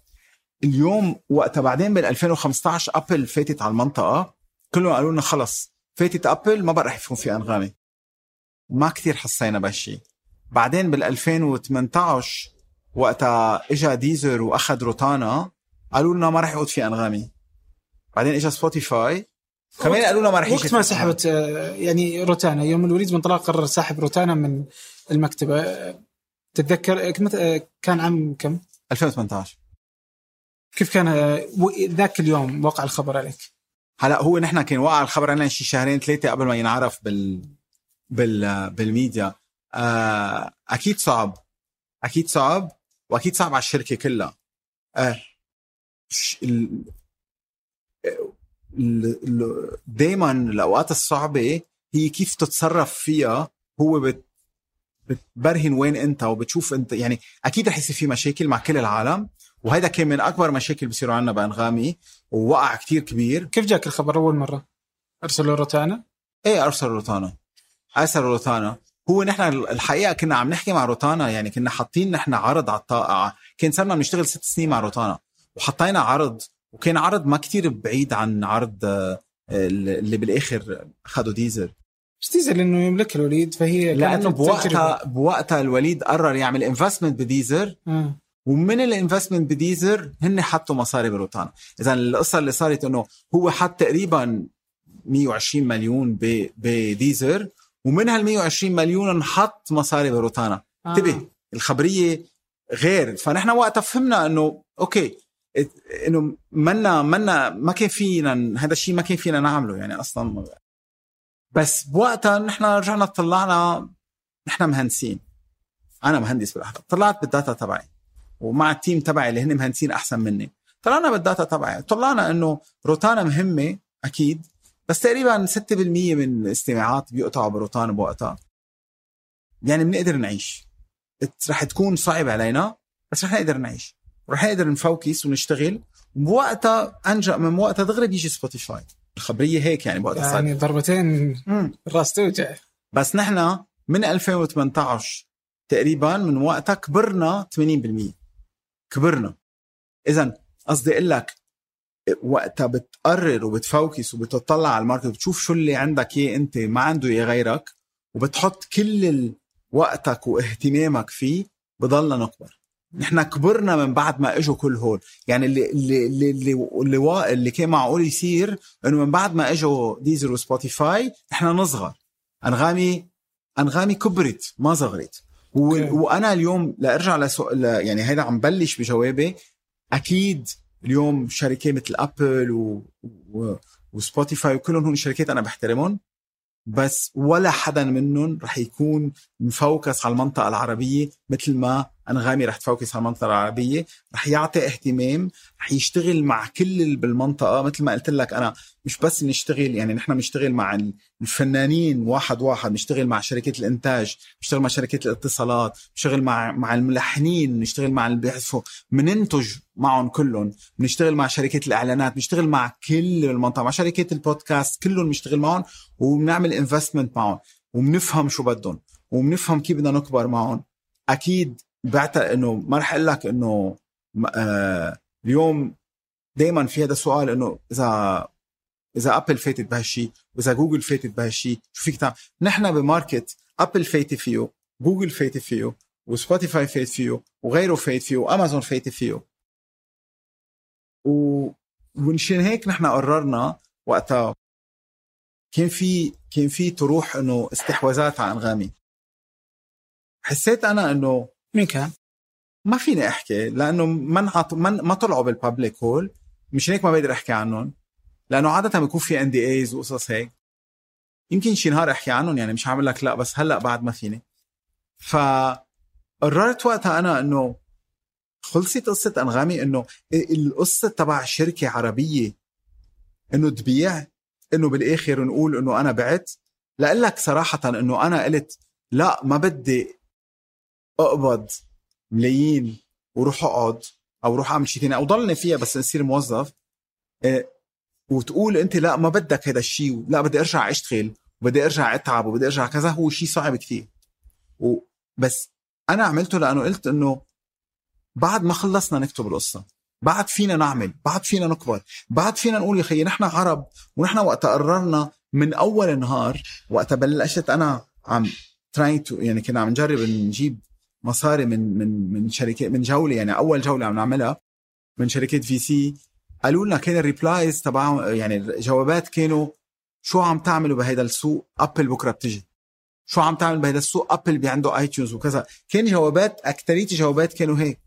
S2: اليوم وقتها بعدين بال 2015 أبل فاتت على المنطقة كلهم قالوا لنا خلص فاتت أبل ما بقى رح يكون في أنغامي. ما كتير حسينا بهالشيء بعدين بال 2018 وقتها اجى ديزر وأخذ روتانا قالوا لنا ما رح يقعد في أنغامي. بعدين اجى سبوتيفاي كمان قالوا لنا ما رح يجي
S3: وقت ما سحبت آه، يعني روتانا. يوم الوليد بن طلال قرر سحب روتانا من المكتبة. آه، تتذكر آه، كان عام كم؟
S2: 2018
S3: كيف كان ذاك اليوم وقع الخبر عليك؟
S2: هلا هو نحن كان وقع الخبر علينا شي شهرين ثلاثة قبل ما ينعرف بال بال بالميديا. أكيد صعب. أكيد صعب. وأكيد صعب على الشركة كلها. آه ال... ال... دايما الأوقات الصعبة هي كيف تتصرف فيها هو بت... بتبرهن وين أنت وبتشوف أنت. يعني أكيد رح يصير في مشاكل مع كل العالم وهيدا كان من أكبر مشاكل بصيروا عنا بأنغامي ووقع كتير كبير.
S3: كيف جاك الخبر أول مرة؟ أرسلوا روتانا؟
S2: إيه ارسل روتانا. ارسل روتانا. هو نحن الحقيقة كنا عم نحكي مع روتانا يعني كنا حاطين نحن عرض على الطاقة كان صرنا بنشتغل ست سنين مع روتانا وحطينا عرض وكان عرض ما كتير بعيد عن عرض آه، اللي بالآخر اخذوا ديزر
S3: إيش ديزر إنه يملكها الوليد فهي لأنه.
S2: بوقتها بوقتها الوليد قرر يعمل investment بديزر. ومن ال investment بديزر هن حطوا مصاري بروتانا إذا القصة اللي صارت إنه هو حط تقريبا 120 مليون بديزر ومن هال 120 مليون انحط مصاري بروتانا.
S3: آه.
S2: انتبه الخبرية غير. فنحن وقتها فهمنا إنه okay إنه منا منا ما كان فينا هذا الشيء ما كان فينا نعمله يعني أصلا. بس بوقتها نحن رجعنا طلعنا نحن مهندسين. أنا مهندس بالاحرى طلعت بال data تبعي. ومع ال team تبعي اللي هن مهندسين أحسن مني. طلعنا بال data تبعي. طلعنا إنه روتانا مهمة أكيد. بس تقريبا 6% من الاستماعات بيقطعوا بروتانا بوقتها يعني بنقدر نعيش. رح تكون صعب علينا بس رح نقدر نعيش. ورح نقدر ن focus ونشتغل. وبوقتها إجا من وقتها دغري بيجي سبوتيفاي الخبرية هيك يعني بوقتها
S3: يعني ضربتين. الراس توجع.
S2: بس نحن من 2018 تقريبا من وقتها كبرنا 80% كبرنا. اذا قصدي أقول لك وقتها بتقرر وبتفوكس وبتطلع على الماركت وبتشوف شو اللي عندك اياه أنت ما عنده اياه غيرك وبتحط كل وقتك واهتمامك فيه بضلنا نكبر. نحن كبرنا من بعد ما إجوا كل هول. يعني اللي اللي اللي اللي, اللي, اللي كان معقول يصير إنه من بعد ما إجوا ديزر وسبوتيفاي نحن نصغر. أنغامي أنغامي كبرت ما صغرت. وأنا اليوم لأرجع لسؤال يعني هيدا عم بلش بجوابي أكيد اليوم شركة مثل ابل و... و... وسبوتيفاي وكلهم هون شركات أنا بحترمهم. بس ولا حدا منهم رح يكون م focus على المنطقة العربية مثل ما أنغامي رح ت focus على المنطقة العربية رح يعطي اهتمام رح يشتغل مع كل اللي بالمنطقة. مثل ما قلت لك أنا مش بس نشتغل يعني نحن بنشتغل مع الفنانين واحد واحد. نشتغل مع شركات الإنتاج نشتغل مع شركات الاتصالات نشتغل مع مع الملحنين نشتغل مع اللي بيحذفوا بننتج معهم كلهم. بنشتغل مع شركات الإعلانات بنشتغل مع كل المنطقة مع شركات البودكاست كلهم بنشتغل معهم وبنعمل انفستمنت معهم. وبنفهم شو بدهم وبنفهم كيف بدنا نكبر معهم. أكيد بعتقد إنه ما رح أقول لك إنه آه اليوم دائما في هذا السؤال إنه اذا إذا ابل فاتت بهالشيء وإذا جوجل فاتت بهالشيء شو فيك تعمل نحن ب market ابل فاتت فيه جوجل فاتت فيه وسبوتيفاي فات فيه وغيره فات فيه وامازون فاتت فيه. و... ومشان هيك نحن قررنا وقتها كان في كان في طروح إنه استحواذات على أنغامي. حسيت أنا إنه
S3: مين كان؟
S2: ما فيني أحكي لأنه ما انعط ما, ما طلعوا بالبابليك هول مشان هيك ما بقدر أحكي عنهم. لأنه عادة بيكون في ان دي ايز وقصص هيك. يمكن شي نهار أحكي عنهم يعني مش عامل لك لا بس هلأ بعد ما فيني. فقررت وقتها أنا إنه خلصت قصة أنغامي إنه القصة تبع شركة عربية إنه تبيع إنه بالآخر نقول إنه أنا بعت. لأقول لك صراحة إنه أنا قلت لا ما بدي أقبض ملايين وروح أقعد أو روح أعمل شيء ثاني أو ضلني فيها بس أصير موظف. إيه، وتقول أنت لا ما بدك هذا الشيء لا بدي أرجع اشتغل وبدي أرجع أتعب وبدي أرجع كذا. هو شيء صعب كثير. بس أنا عملته لأنه قلت إنه بعد ما خلصنا نكتب القصة بعد فينا نعمل بعد فينا نكبر بعد فينا نقول يا خيي نحن عرب ونحن وقت قررنا من أول نهار وقت بلشت أنا عم try to يعني كنا عم نجرب نجيب مصاري من من من شركات من جولة يعني أول جولة عم نعملها من شركات VC قالوا لنا كان ال replies تبعهم يعني الجوابات كانوا شو عم تعملوا بهيدا السوق؟ أبل بكرة بتجي. شو عم تعمل بهيدا السوق؟ أبل بي عنده iTunes وكذا. كان جوابات اكثريه الجوابات كانوا هيك.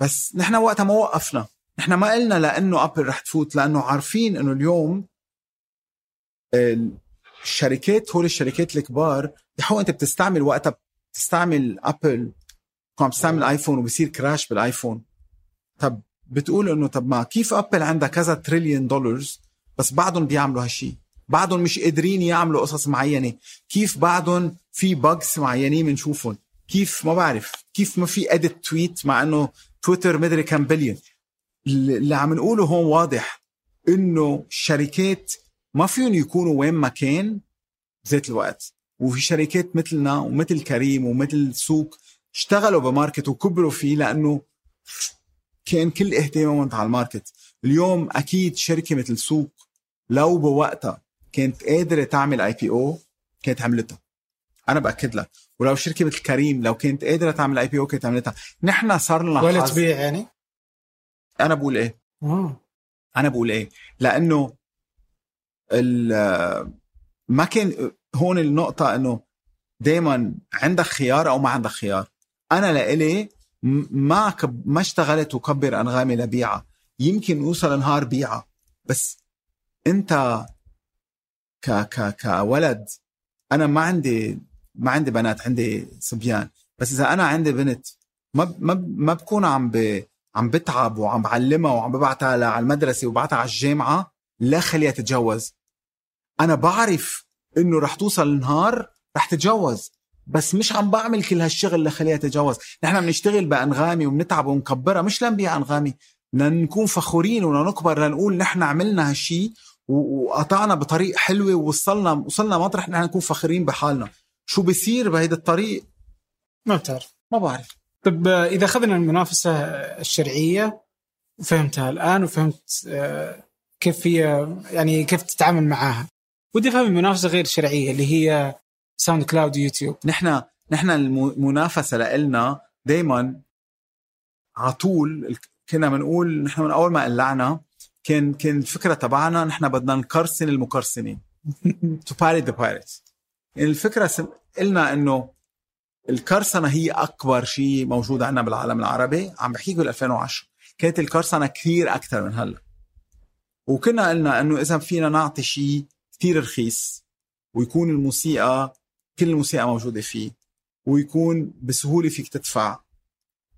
S2: بس نحن وقتها ما وقفنا. نحن ما قلنا لأنه أبل رح تفوت لأنه عارفين إنه اليوم الشركات هول الشركات الكبار يحو أنت بتستعمل وقتها بتستعمل ابل عم تستعمل ايفون وبصير crash بالايفون طب بتقول إنه طب ما كيف ابل عندها كذا trillion dollars بس بعدهم بيعملوا هالشيء بعدهم مش قادرين يعملوا قصص معينة. كيف بعدهم في bugs معينين بنشوفهم؟ كيف ما بعرف. كيف ما في edit tweet مع إنه تويتر مدري كم بليون اللي عم نقوله هون واضح إنه الشركات ما فيهم يكونوا وين ما كان بذات الوقت. وفي شركات مثلنا ومثل كريم ومثل سوق اشتغلوا ب market وكبروا فيه لأنه كان كل اهتمامهم على ال market اليوم أكيد شركة مثل سوق لو بوقتها كانت قادرة تعمل IPO كانت عملتها أنا بأكد لك ولو شركة مثل كريم لو كانت قادرة تعمل اي بي أو كانت عملتها نحن صار لنا
S3: ولا. تبيع يعني؟
S2: أنا بقول إيه
S3: آه.
S2: أنا بقول إيه لأنه ما كان هون النقطة إنه دايما عندك خيار أو ما عندك خيار. أنا لإلي ما كب ما اشتغلت وكبر أنغامي لبيعها يمكن يوصل نهار بيعة. بس أنت ك ك كولد أنا ما عندي ما عندي بنات عندي صبيان. بس إذا أنا عندي بنت ما ما ما بكون عم ب عم بتعب وعم بعلمها وعم ببعتها على المدرسة وبعتها على الجامعة لا خليها تتجوز. أنا بعرف إنه رح توصل نهار رح تتجوز. بس مش عم بعمل كل هالشغل لخليها تتجوز. نحن بنشتغل بأنغامي وبنتعب ونكبرها. مش لنبيع أنغامي. لنكون فخورين ولنكبر لنقول نحن عملنا هالشي وقطعنا بطريق حلوة ووصلنا وصلنا مطرح نحن نكون فخورين بحالنا. شو بيصير بهيدا الطريق؟
S3: ما بتعرف.
S2: ما بعرف.
S3: طب إذا أخذنا المنافسة الشرعية فهمتها الآن وفهمت آه، كيف هي يعني كيف تتعامل معاها. ودي أفهم المنافسة غير الشرعيه اللي هي ساوند كلاود ويوتيوب
S2: نحن نحن المنافسة لنا دائما على طول كنا بنقول نحن من أول ما قلعنا كان كان الفكرة تبعنا نحن بدنا نقرصن المقرصنين to pirate the pirates الفكرة قلنا إنه القرصنه هي أكبر شيء موجود عندنا بالعالم العربي. عم بحكيك بال 2010 كانت القرصنه كثير أكثر من هلأ. وكنا قلنا إنه إذا فينا نعطي شيء كثير رخيص ويكون الموسيقى كل الموسيقى موجودة فيه ويكون بسهولة فيك تدفع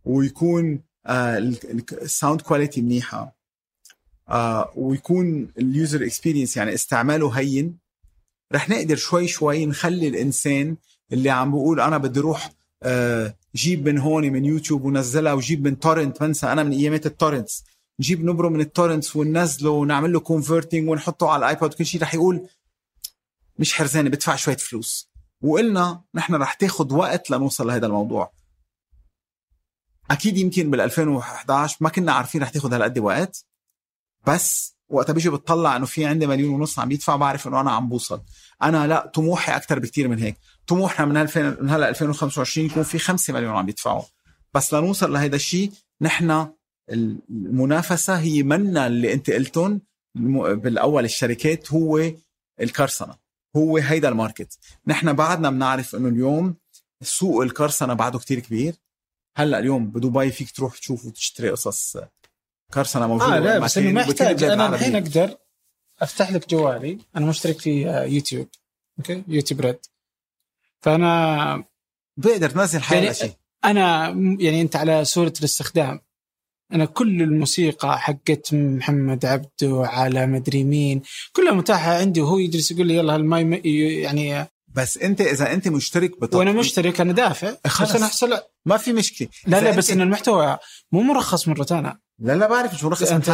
S2: ويكون آه ال sound quality منيحة آه ويكون ال user experience يعني استعماله هين. رح نقدر شوي شوي نخلي الإنسان اللي عم بقول أنا بدي أروح آه جيب من هون من يوتيوب ونزلها وجيب من torrent بنسى أنا من أيامات ال torrents. نجيب نبرة من ال torrents وننزله ونعمل له converting ونحطه على الايباد وكل شيء رح يقول مش حرزانه بدفع شوية فلوس. وقلنا نحن رح تاخذ وقت لنوصل لهذا الموضوع. أكيد يمكن بال 2011 ما كنا عارفين رح تاخذ هالقد وقت بس وقتها بيجي بتطلع إنه في عندي مليون ونص عم يدفع بعرف إنه أنا عم بوصل. أنا لا طموحي أكثر بكثير من هيك. طموحنا من 2000 من هلا 2025 يكون في 5 مليون عم يدفعوا. بس لنوصل لهذا الشيء نحن المنافسة هي منا اللي أنت قلتهم. بالأول الشركات هو القرصنه هو هيدا ال market. نحن بعدنا بنعرف إنه اليوم سوق القرصنه بعده كتير كبير. هلأ اليوم بدبي فيك تروح تشوف وتشتري قصص قرصنه موجودة
S3: آه لا بس إنه محتاج. أنا الحين أقدر أفتح لك جوالي. أنا مشترك في آه، يوتيوب. okay؟ يوتيوب ريد. فأنا
S2: بقدر تنزل حالة
S3: يعني
S2: شيء.
S3: أنا يعني أنت على صورة الاستخدام. أنا كل الموسيقى حقت محمد عبده على مدري مين كلها متاحة عندي وهو يجلس يقول لي يلا الماي يعني
S2: بس أنت إذا أنت مشترك
S3: بتطبيق وأنا مشترك أنا دافع
S2: بس أنا احصل
S3: ما في مشكلة. لا لا بس إن المحتوى مو مرخص من روتانا
S2: لا لا بعرف مش مرخص
S3: أنت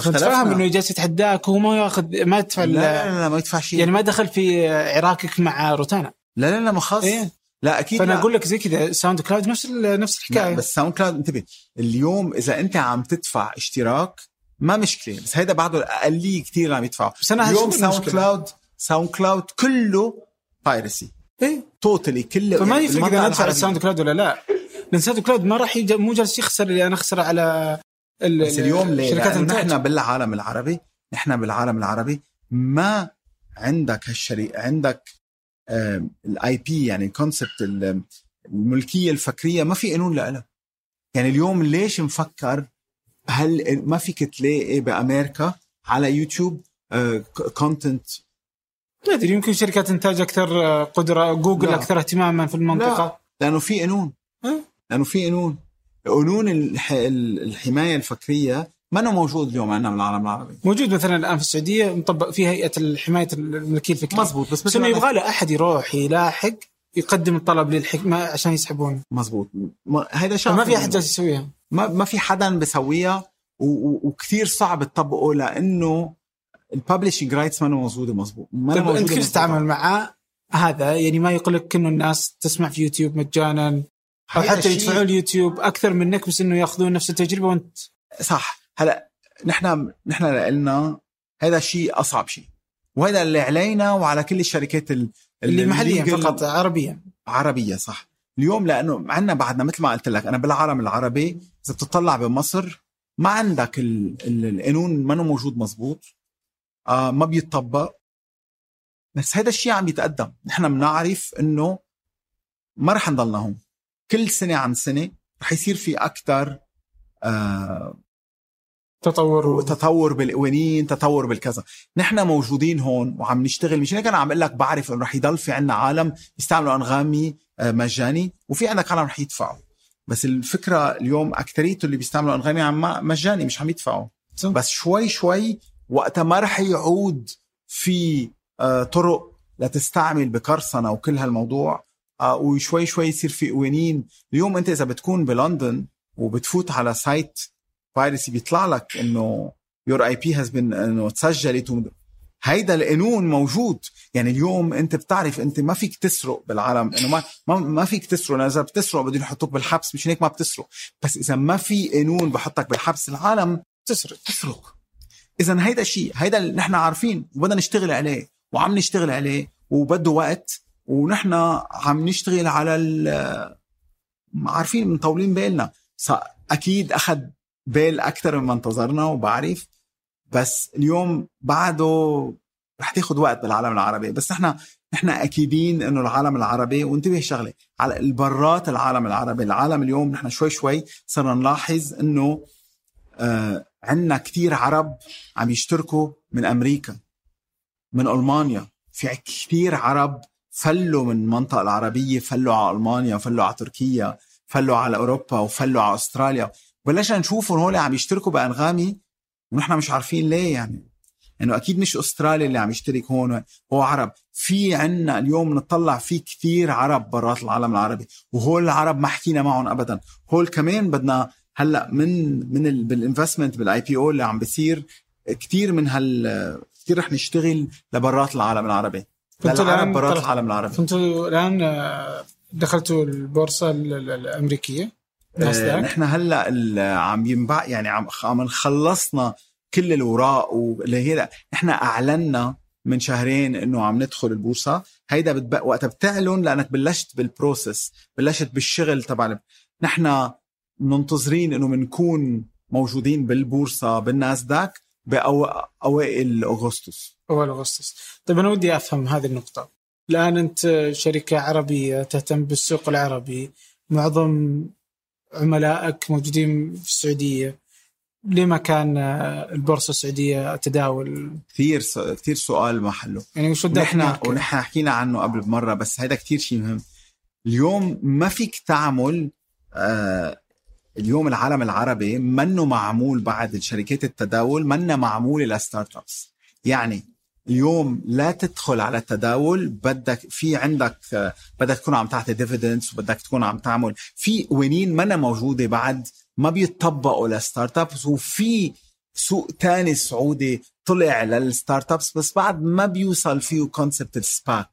S3: فاهم إنه جالس يتحداك وهو ما ياخذ ما يدفع
S2: لا, لا لا ما يدفع شيء.
S3: يعني ما دخل في عراكك مع روتانا.
S2: لا لا لا ما خاص.
S3: إيه؟
S2: لا أكيد
S3: فأنا أقول لك زي كذا SoundCloud نفس نفس الحكاية.
S2: بس SoundCloud انتبه اليوم إذا أنت عم تدفع اشتراك ما مشكلة بس هيدا بعده الأقلية كثير اللي عم يدفعوا
S3: بس أنا
S2: اليوم SoundCloud SoundCloud كله piracy
S3: إيه.
S2: totally كله
S3: فما يفرق اذا ندفع ال SoundCloud ولا لا؟ لأن ساوند كلاود ما راح مو جالس يخسر اللي أنا اخسر على
S2: بس اليوم ليه؟ شركات نحن بالعالم العربي نحن بالعالم العربي ما عندك هالشري عندك ال IP يعني concept الملكية الفكرية ما في قانون لها. يعني اليوم ليش مفكر؟ هل ما فيك تلاقي بأمريكا على YouTube content
S3: لا أدري يمكن شركات إنتاج أكثر آه، قدرة. جوجل لا. أكثر اهتماما في المنطقة. لا.
S2: لأنه في قانون. لأنه في قانون. قانون الحماية الفكرية ما انه موجود اليوم عندنا بالعالم العربي؟
S3: موجود مثلا الآن في السعودية مطبق في هيئة حماية الملكيه الفكريه
S2: مزبوط
S3: بس, بس إنه يبغى له أحد يروح يلاحق يقدم الطلب للحكمة عشان يسحبونه.
S2: مزبوط هذا شيء
S3: ما في أحد جالس يسويها.
S2: ما ما في حدا بيسويها وكثير صعب تطبقه لأنه ال publishing rights ما موجودة مزبوط
S3: ما طيب انت كيف تتعامل معاه هذا يعني ما يقول انه الناس تسمع في يوتيوب مجانا أو حتى يدفعون اليوتيوب أكثر منك بس إنه يأخذون نفس التجربة وأنت.
S2: صح. هلا نحن نحن لنا هذا الشيء أصعب شيء. وهذا اللي علينا وعلى كل الشركات اللي,
S3: اللي محليا فقط عربيا.
S2: عربية صح. اليوم لأنه عندنا بعدنا مثل ما قلت لك أنا بالعالم العربي إذا بتطلع بمصر ما عندك القانون ما موجود مزبوط آه ما بيتطبق. بس هذا الشيء عم يتقدم. نحن بنعرف إنه ما رح نضلنا هون. كل سنة عن سنة رح يصير في أكثر آه
S3: تطور و...
S2: وتطور بالقوانين تطور بالكذا. نحن موجودين هون وعم نشتغل مش هيك أنا عم أقول لك بعرف إنه رح يضل في عنا عالم يستعملوا أنغامي آه، مجاني وفي عندك عالم رح يدفعوا. بس الفكرة اليوم اكثريته اللي بيستعملوا أنغامي عم مجاني مش عم يدفعوا. بس شوي شوي وقتها ما رح يعود في آه، طرق لتستعمل بقرصنه وكل هالموضوع آه، وشوي شوي يصير في قوانين. اليوم أنت إذا بتكون بلندن وبتفوت على site piracy بيطلع لك إنه your IP has been إنه تسجلت هيدا القانون موجود. يعني اليوم أنت بتعرف أنت ما فيك تسرق بالعالم إنه ما ما, فيك تسرق. إذا بتسرق بدهم يحطوك بالحبس مش هيك ما بتسرق. بس إذا ما في قانون بحطك بالحبس العالم
S3: تسرق
S2: تسرق. إذا هيدا الشيء هيدا اللي نحن عارفين وبدنا نشتغل عليه وعم نشتغل عليه وبده وقت ونحن عم نشتغل على ال- عارفين مطولين بالنا. أكيد أخذ بال أكثر مما انتظرنا وبعرف. بس اليوم بعده رح تاخذ وقت بالعالم العربي. بس نحن نحن أكيدين إنه العالم العربي وانتبه شغلة على البرات العالم العربي. العالم اليوم نحن شوي شوي صرنا نلاحظ إنه آه عندنا كتير عرب عم يشتركوا من أمريكا من ألمانيا. في كثير عرب فلوا من المنطقة العربية فلوا على ألمانيا فلوا على تركيا فلوا على أوروبا وفلوا على أستراليا. بلشنا نشوفهم هول عم يشتركوا بأنغامي ونحن مش عارفين ليه يعني. إنه أكيد مش استراليا اللي عم يشترك هون هو عرب. في عنا اليوم نطلع في كثير عرب برات العالم العربي وهول العرب ما حكينا معهم ابدا. هول كمان بدنا هلأ من من ال بال investment بال IPO اللي عم بيصير كثير من هال كثير رح نشتغل لبرات العالم العربي.
S3: الآن
S2: برات العالم العربي.
S3: كنتوا الآن آه، دخلتوا البورصة ال- ال- الأمريكية؟
S2: نحن هلا عم ينبع يعني عم عم خلصنا كل الاوراق واللي هي نحن أعلنا من شهرين إنه عم ندخل البورصة. هيدا بتبق وقتها بتعلن لأنك بلشت بالبروسيس بلشت بالشغل تبع نحن منتظرين إنه بنكون موجودين بالبورصة بالناسداك باوائل أغسطس.
S3: اول أغسطس. طيب أنا ودي أفهم هذه النقطة. الآن أنت شركة عربية تهتم بالسوق العربي معظم عملائك موجودين في السعودية. ليه ما كان آه، البورصة السعودية تداول؟
S2: كثير س- كثير سؤال محله
S3: يعني وش وداك
S2: نحن
S3: هناك؟
S2: ونحن حكينا عنه قبل بمرة بس هذا كتير شيء مهم. اليوم ما فيك تعمل آه اليوم العالم العربي منه معمول بعد شركات التداول منه معموله ل startups يعني اليوم لا تدخل على التداول. بدك في عندك بدك تكون عم تعطي dividends وبدك تكون عم تعمل. في قوانين منها موجودة بعد ما بيطبقوا ل startups وفي سوق تاني سعودي طلع لل startups بس بعد ما بيوصل فيه concept ال SPAC.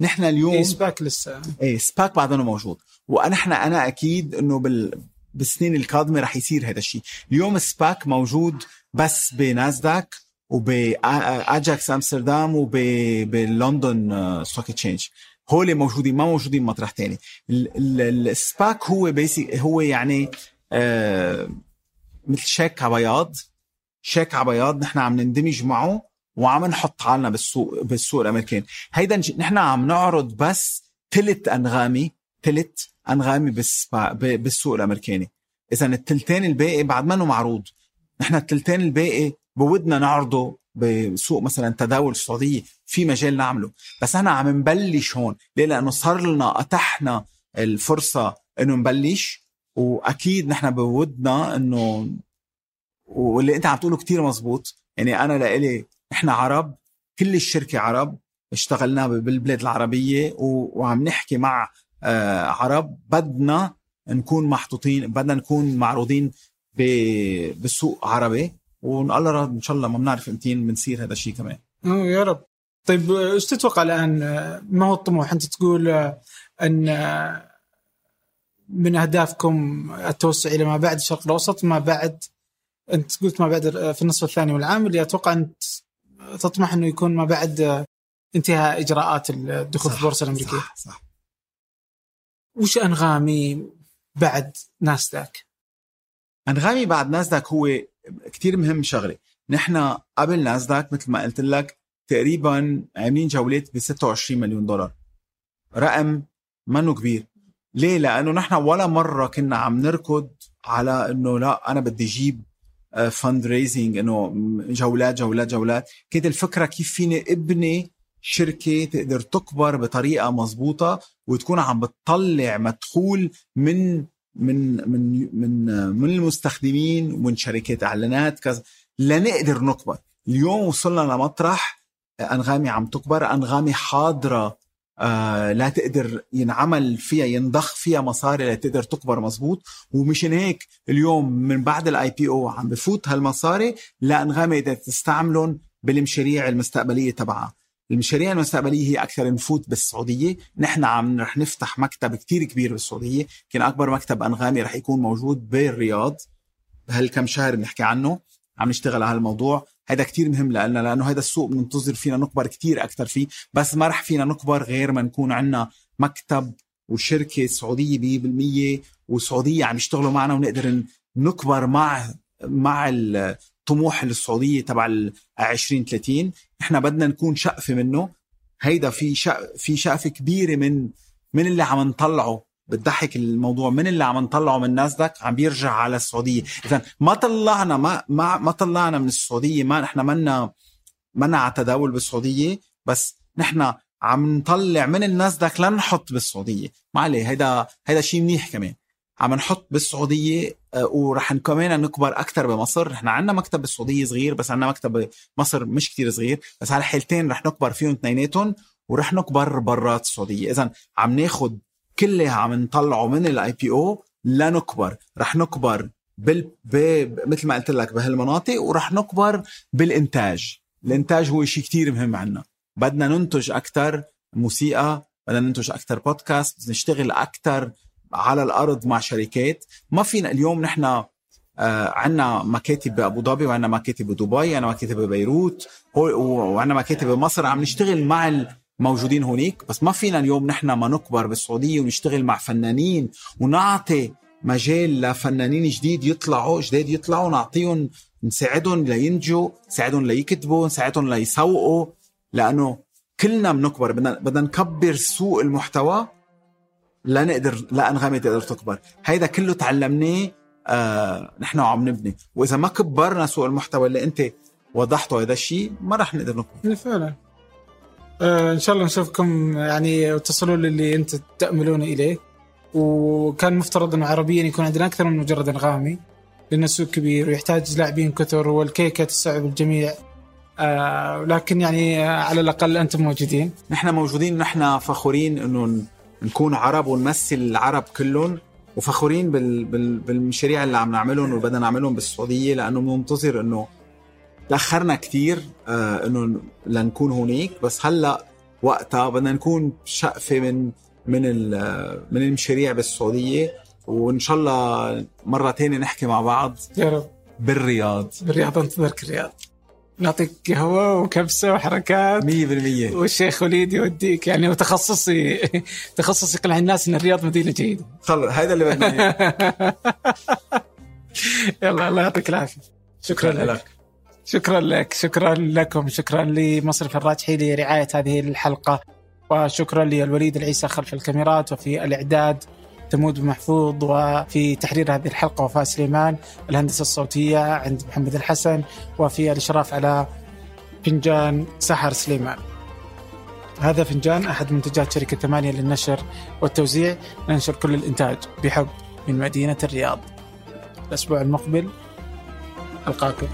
S2: نحن اليوم
S3: إيه، سباك لسه.
S2: إيه SPAC بعدنا موجود. ونحن أنا أكيد إنه بال بالسنين القادمة رح يصير هذا الشيء. اليوم SPAC موجود بس بناسداك. وباجاكس أمستردام وب London Stock Exchange هول موجودين ما موجودين مطرح تاني. ال- ال- ال SPAC هو basic هو يعني آه مثل شيك على بياض شيك على بياض نحن عم نندمج معه وعم نحط حالنا بالسوق بالسوق الامريكاني هيدا نحن عم نعرض بس تلت أنغامي تلت أنغامي بالسوق الامريكاني إذا التلتين الباقي بعد منه معروض؟ نحن التلتين الباقي بودنا نعرضه بسوق مثلا تداول السعودية في مجال نعمله. بس إحنا عم نبلش هون. ليه؟ لأنه صار لنا أتحنا الفرصة إنه نبلش. وأكيد نحن بودنا إنه واللي أنت عم تقوله كتير مزبوط. يعني أنا لإلي إحنا عرب كل الشركة عرب. اشتغلنا بالبلاد العربية. وعم نحكي مع آه، عرب. بدنا نكون محطوطين بدنا نكون معروضين بالسوق عربي. والله راد إن شاء الله ما بنعرف امتين بنصير هذا الشيء كمان.
S3: أوه يا رب. طيب آه، إيش تتوقع الآن؟ آه، ما هو الطموح؟ أنت تقول آه، أن آه، من أهدافكم التوسع إلى ما بعد الشرق الأوسط ما بعد أنت قلت ما بعد آه، في النصف الثاني من العام اللي أتوقع انت تطمح إنه يكون ما بعد آه، انتهاء إجراءات الدخول في البورصة الأمريكية.
S2: صح صح.
S3: وش أنغامي بعد ناسداك؟
S2: أنغامي بعد ناسداك هو كتير مهم شغلة. نحن قبل ناسداك مثل ما قلت لك تقريبا عاملين جولات ب 26 مليون دولار. رقم منه كبير. ليه؟ لأنه نحن ولا مرة كنا عم نركض على إنه لا أنا بدي أجيب فند ريزنج إنه جولات جولات جولات. كانت الفكرة كيف فيني ابني شركة تقدر تكبر بطريقة مزبوطه وتكون عم بتطلع مدخول من من من من من المستخدمين ومن شركات إعلانات كذا. لنقدر نكبر. اليوم وصلنا لمطرح أنغامي عم تكبر أنغامي حاضرة. آه لا تقدر ينعمل فيها ينضخ فيها مصاري لتقدر تكبر مزبوط ومشان هيك اليوم من بعد ال IPO عم بفوت هالمصاري لانغامي تستعملهم بالمشاريع المستقبلية تبعها. المشاريع المستقبلية هي أكثر نفوت بالسعودية. نحن عم رح نفتح مكتب كتير كبير بالسعودية. كان أكبر مكتب أنغامي رح يكون موجود بالرياض. بهالكم شهر بنحكي عنه؟ عم نشتغل على هالموضوع. هذا كتير مهم لنا لأنه هذا السوق بننتظر فينا نكبر كتير أكثر فيه. بس ما رح فينا نكبر غير ما نكون عندنا مكتب وشركة سعودية 100% وسعودية عم يشتغلوا معنا ونقدر نكبر مع مع الطموح السعوديه تبع ال 2030 إحنا بدنا نكون شقفه منه. هيدا في شق في شقفه كبيرة من من اللي عم نطلعه. بتضحك الموضوع. من اللي عم نطلعه من ناسداك عم بيرجع على السعودية. اذا ما طلعنا ما ما ما طلعنا من السعودية. ما نحن منا منا على تداول بالسعودية. بس نحن عم نطلع من الناسداك لنحط بالسعودية. ما عليه. هيدا هيدا شيء منيح كمان. عم نحط بالسعودية آه، ورح كمان نكبر أكثر بمصر. نحن عندنا مكتب بالسعودية صغير بس عندنا مكتب بمصر مش كتير صغير. بس على الحالتين رح نكبر فيهم اثنيناتهم ورح نكبر برات السعودية. اذا عم ناخد كلها عم نطلعه من ال IPO لنكبر. رح نكبر بال. مثل ما قلت لك بهالمناطق ورح نكبر بالإنتاج. الإنتاج هو شيء كتير مهم عنا. بدنا ننتج أكثر موسيقى بدنا ننتج أكثر بودكاست نشتغل أكثر على الأرض مع شركات. ما فينا اليوم نحن آه عندنا مكاتب بابو ظبي وعندنا مكاتب بدبي عندنا مكاتب ببيروت وعندنا مكاتب بمصر عم نشتغل مع الموجودين هونيك. بس ما فينا اليوم نحن ما نكبر بالسعودية ونشتغل مع فنانين ونعطي مجال لفنانين جديد يطلعوا جداد يطلعوا. نعطيهم نساعدهم لينجوا نساعدهم ليكتبوا نساعدهم ليسوقوا. لأنه كلنا بنكبر بدنا بدنا نكبر سوق المحتوى. لا نقدر لا أنغامي تقدر تكبر. هيدا كله تعلمناه آه نحن عم نبني. وإذا ما كبرنا سوق المحتوى اللي أنت وضحته هذا الشيء ما رح نقدر نكبر.
S3: فعلا. آه إن شاء الله نشوفكم يعني تصلوا للي أنت تأملون إليه. وكان مفترض إنه عربيا يكون عندنا أكثر من مجرد أنغامي لأن السوق كبير ويحتاج لاعبين كثر والكيكة تستوعب الجميع. آه لكن يعني على الأقل أنتم موجودين.
S2: نحن موجودين نحن فخورين إنه نكون عرب ونمثل العرب كلهم وفخورين بال... بال... بالمشاريع اللي عم نعملهم وبدنا نعملهم بالسعودية لأنه منتظر إنه تأخرنا كثير آه إنه لنكون هونيك. بس هلأ وقتها بدنا نكون شقفة من من من المشاريع بالسعودية وإن شاء الله مرة تانية نحكي مع بعض
S3: يا رب.
S2: بالرياض.
S3: بالرياض أنتظرك الرياض. نعطيك قهوة وكبسة وحركات.
S2: 100%
S3: والشيخ وليد يوديك يعني وتخصصي تخصصي يقنع الناس ان الرياض مدينة جيدة
S2: خلص هذا اللي بدنا
S3: يلا الله يعطيك العافية. شكرا لك. لك. شكرا لك شكرا لكم شكرا لمصرف الراجحي لرعاية هذه الحلقة وشكرا للوليد العيسى خلف الكاميرات وفي تمود محفوظ وفي تحرير هذه الحلقة وفاء سليمان الهندسة الصوتية عند محمد الحسن وفي الإشراف على فنجان سحر سليمان. هذا فنجان أحد منتجات شركة ثمانية للنشر والتوزيع. ننشر كل الإنتاج بحب من مدينة الرياض. الأسبوع المقبل ألقاكم.